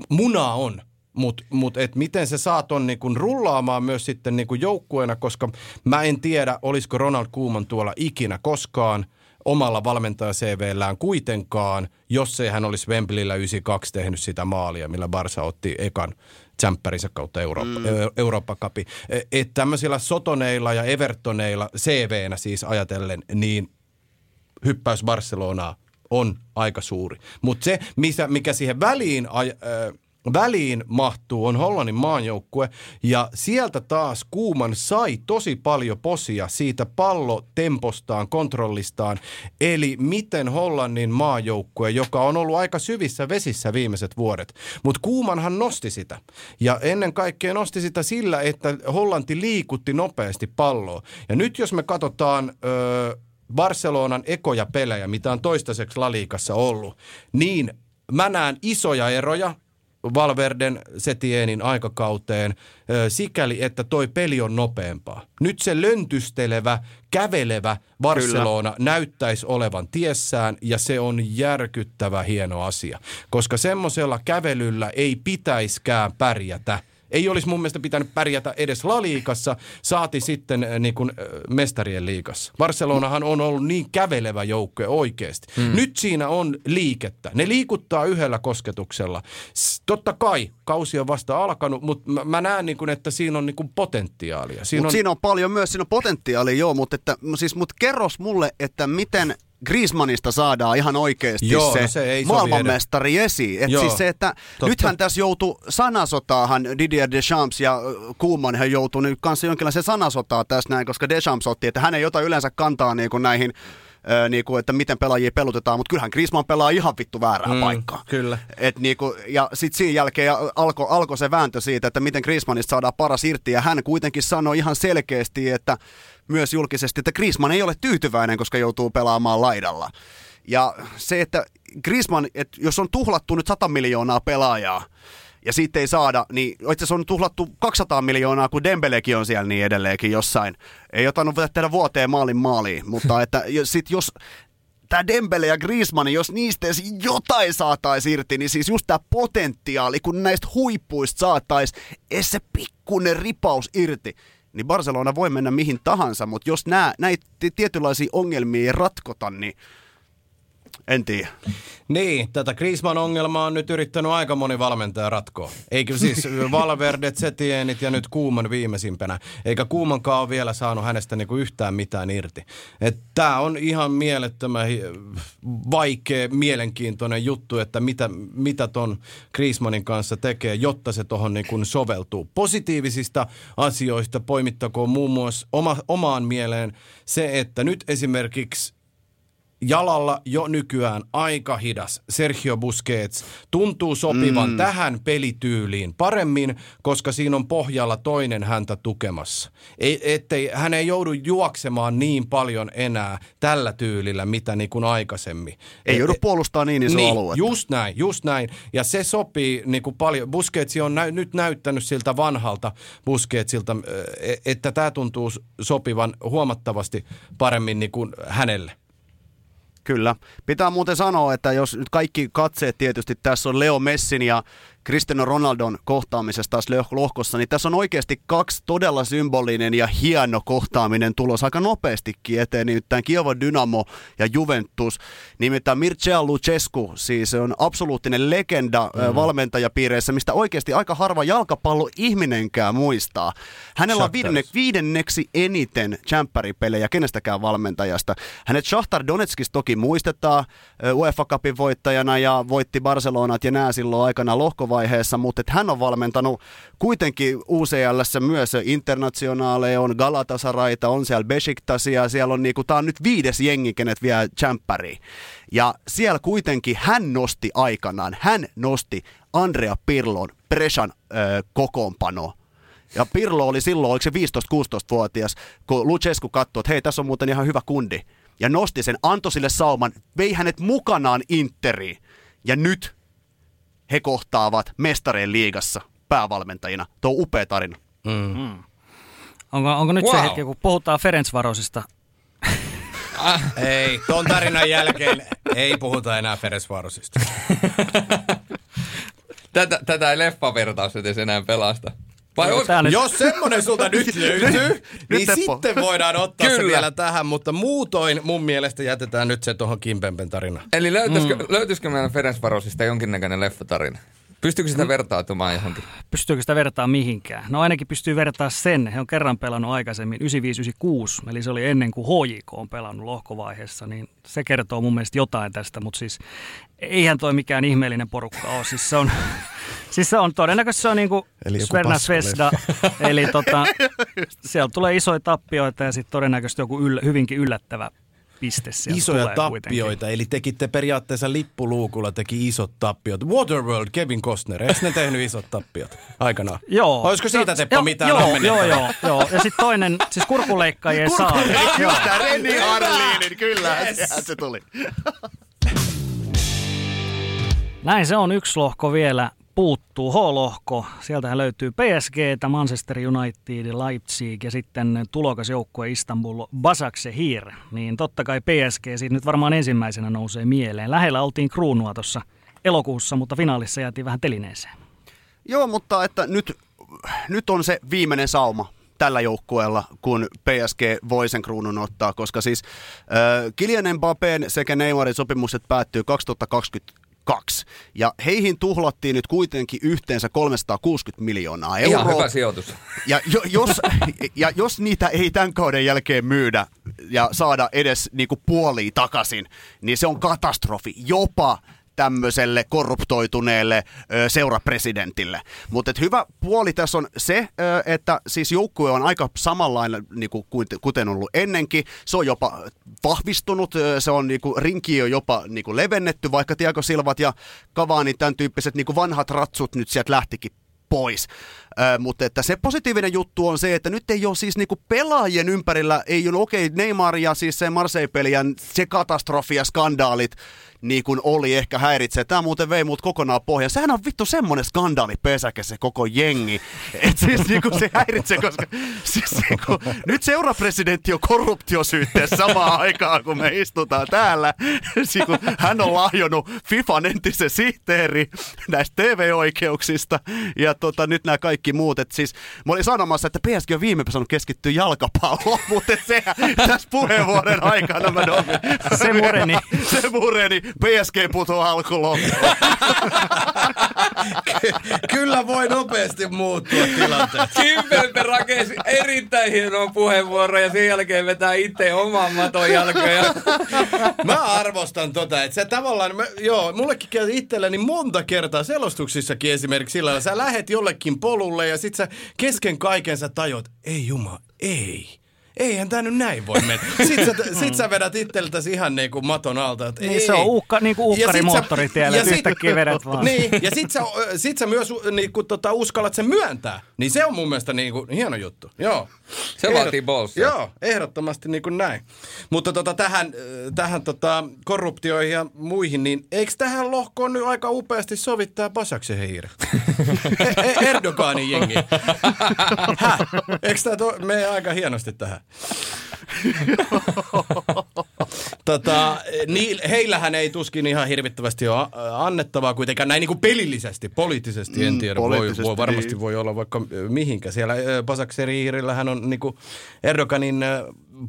munaa on, mutta mut, et miten se saa ton niinku rullaamaan myös sitten niinku joukkueena, koska mä en tiedä, olisiko Ronald Koeman tuolla ikinä koskaan omalla valmentaja-CVllään kuitenkaan, jos ei hän olisi Wembleyllä 92 tehnyt sitä maalia, millä Barsa otti ekan tsemppärinsä kautta Eurooppa, mm. Eurooppa Cupi. Että tämmöisillä Sotoneilla ja Evertoneilla, CVnä siis ajatellen, niin hyppäys Barcelonaa on aika suuri. Mutta se, mikä siihen väliin, aj, äh, väliin mahtuu, on Hollannin maanjoukkue. Ja sieltä taas Kuuman sai tosi paljon posia siitä pallotempostaan, kontrollistaan. Eli miten Hollannin maajoukkue, joka on ollut aika syvissä vesissä viimeiset vuodet. Mutta Kuumanhan nosti sitä. Ja ennen kaikkea nosti sitä sillä, että Hollanti liikutti nopeasti palloa. Ja nyt jos me katsotaan... Öö, Barcelonan ekoja pelejä, mitä on toistaiseksi Laliikassa ollut, niin mä näen isoja eroja Valverden Setienin aikakauteen sikäli, että toi peli on nopeampaa. Nyt se löntystelevä, kävelevä Barcelona Kyllä. näyttäisi olevan tiessään ja se on järkyttävä hieno asia, koska semmoisella kävelyllä ei pitäiskään pärjätä – ei olisi mun mielestä pitänyt pärjätä edes La-liigassa, saati sitten äh, niin kuin, äh, mestarien liigassa. Barcelonahan on ollut niin kävelevä joukkue oikeasti. Hmm. Nyt siinä on liikettä. Ne liikuttaa yhdellä kosketuksella. Totta kai kausi on vasta alkanut, mutta mä, mä näen, niin kuin, että siinä on niin kuin potentiaalia. Siinä, on... on... siinä on paljon myös, siinä on potentiaalia, joo, mutta, että, siis, mutta kerros mulle, että miten Griezmannista saadaan ihan oikeasti Joo, se, no se ei maailmanmestari esiin. Et Joo, siis se, että totta. nythän tässä joutuu sanasotaahan Didier Deschamps ja Kuuman he joutuu nyt kanssa jonkinlaisen sanasotaa tässä näin, koska Deschamps otti, että hän ei ota yleensä kantaa niin kuin näihin Öö, niinku, että miten pelaajia pelutetaan, mutta kyllähän Griezmann pelaa ihan vittu väärää Mm, paikkaa. kyllä. Et niinku, ja sitten siinä jälkeen alkoi alko se vääntö siitä, että miten Griezmannista saadaan paras irti, ja hän kuitenkin sanoi ihan selkeästi, että myös julkisesti, että Griezmann ei ole tyytyväinen, koska joutuu pelaamaan laidalla. Ja se, että Griezmann, että jos on tuhlattu nyt 100 miljoonaa pelaajaa, ja siitä ei saada, niin itse on tuhlattu 200 miljoonaa, kun Dembelekin on siellä niin edelleenkin jossain. Ei ottanut tehdä vuoteen maalin maaliin, mutta että sit jos tämä Dembele ja Griezmann, jos niistä edes jotain saataisiin irti, niin siis just tämä potentiaali, kun näistä huippuista saataisiin edes se pikkuinen ripaus irti, niin Barcelona voi mennä mihin tahansa, mutta jos nää, näitä tietynlaisia ongelmia ei ratkota, niin en tiedä. Niin, tätä Griezmann-ongelmaa on nyt yrittänyt aika moni valmentaja ratkoa. Eikö siis Valverdet, Setienit ja nyt Kuuman viimeisimpänä. Eikä Kuumankaan ole vielä saanut hänestä niinku yhtään mitään irti. Tämä on ihan mielettömän vaikea, mielenkiintoinen juttu, että mitä, mitä ton Griezmannin kanssa tekee, jotta se tuohon niinku soveltuu. Positiivisista asioista poimittakoon muun muassa oma, omaan mieleen se, että nyt esimerkiksi jalalla jo nykyään aika hidas Sergio Busquets tuntuu sopivan mm. tähän pelityyliin paremmin, koska siinä on pohjalla toinen häntä tukemassa. Ei, ettei, hän ei joudu juoksemaan niin paljon enää tällä tyylillä, mitä niin kuin aikaisemmin. Ei joudu puolustaa niin iso niin, alue. Just näin, just näin. Ja se sopii niin kuin paljon. Busquets on nä- nyt näyttänyt siltä vanhalta Busquetsilta, e, että tämä tuntuu sopivan huomattavasti paremmin niin kuin hänelle. Kyllä. Pitää muuten sanoa, että jos nyt kaikki katseet tietysti tässä on Leo Messin ja Cristiano Ronaldon kohtaamisesta taas lohkossa, niin tässä on oikeasti kaksi todella symbolinen ja hieno kohtaaminen tulos aika nopeastikin eteen, nimittäin Kievo Dynamo ja Juventus. Nimittäin Mircea Lucescu, siis on absoluuttinen legenda mm. valmentajapiireissä, mistä oikeasti aika harva jalkapallo ihminenkään muistaa. Hänellä on viidenne, viidenneksi eniten jämpäripelejä kenestäkään valmentajasta. Hänet Shahtar Donetskis toki muistetaan UEFA Cupin voittajana ja voitti Barcelonat ja nää silloin aikana lohko vaiheessa, mutta että hän on valmentanut kuitenkin UCLssä myös internationaaleja, on Galatasaraita, on siellä Besiktasia, siellä on niinku, tää on nyt viides jengi, kenet vie champäriin. Ja siellä kuitenkin hän nosti aikanaan, hän nosti Andrea Pirlon Presan öö, kokoonpano ja Pirlo oli silloin, oliko se 15-16-vuotias, kun Lucescu katsoi, että hei, tässä on muuten ihan hyvä kundi. Ja nosti sen, antoi sille sauman, vei hänet mukanaan Interiin. Ja nyt he kohtaavat mestareen liigassa päävalmentajina. Tuo on upea tarina. Mm. Mm. Onko, onko nyt wow. se hetki, kun puhutaan Ferencvarosista? Ah, ei, tuon tarinan jälkeen ei puhuta enää Ferencvarosista. tätä, tätä ei leffavertaus edes enää pelasta. Vai on, nyt... Jos semmonen sulta nyt löytyy, niin nyt sitten voidaan ottaa Kyllä. se vielä tähän, mutta muutoin mun mielestä jätetään nyt se tuohon Kimpempen tarinaan. Eli löytyisikö, mm. löytyisikö meidän Ferencvarosista jonkinnäköinen leffatarina? Pystyykö sitä mm. vertautumaan johonkin? Pystyykö sitä vertaa mihinkään? No ainakin pystyy vertaa sen. He on kerran pelannut aikaisemmin 95-96, eli se oli ennen kuin HJK on pelannut lohkovaiheessa, niin se kertoo mun mielestä jotain tästä, mutta siis eihän toi mikään ihmeellinen porukka ole. Siis se on, siis se on todennäköisesti se on niin kuin Sverna Svesda, eli tota, siellä tulee isoja tappioita ja sitten todennäköisesti joku yllä, hyvinkin yllättävä piste Isoja tappioita, kuitenkin. eli tekitte periaatteessa lippuluukulla teki isot tappiot. Waterworld, Kevin Costner, eikö ne tehnyt isot tappiot aikanaan? Joo. Olisiko siitä Teppo jo, mitään joo, joo, joo, joo, Ja sitten toinen, siis kurkuleikkaajien saa. Kurkuleikkaajien Renni Arliinin, kyllä, yes. se tuli. Näin se on yksi lohko vielä puuttuu H-lohko. Sieltähän löytyy PSG, Manchester United, Leipzig ja sitten tulokasjoukkue Istanbul Basaksehir. Niin totta kai PSG siitä nyt varmaan ensimmäisenä nousee mieleen. Lähellä oltiin kruunua tuossa elokuussa, mutta finaalissa jäätiin vähän telineeseen. Joo, mutta että nyt, nyt on se viimeinen sauma tällä joukkueella, kun PSG voi sen kruunun ottaa, koska siis äh, Kylian Mbappén sekä Neymarin sopimukset päättyy 2020 kaksi. Ja heihin tuhlattiin nyt kuitenkin yhteensä 360 miljoonaa euroa. Ihan hyvä sijoitus. Ja, jo, jos, ja jos niitä ei tämän kauden jälkeen myydä ja saada edes niinku puoliin takaisin, niin se on katastrofi. Jopa tämmöiselle korruptoituneelle ö, seurapresidentille. Mutta hyvä puoli tässä on se, ö, että siis joukkue on aika samanlainen niin kuin, kuten ollut ennenkin. Se on jopa vahvistunut, se on niin kuin, on jopa niin kuin, levennetty, vaikka Tiago Silvat ja Cavani, tämän tyyppiset niin kuin vanhat ratsut nyt sieltä lähtikin pois. Ö, mutta että se positiivinen juttu on se, että nyt ei ole siis niinku pelaajien ympärillä, ei ole okei okay, Neymar ja siis se Marseille-pelien se katastrofi ja skandaalit, niin kuin oli ehkä häiritsee. Tämä muuten vei muut kokonaan pohjaan. Sehän on vittu semmonen pesäke se koko jengi. Et siis niin kuin se häiritsee, koska siis niin kuin, nyt seurapresidentti on korruptiosyytteessä samaan aikaan, kun me istutaan täällä. Siis kun hän on lahjonut FIFAn entisen sihteeri näistä TV-oikeuksista ja tota, nyt nämä kaikki muut. Et siis, mä olin sanomassa, että PSG on viime saanut keskittyä jalkapalloon, mutta se tässä puheenvuoron aikana mä domin. Se mureni. se mureni. PSG putoaa alkuun Kyllä voi nopeasti muuttua tilanteet. Kimpelpe rakensi erittäin hienoa puheenvuoroa ja sen jälkeen vetää itse oman maton jalkoja. Mä arvostan tota, että sä tavallaan, mä, joo, mullekin käy itselleni monta kertaa selostuksissakin esimerkiksi sillä sä lähet jollekin polulle ja sit sä kesken kaiken sä tajut, ei juma, ei eihän tämä nyt näin voi mennä. Sitten sä, sit sä vedät itseltäsi ihan niin kuin maton alta. Että Niin ei. se on uhka, niin kuin Ja sit uhkari sä- moottoritiellä, ja että sit- yhtäkkiä vedät vaan. Niin, ja sit sä, sit sä myös niin kuin, tota, uskallat sen myöntää. Niin se on mun mielestä niin kuin, hieno juttu. Joo. Se vaatii ballsia. Joo, ehdottomasti niin kuin näin. Mutta tota, tähän, äh, tähän tota, korruptioihin ja muihin, niin eikö tähän lohkoon nyt aika upeasti sovittaa Basaksen hiiri? E- e- Erdoganin jengi. Häh? Eikö tämä to- mene aika hienosti tähän? tota, niin, heillähän ei tuskin ihan hirvittävästi ole a- annettavaa kuitenkaan näin niin kuin pelillisesti, poliittisesti en Mm, tiedä. Voi, poliittisesti voi, varmasti niin. voi olla vaikka ö, mihinkä. Siellä Basakseriirillähän on niin kuin Erdoganin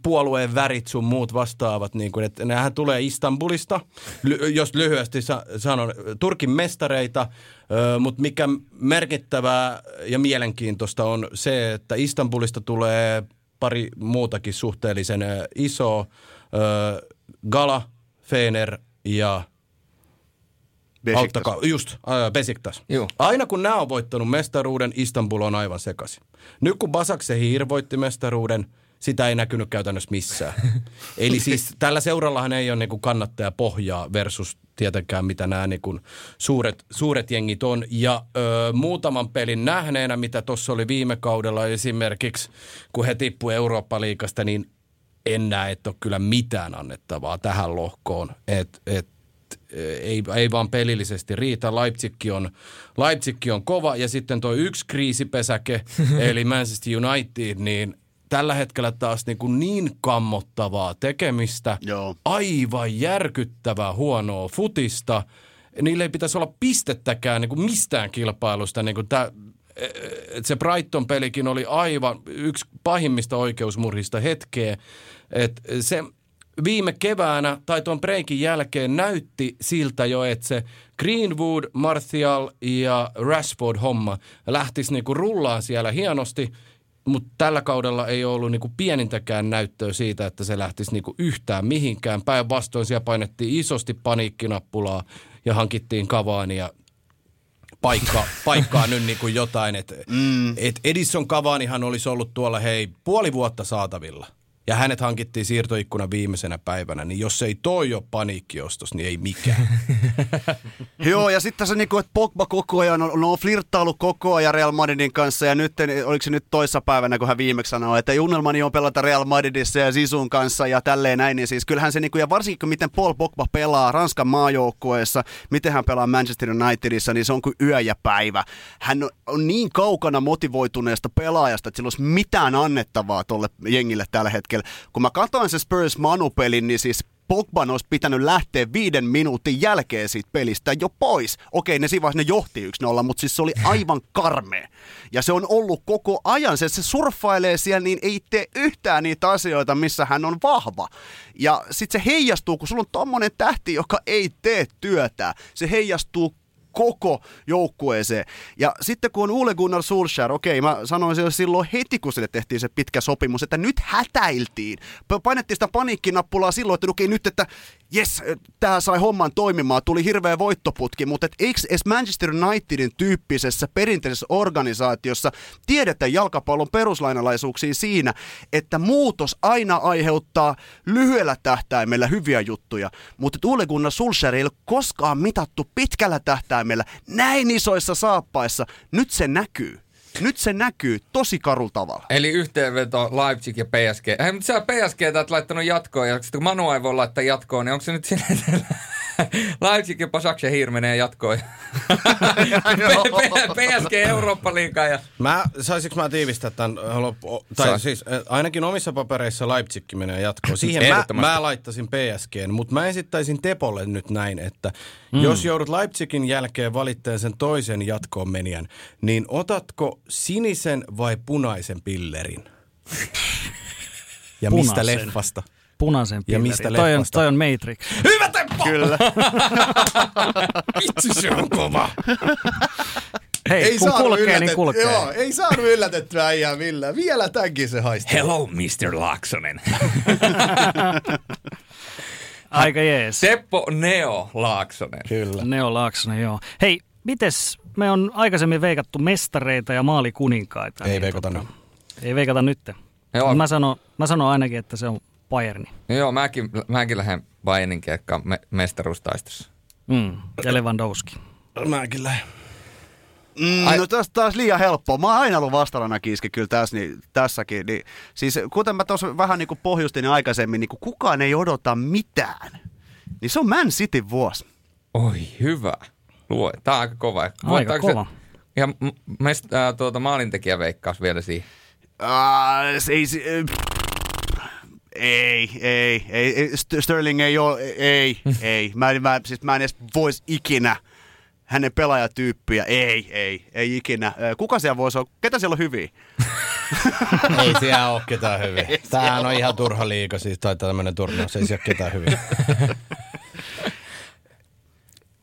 puolueen värit sun muut vastaavat. Niin kuin, että nämähän tulee Istanbulista, ly- jos lyhyesti sa- sanon, Turkin mestareita, mutta mikä merkittävää ja mielenkiintoista on se, että Istanbulista tulee pari muutakin suhteellisen iso Gala, Fener ja Besiktas. Auttakaa, just, äh, Besiktas. Juu. Aina kun nämä on voittanut mestaruuden, Istanbul on aivan sekaisin. Nyt kun Basaksehiir voitti mestaruuden, sitä ei näkynyt käytännössä missään. Eli siis tällä seurallahan ei ole niinku kannattaja pohjaa versus tietenkään mitä nämä niinku suuret, suuret jengit on. Ja ö, muutaman pelin nähneenä, mitä tuossa oli viime kaudella esimerkiksi, kun he tippuivat Eurooppa-liikasta, niin en näe, että ole kyllä mitään annettavaa tähän lohkoon. Et, et, ei, ei vaan pelillisesti riitä. Leipzig on, Leipzig on kova ja sitten tuo yksi kriisipesäke, eli Manchester United, niin tällä hetkellä taas niin, kuin niin kammottavaa tekemistä, Joo. aivan järkyttävää huonoa futista. Niillä ei pitäisi olla pistettäkään niin kuin mistään kilpailusta. Niin kuin tää, et se Brighton-pelikin oli aivan yksi pahimmista oikeusmurhista hetkeä. Et se viime keväänä tai tuon breikin jälkeen näytti siltä jo, että se Greenwood, Martial ja Rashford homma lähtisi niinku rullaan siellä hienosti, mutta tällä kaudella ei ollut niinku pienintäkään näyttöä siitä, että se lähtisi niinku yhtään mihinkään. Päinvastoin siellä painettiin isosti paniikkinappulaa ja hankittiin Cavania paikka, paikkaa nyt niin kuin jotain. Että mm. et Edison Cavanihan olisi ollut tuolla hei puoli vuotta saatavilla. Ja hänet hankittiin siirtoikkunan viimeisenä päivänä, niin jos ei toi ole paniikkiostos, niin ei mikään. Joo, ja sitten se niinku, että Pogba koko ajan on, on flirttailu koko ajan Real Madridin kanssa, ja nyt, oliko se nyt toissa päivänä, kun hän viimeksi sanoi, että unelmani on pelata Real Madridissa ja Sisun kanssa ja tälleen näin, niin siis kyllähän se niinku, ja varsinkin miten Paul Pogba pelaa Ranskan maajoukkueessa, miten hän pelaa Manchester Unitedissa, niin se on kuin yö ja päivä. Hän on, on niin kaukana motivoituneesta pelaajasta, että sillä olisi mitään annettavaa tuolle jengille tällä hetkellä. Kun mä katsoin se Spurs Manu-pelin, niin siis Pogban olisi pitänyt lähteä viiden minuutin jälkeen siitä pelistä jo pois. Okei, ne siinä ne johti 1-0, mutta siis se oli aivan karmea. Ja se on ollut koko ajan. Se, se surffailee siellä, niin ei tee yhtään niitä asioita, missä hän on vahva. Ja sitten se heijastuu, kun sulla on tommonen tähti, joka ei tee työtä. Se heijastuu koko joukkueeseen. Ja sitten kun on Ole Gunnar Solskjaer, okei, mä sanoin sille silloin heti, kun sille tehtiin se pitkä sopimus, että nyt hätäiltiin. Painettiin sitä paniikkinappulaa silloin, että okei nyt, että jes, tämä sai homman toimimaan, tuli hirveä voittoputki, mutta et eikö edes Manchester Unitedin tyyppisessä perinteisessä organisaatiossa tiedetä jalkapallon peruslainalaisuuksia siinä, että muutos aina aiheuttaa lyhyellä tähtäimellä hyviä juttuja, mutta Ole Gunnar Solskjaer ei ole koskaan mitattu pitkällä tähtäimellä näin isoissa saappaissa. Nyt se näkyy. Nyt se näkyy tosi karulla tavalla. Eli yhteenveto Leipzig ja PSG. Hei, mutta sä PSG oot laittanut jatkoon, ja sitten kun Manu ei voi laittaa jatkoon, niin onko se nyt sinne, Leipzig ja Pasaksen hiir menee jatkoon? PSG Eurooppa-liigaan ja... Mä, saisinko mä tiivistää tämän, loppu, tai Sais. siis äh, ainakin omissa papereissa Leipzig menee jatkoon. Siihen mä, Ehdottomasti. mä laittaisin PSGn, mutta mä esittäisin Tepolle nyt näin, että mm. jos joudut Leipzigin jälkeen valitteen sen toisen jatkoon menijän, niin otatko sinisen vai punaisen pillerin? Ja mistä Punaisen. leffasta? Punaisen Ja pilleri. mistä toi, on, toi on Matrix. Hyvä Teppo! Kyllä. Vitsi se on kova! Hei, kun kulkee, niin kulkee. Joo, ei saanut yllätettyä äijää millään. Vielä tämänkin se haistaa. Hello, Mr. Laaksonen. Aika jees. Teppo Neo Laaksonen. Kyllä. Neo Laaksonen, joo. Hei, mites me on aikaisemmin veikattu mestareita ja maalikuninkaita. Ei niin veikata tota, nyt. Ei veikata nyt. Joo, Mä sanon, mä sanon ainakin, että se on Bayerni. joo mäkin, mäkin lähden Bayernin kiekkaan me, mestaruustaistossa. Mm. Ja Lewandowski. Mäkin lähden. Mm, Ai- no tässä taas liian helppoa. Mä oon aina ollut vastarana kiiski kyllä tässä, niin, tässäkin. Niin, siis kuten mä tuossa vähän niin kuin pohjustin aikaisemmin, niin kuin kukaan ei odota mitään. Niin se on Man City vuosi. Oi, hyvä. Luo. Tää on aika kova. Aika kova. Se, ja mest, äh, tuota, maalintekijä veikkaus vielä siihen. Uh, se ei, se, ei, ei, ei, ei, St- Sterling ei ole, ei, ei. Mä, mä, siis mä en edes vois ikinä hänen pelaajatyyppiä, ei, ei, ei ikinä. Kuka siellä voisi olla, ketä siellä on hyviä? Ei siellä ole ketään hyvin. Tämähän on ihan turha liiga, siis tai tämmöinen turnaus, ei siellä ole ketään hyvin.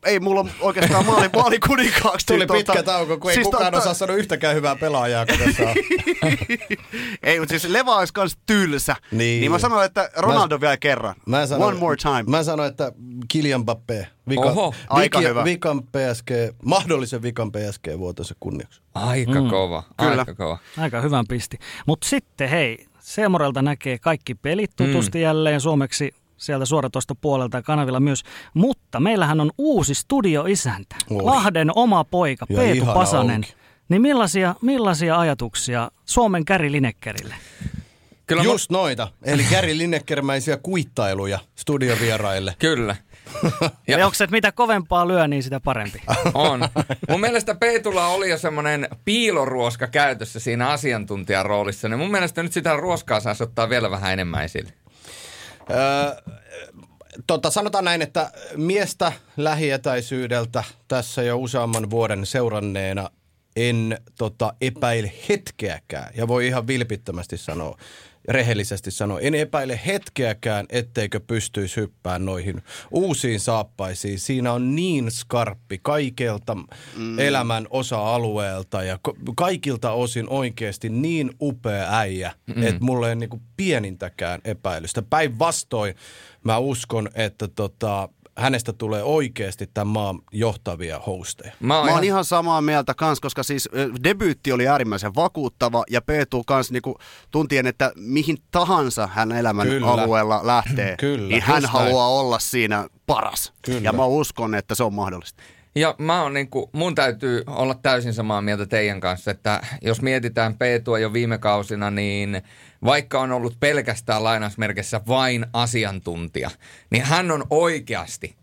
Ei mulla on oikeastaan maali, maali kuninkaaksi. Tuli Tota- pitkä tauko, kun ei siis kukaan tota- osaa sanoa yhtäkään hyvää pelaajaa, kun tässä on. Ei, mutta siis Leva olisi kans tylsä. Niin. Niin. mä sanoin, että Ronaldo Mä- vielä kerran. Mä sanon, One more time. Mä sanoin, että Kylian Mbappé. Vika, Oho, aika viki- hyvä. Vikan PSG, mahdollisen vikan PSG vuotensa kunniaksi. Aika mm. kova. Kyllä. Aika kova. Aika hyvän pisti. Mutta sitten hei, Seemorelta näkee kaikki pelit tutusti mm. jälleen suomeksi sieltä suoratoista puolelta ja kanavilla myös. Mutta meillähän on uusi studioisäntä, Oi. Lahden oma poika, Ja Peetu Pasanen. onkin. Niin millaisia, millaisia ajatuksia Suomen Käri Linekkärille? Kyllä, Just noita, eli Gary Linekermäisiä kuittailuja studiovieraille. Kyllä. Ja, ja onko se, että mitä kovempaa lyö, niin sitä parempi? On. Mun mielestä Peetulla oli jo semmoinen piiloruoska käytössä siinä asiantuntijan roolissa. Niin mun mielestä nyt sitä ruoskaa saisi ottaa vielä vähän enemmän esille. Tota, sanotaan näin, että miestä lähietäisyydeltä tässä jo useamman vuoden seuranneena en tota, epäile hetkeäkään, ja voi ihan vilpittömästi sanoa, rehellisesti sanoa, en epäile hetkeäkään, etteikö pystyisi hyppään noihin uusiin saappaisiin. Siinä on niin skarppi kaikelta mm. elämän osa-alueelta ja kaikilta osin oikeasti niin upea äijä, mm. että mulla ei niinku pienintäkään epäilystä. Päinvastoin mä uskon, että tota, hänestä tulee oikeasti tämän maan johtavia hosteja. Mä oon, Mä oon ihan... ihan samaa mieltä kans, koska siis debyytti oli äärimmäisen vakuuttava ja Peetu kans niinku, tuntien, että mihin tahansa hän elämän Kyllä. alueella lähtee, Kyllä, niin hän just näin. haluaa olla siinä paras. Kyllä. Ja mä uskon, että se on mahdollista. Ja mä oon niinku, mun täytyy olla täysin samaa mieltä teidän kanssa, että jos mietitään Peetua jo viime kausina, niin vaikka on ollut pelkästään lainausmerkissä vain asiantuntija, niin hän on oikeasti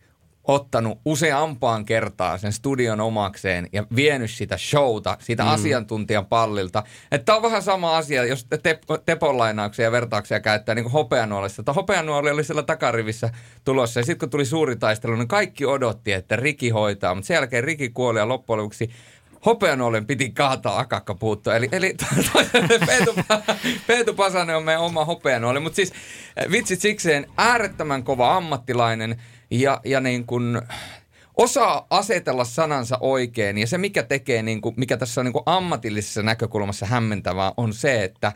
ottanut useampaan kertaan sen studion omakseen ja vienyt sitä showta, sitä mm. asiantuntijan pallilta. Että on vähän sama asia, jos te tep- Tepon lainauksia ja vertauksia käyttää niin kuin hopeanuolessa. Että hopeanuoli oli siellä takarivissä tulossa ja sitten kun tuli suuri taistelu, niin kaikki odotti, että Riki hoitaa. Mutta sen jälkeen Riki kuoli ja loppujen lopuksi hopeanuolen piti kaataa akakka puuttua. Eli, eli Peetu, Peetu Pasanen on meidän oma hopeanuoli. Mutta siis eh, vitsit sikseen äärettömän kova ammattilainen ja, ja niin kuin osaa asetella sanansa oikein. Ja se, mikä tekee, niin kuin, mikä tässä on niin kuin ammatillisessa näkökulmassa hämmentävää, on se, että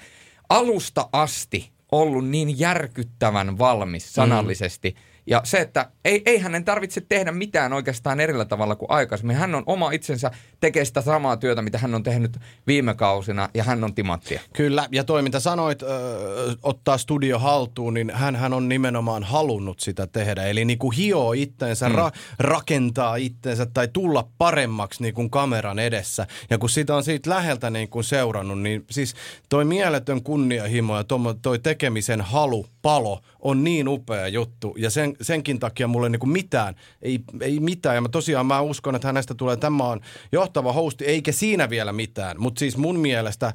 alusta asti ollut niin järkyttävän valmis sanallisesti. Ja se, että ei, ei hänen tarvitse tehdä mitään oikeastaan erillä tavalla kuin aikaisemmin. Hän on oma itsensä, tekee sitä samaa työtä, mitä hän on tehnyt viime kausina, ja hän on timanttia. Kyllä, ja toi mitä sanoit, ö, ottaa studio haltuun, niin hän, hän on nimenomaan halunnut sitä tehdä. Eli niin kuin hioo itteensä, mm. ra, rakentaa itteensä tai tulla paremmaksi niin kuin kameran edessä. Ja kun sitä on siitä läheltä niin kuin seurannut, niin siis toi mieletön kunnianhimo ja toi tekemisen halu, palo on niin upea juttu. Ja sen, senkin takia mulle niin kuin mitään, ei, ei mitään. Ja mä tosiaan mä uskon, että hänestä tulee tämä on johtava hosti, eikä siinä vielä mitään. Mutta siis mun mielestä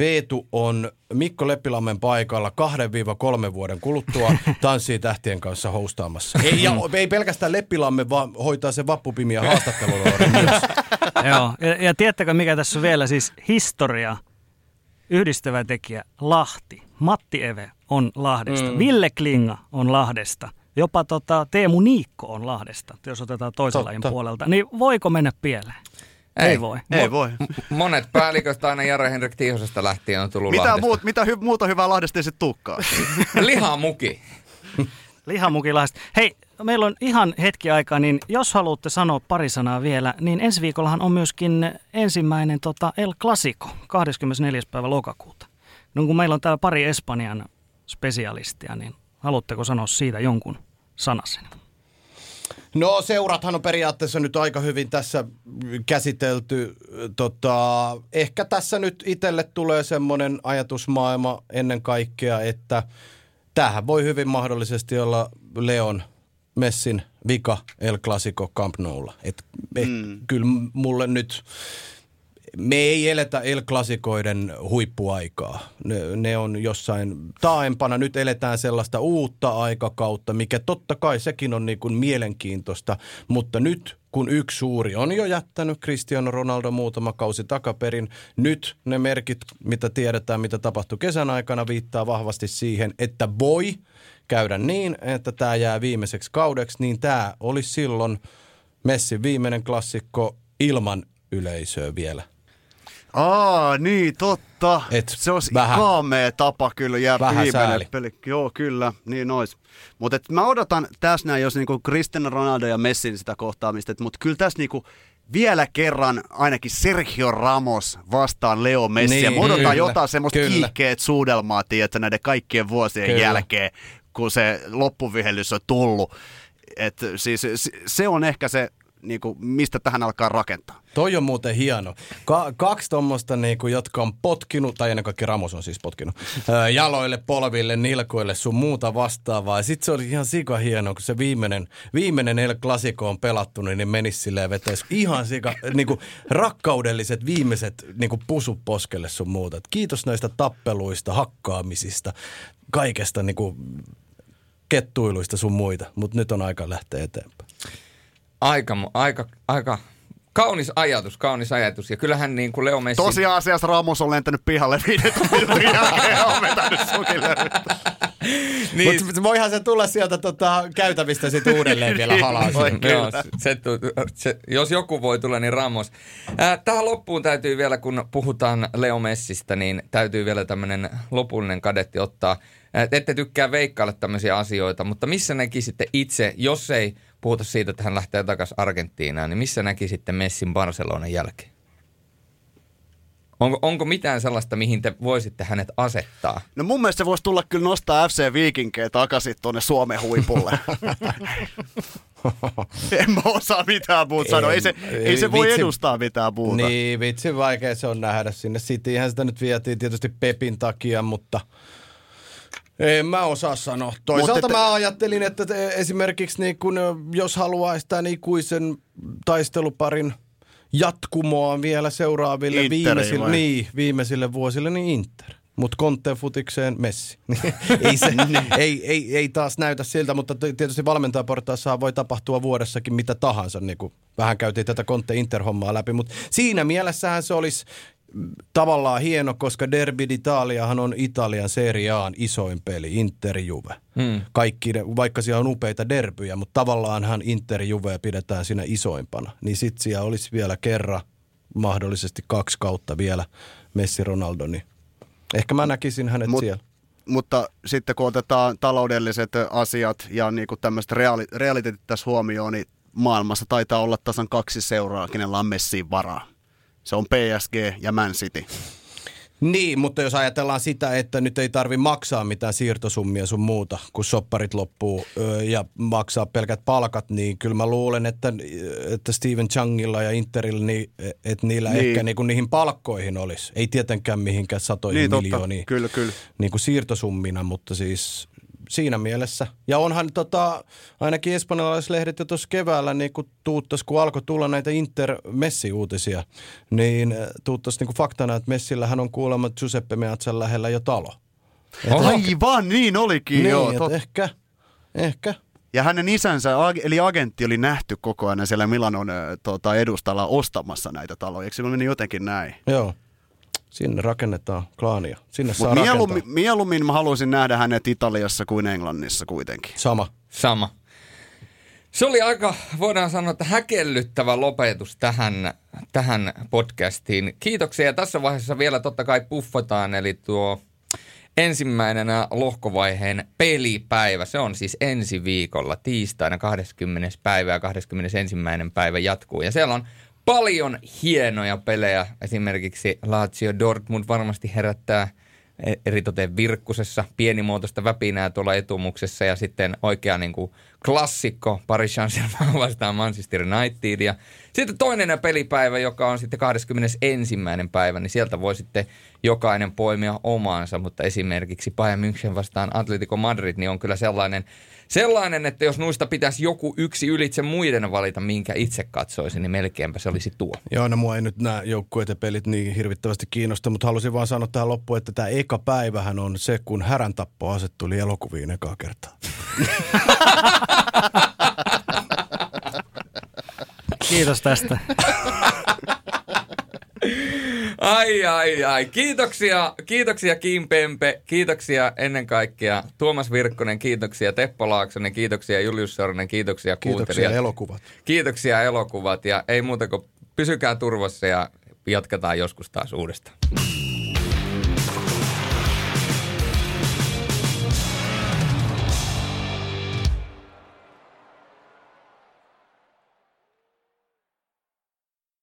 Peetu on Mikko Leppilammen paikalla 2-3 vuoden kuluttua Tanssii tähtien kanssa hostaamassa. Ei, ja, ei pelkästään Leppilamme, vaan hoitaa se vappupimiä haastattelun myös. Joo, ja, ja tiedättekö mikä tässä on vielä siis historia, yhdistävä tekijä, Lahti. Matti Eve on Lahdesta, mm. Ville Klinga on Lahdesta, jopa tota, Teemu Niikko on Lahdesta, jos otetaan toisen lajin puolelta. Niin voiko mennä pieleen? Ei, ei voi. Ei voi. M- monet päälliköstä aina Jare Henrik Tiihosesta lähtien on tullut Mitä, Lahdesta. muut, mitä hy, muuta hyvää Lahdesta ei sitten tukkaa? Lihamuki. Lihamukilaiset. Hei, meillä on ihan hetki aikaa, niin jos haluatte sanoa pari sanaa vielä, niin ensi viikollahan on myöskin ensimmäinen tota El Clasico, 24. päivä lokakuuta. No kun meillä on täällä pari Espanjan spesialistia, niin haluatteko sanoa siitä jonkun sanasen? No seurathan on periaatteessa nyt aika hyvin tässä käsitelty. Tota, ehkä tässä nyt itselle tulee semmoinen ajatusmaailma ennen kaikkea, että tähän voi hyvin mahdollisesti olla Leon Messin vika El Clasico Camp Noulla. Et, et, mm. Kyllä mulle nyt me ei eletä El huippuaikaa. Ne, ne on jossain taaempana. Nyt eletään sellaista uutta aikakautta, mikä totta kai sekin on niin kuin mielenkiintoista. Mutta nyt kun yksi suuri on jo jättänyt Cristiano Ronaldo muutama kausi takaperin, nyt ne merkit, mitä tiedetään, mitä tapahtui kesän aikana, viittaa vahvasti siihen, että voi käydä niin, että tämä jää viimeiseksi kaudeksi, niin tämä olisi silloin Messin viimeinen klassikko ilman yleisöä vielä. Aa, niin, totta. Et se olisi vähän, kaamea tapa kyllä jää viimeinen peli. Joo, kyllä, niin ois. Mutta mä odotan tässä näin, jos niinku Cristiano Ronaldo ja Messin sitä kohtaamista, mutta kyllä tässä niinku vielä kerran ainakin Sergio Ramos vastaan Leo Messi. Niin, ja odotan jotain semmoista kiihkeet suudelmaa, tiedätkö, näiden kaikkien vuosien kyllä. jälkeen, kun se loppuvihellys on tullut. Et siis se on ehkä se niin kuin, mistä tähän alkaa rakentaa. Toi on muuten hieno. Ka- kaksi tuommoista, niin jotka on potkinut, tai ennen kaikkea Ramos on siis potkinut, ää, jaloille, polville, nilkoille, sun muuta vastaavaa. Ja sit se oli ihan sika hieno, kun se viimeinen, viimeinen El Clasico on pelattu, niin menisi silleen vetäisi ihan sika, niin kuin, rakkaudelliset viimeiset niin kuin pusut poskelle sun muuta. Et kiitos näistä tappeluista, hakkaamisista, kaikesta niin kuin, kettuiluista sun muita, mutta nyt on aika lähteä eteenpäin. Aika, aika, aika kaunis ajatus, kaunis ajatus. Ja kyllähän niin kuin Leo Messi... Tosiasiassa Ramos on lentänyt pihalle viiden minuutin jälkeen on vetänyt niin. Mutta voihan se tulla sieltä tota, käytävistä sitten uudelleen vielä halaan. Joo, se, se, jos joku voi tulla, niin Ramos. Äh, tähän loppuun täytyy vielä, kun puhutaan Leo Messistä, niin täytyy vielä tämmöinen lopullinen kadetti ottaa. Äh, ette tykkää veikkailla tämmöisiä asioita, mutta missä näkisitte itse, jos ei – puhuta siitä, että hän lähtee takaisin Argentiinaan, niin missä näki sitten Messin Barcelonan jälkeen? Onko, onko mitään sellaista, mihin te voisitte hänet asettaa? No mun mielestä se voisi tulla kyllä nostaa FC Vikinkejä takaisin tuonne Suomen huipulle. en mä osaa mitään muuta sanoa. Ei se, ei se voi vitsi, edustaa mitään muuta. Niin, vitsi vaikea se on nähdä sinne. Cityhän sitä nyt vietiin tietysti Pepin takia, mutta – en mä osaa sanoa. Toisaalta Mut mä ajattelin, että esimerkiksi niin kun, jos haluaisi tämän ikuisen taisteluparin jatkumoa vielä seuraaville viimeisille, niin, viimeisille vuosille, niin Inter. Mutta Conte futikseen Messi. ei, se, ei, ei, ei taas näytä siltä, mutta tietysti valmentajaportaassa voi tapahtua vuodessakin mitä tahansa. Niin kuin vähän käytiin tätä Conte Inter-hommaa läpi, mutta siinä mielessähän se olisi tavallaan hieno, koska Derby d'Italiahan on Italian seriaan isoin peli, Inter Juve. Hmm. Kaikki, vaikka siellä on upeita derbyjä, mutta tavallaanhan Inter Juve pidetään siinä isoimpana. Niin sit siellä olisi vielä kerran, mahdollisesti kaksi kautta vielä Messi Ronaldo, niin ehkä mä näkisin hänet Mut, siellä. Mutta sitten kun otetaan taloudelliset asiat ja niin kuin tämmöiset reaali, realiteetit tässä huomioon, niin maailmassa taitaa olla tasan kaksi seuraa, kenellä on Messiin varaa. Se on PSG ja Man City. Niin, mutta jos ajatellaan sitä, että nyt ei tarvi maksaa mitään siirtosummia sun muuta, kun sopparit loppuu ja maksaa pelkät palkat, niin kyllä mä luulen, että, että Steven Changilla ja Interillä, niin, että niillä niin. ehkä niin kuin niihin palkkoihin olisi. Ei tietenkään mihinkään satoihin niin, miljoonia kyllä, kyllä. Niin kuin siirtosummina, mutta siis siinä mielessä. Ja onhan tota, ainakin espanjalaislehdet jo tuossa keväällä niin kun tuuttas, kun alkoi tulla näitä Inter-Messi-uutisia, niin eh, tuuttas niin kuin faktana, että Messillähän on kuulemma Giuseppe Meazzan lähellä jo talo. Et Aivan, niin olikin niin, joo. Tot... Ehkä, ehkä. Ja hänen isänsä, eli agentti, oli nähty koko ajan siellä Milanon tota, edustalla ostamassa näitä taloja. Eikö se meni jotenkin näin? Joo. Sinne rakennetaan klaania. Sinne saa mieluummin, mieluummin mä haluaisin nähdä hänet Italiassa kuin Englannissa kuitenkin. Sama. Sama. Se oli aika, voidaan sanoa, että häkellyttävä lopetus tähän, tähän podcastiin. Kiitoksia ja tässä vaiheessa vielä totta kai puffataan, eli tuo ensimmäinen lohkovaiheen pelipäivä. Se on siis ensi viikolla tiistaina 20. päivä ja 21. päivä jatkuu. Ja siellä on paljon hienoja pelejä. Esimerkiksi Lazio Dortmund varmasti herättää eritoten Virkkusessa, pienimuotoista väpinää tuolla etumuksessa ja sitten oikea niin kuin klassikko Paris saint vastaan Manchester United. Ja sitten toinen pelipäivä, joka on sitten 21. päivä, niin sieltä voi sitten jokainen poimia omaansa, mutta esimerkiksi Bayern München vastaan Atletico Madrid, niin on kyllä sellainen, sellainen, että jos nuista pitäisi joku yksi ylitse muiden valita, minkä itse katsoisin, niin melkeinpä se olisi tuo. Joo, no mua ei nyt nämä joukkueet ja pelit niin hirvittävästi kiinnosta, mutta halusin vaan sanoa tähän loppuun, että tämä eka päivähän on se, kun härän tappo asettuli elokuviin ekaa kertaa. Kiitos tästä. Ai, ai, ai. Kiitoksia, kiitoksia Kim Pempe, kiitoksia ennen kaikkea Tuomas Virkkonen, kiitoksia Teppo Laaksonen, kiitoksia Julius Soronen, kiitoksia Kiitoksia elokuvat. Kiitoksia elokuvat ja ei muuta kuin pysykää turvassa ja jatketaan joskus taas uudestaan.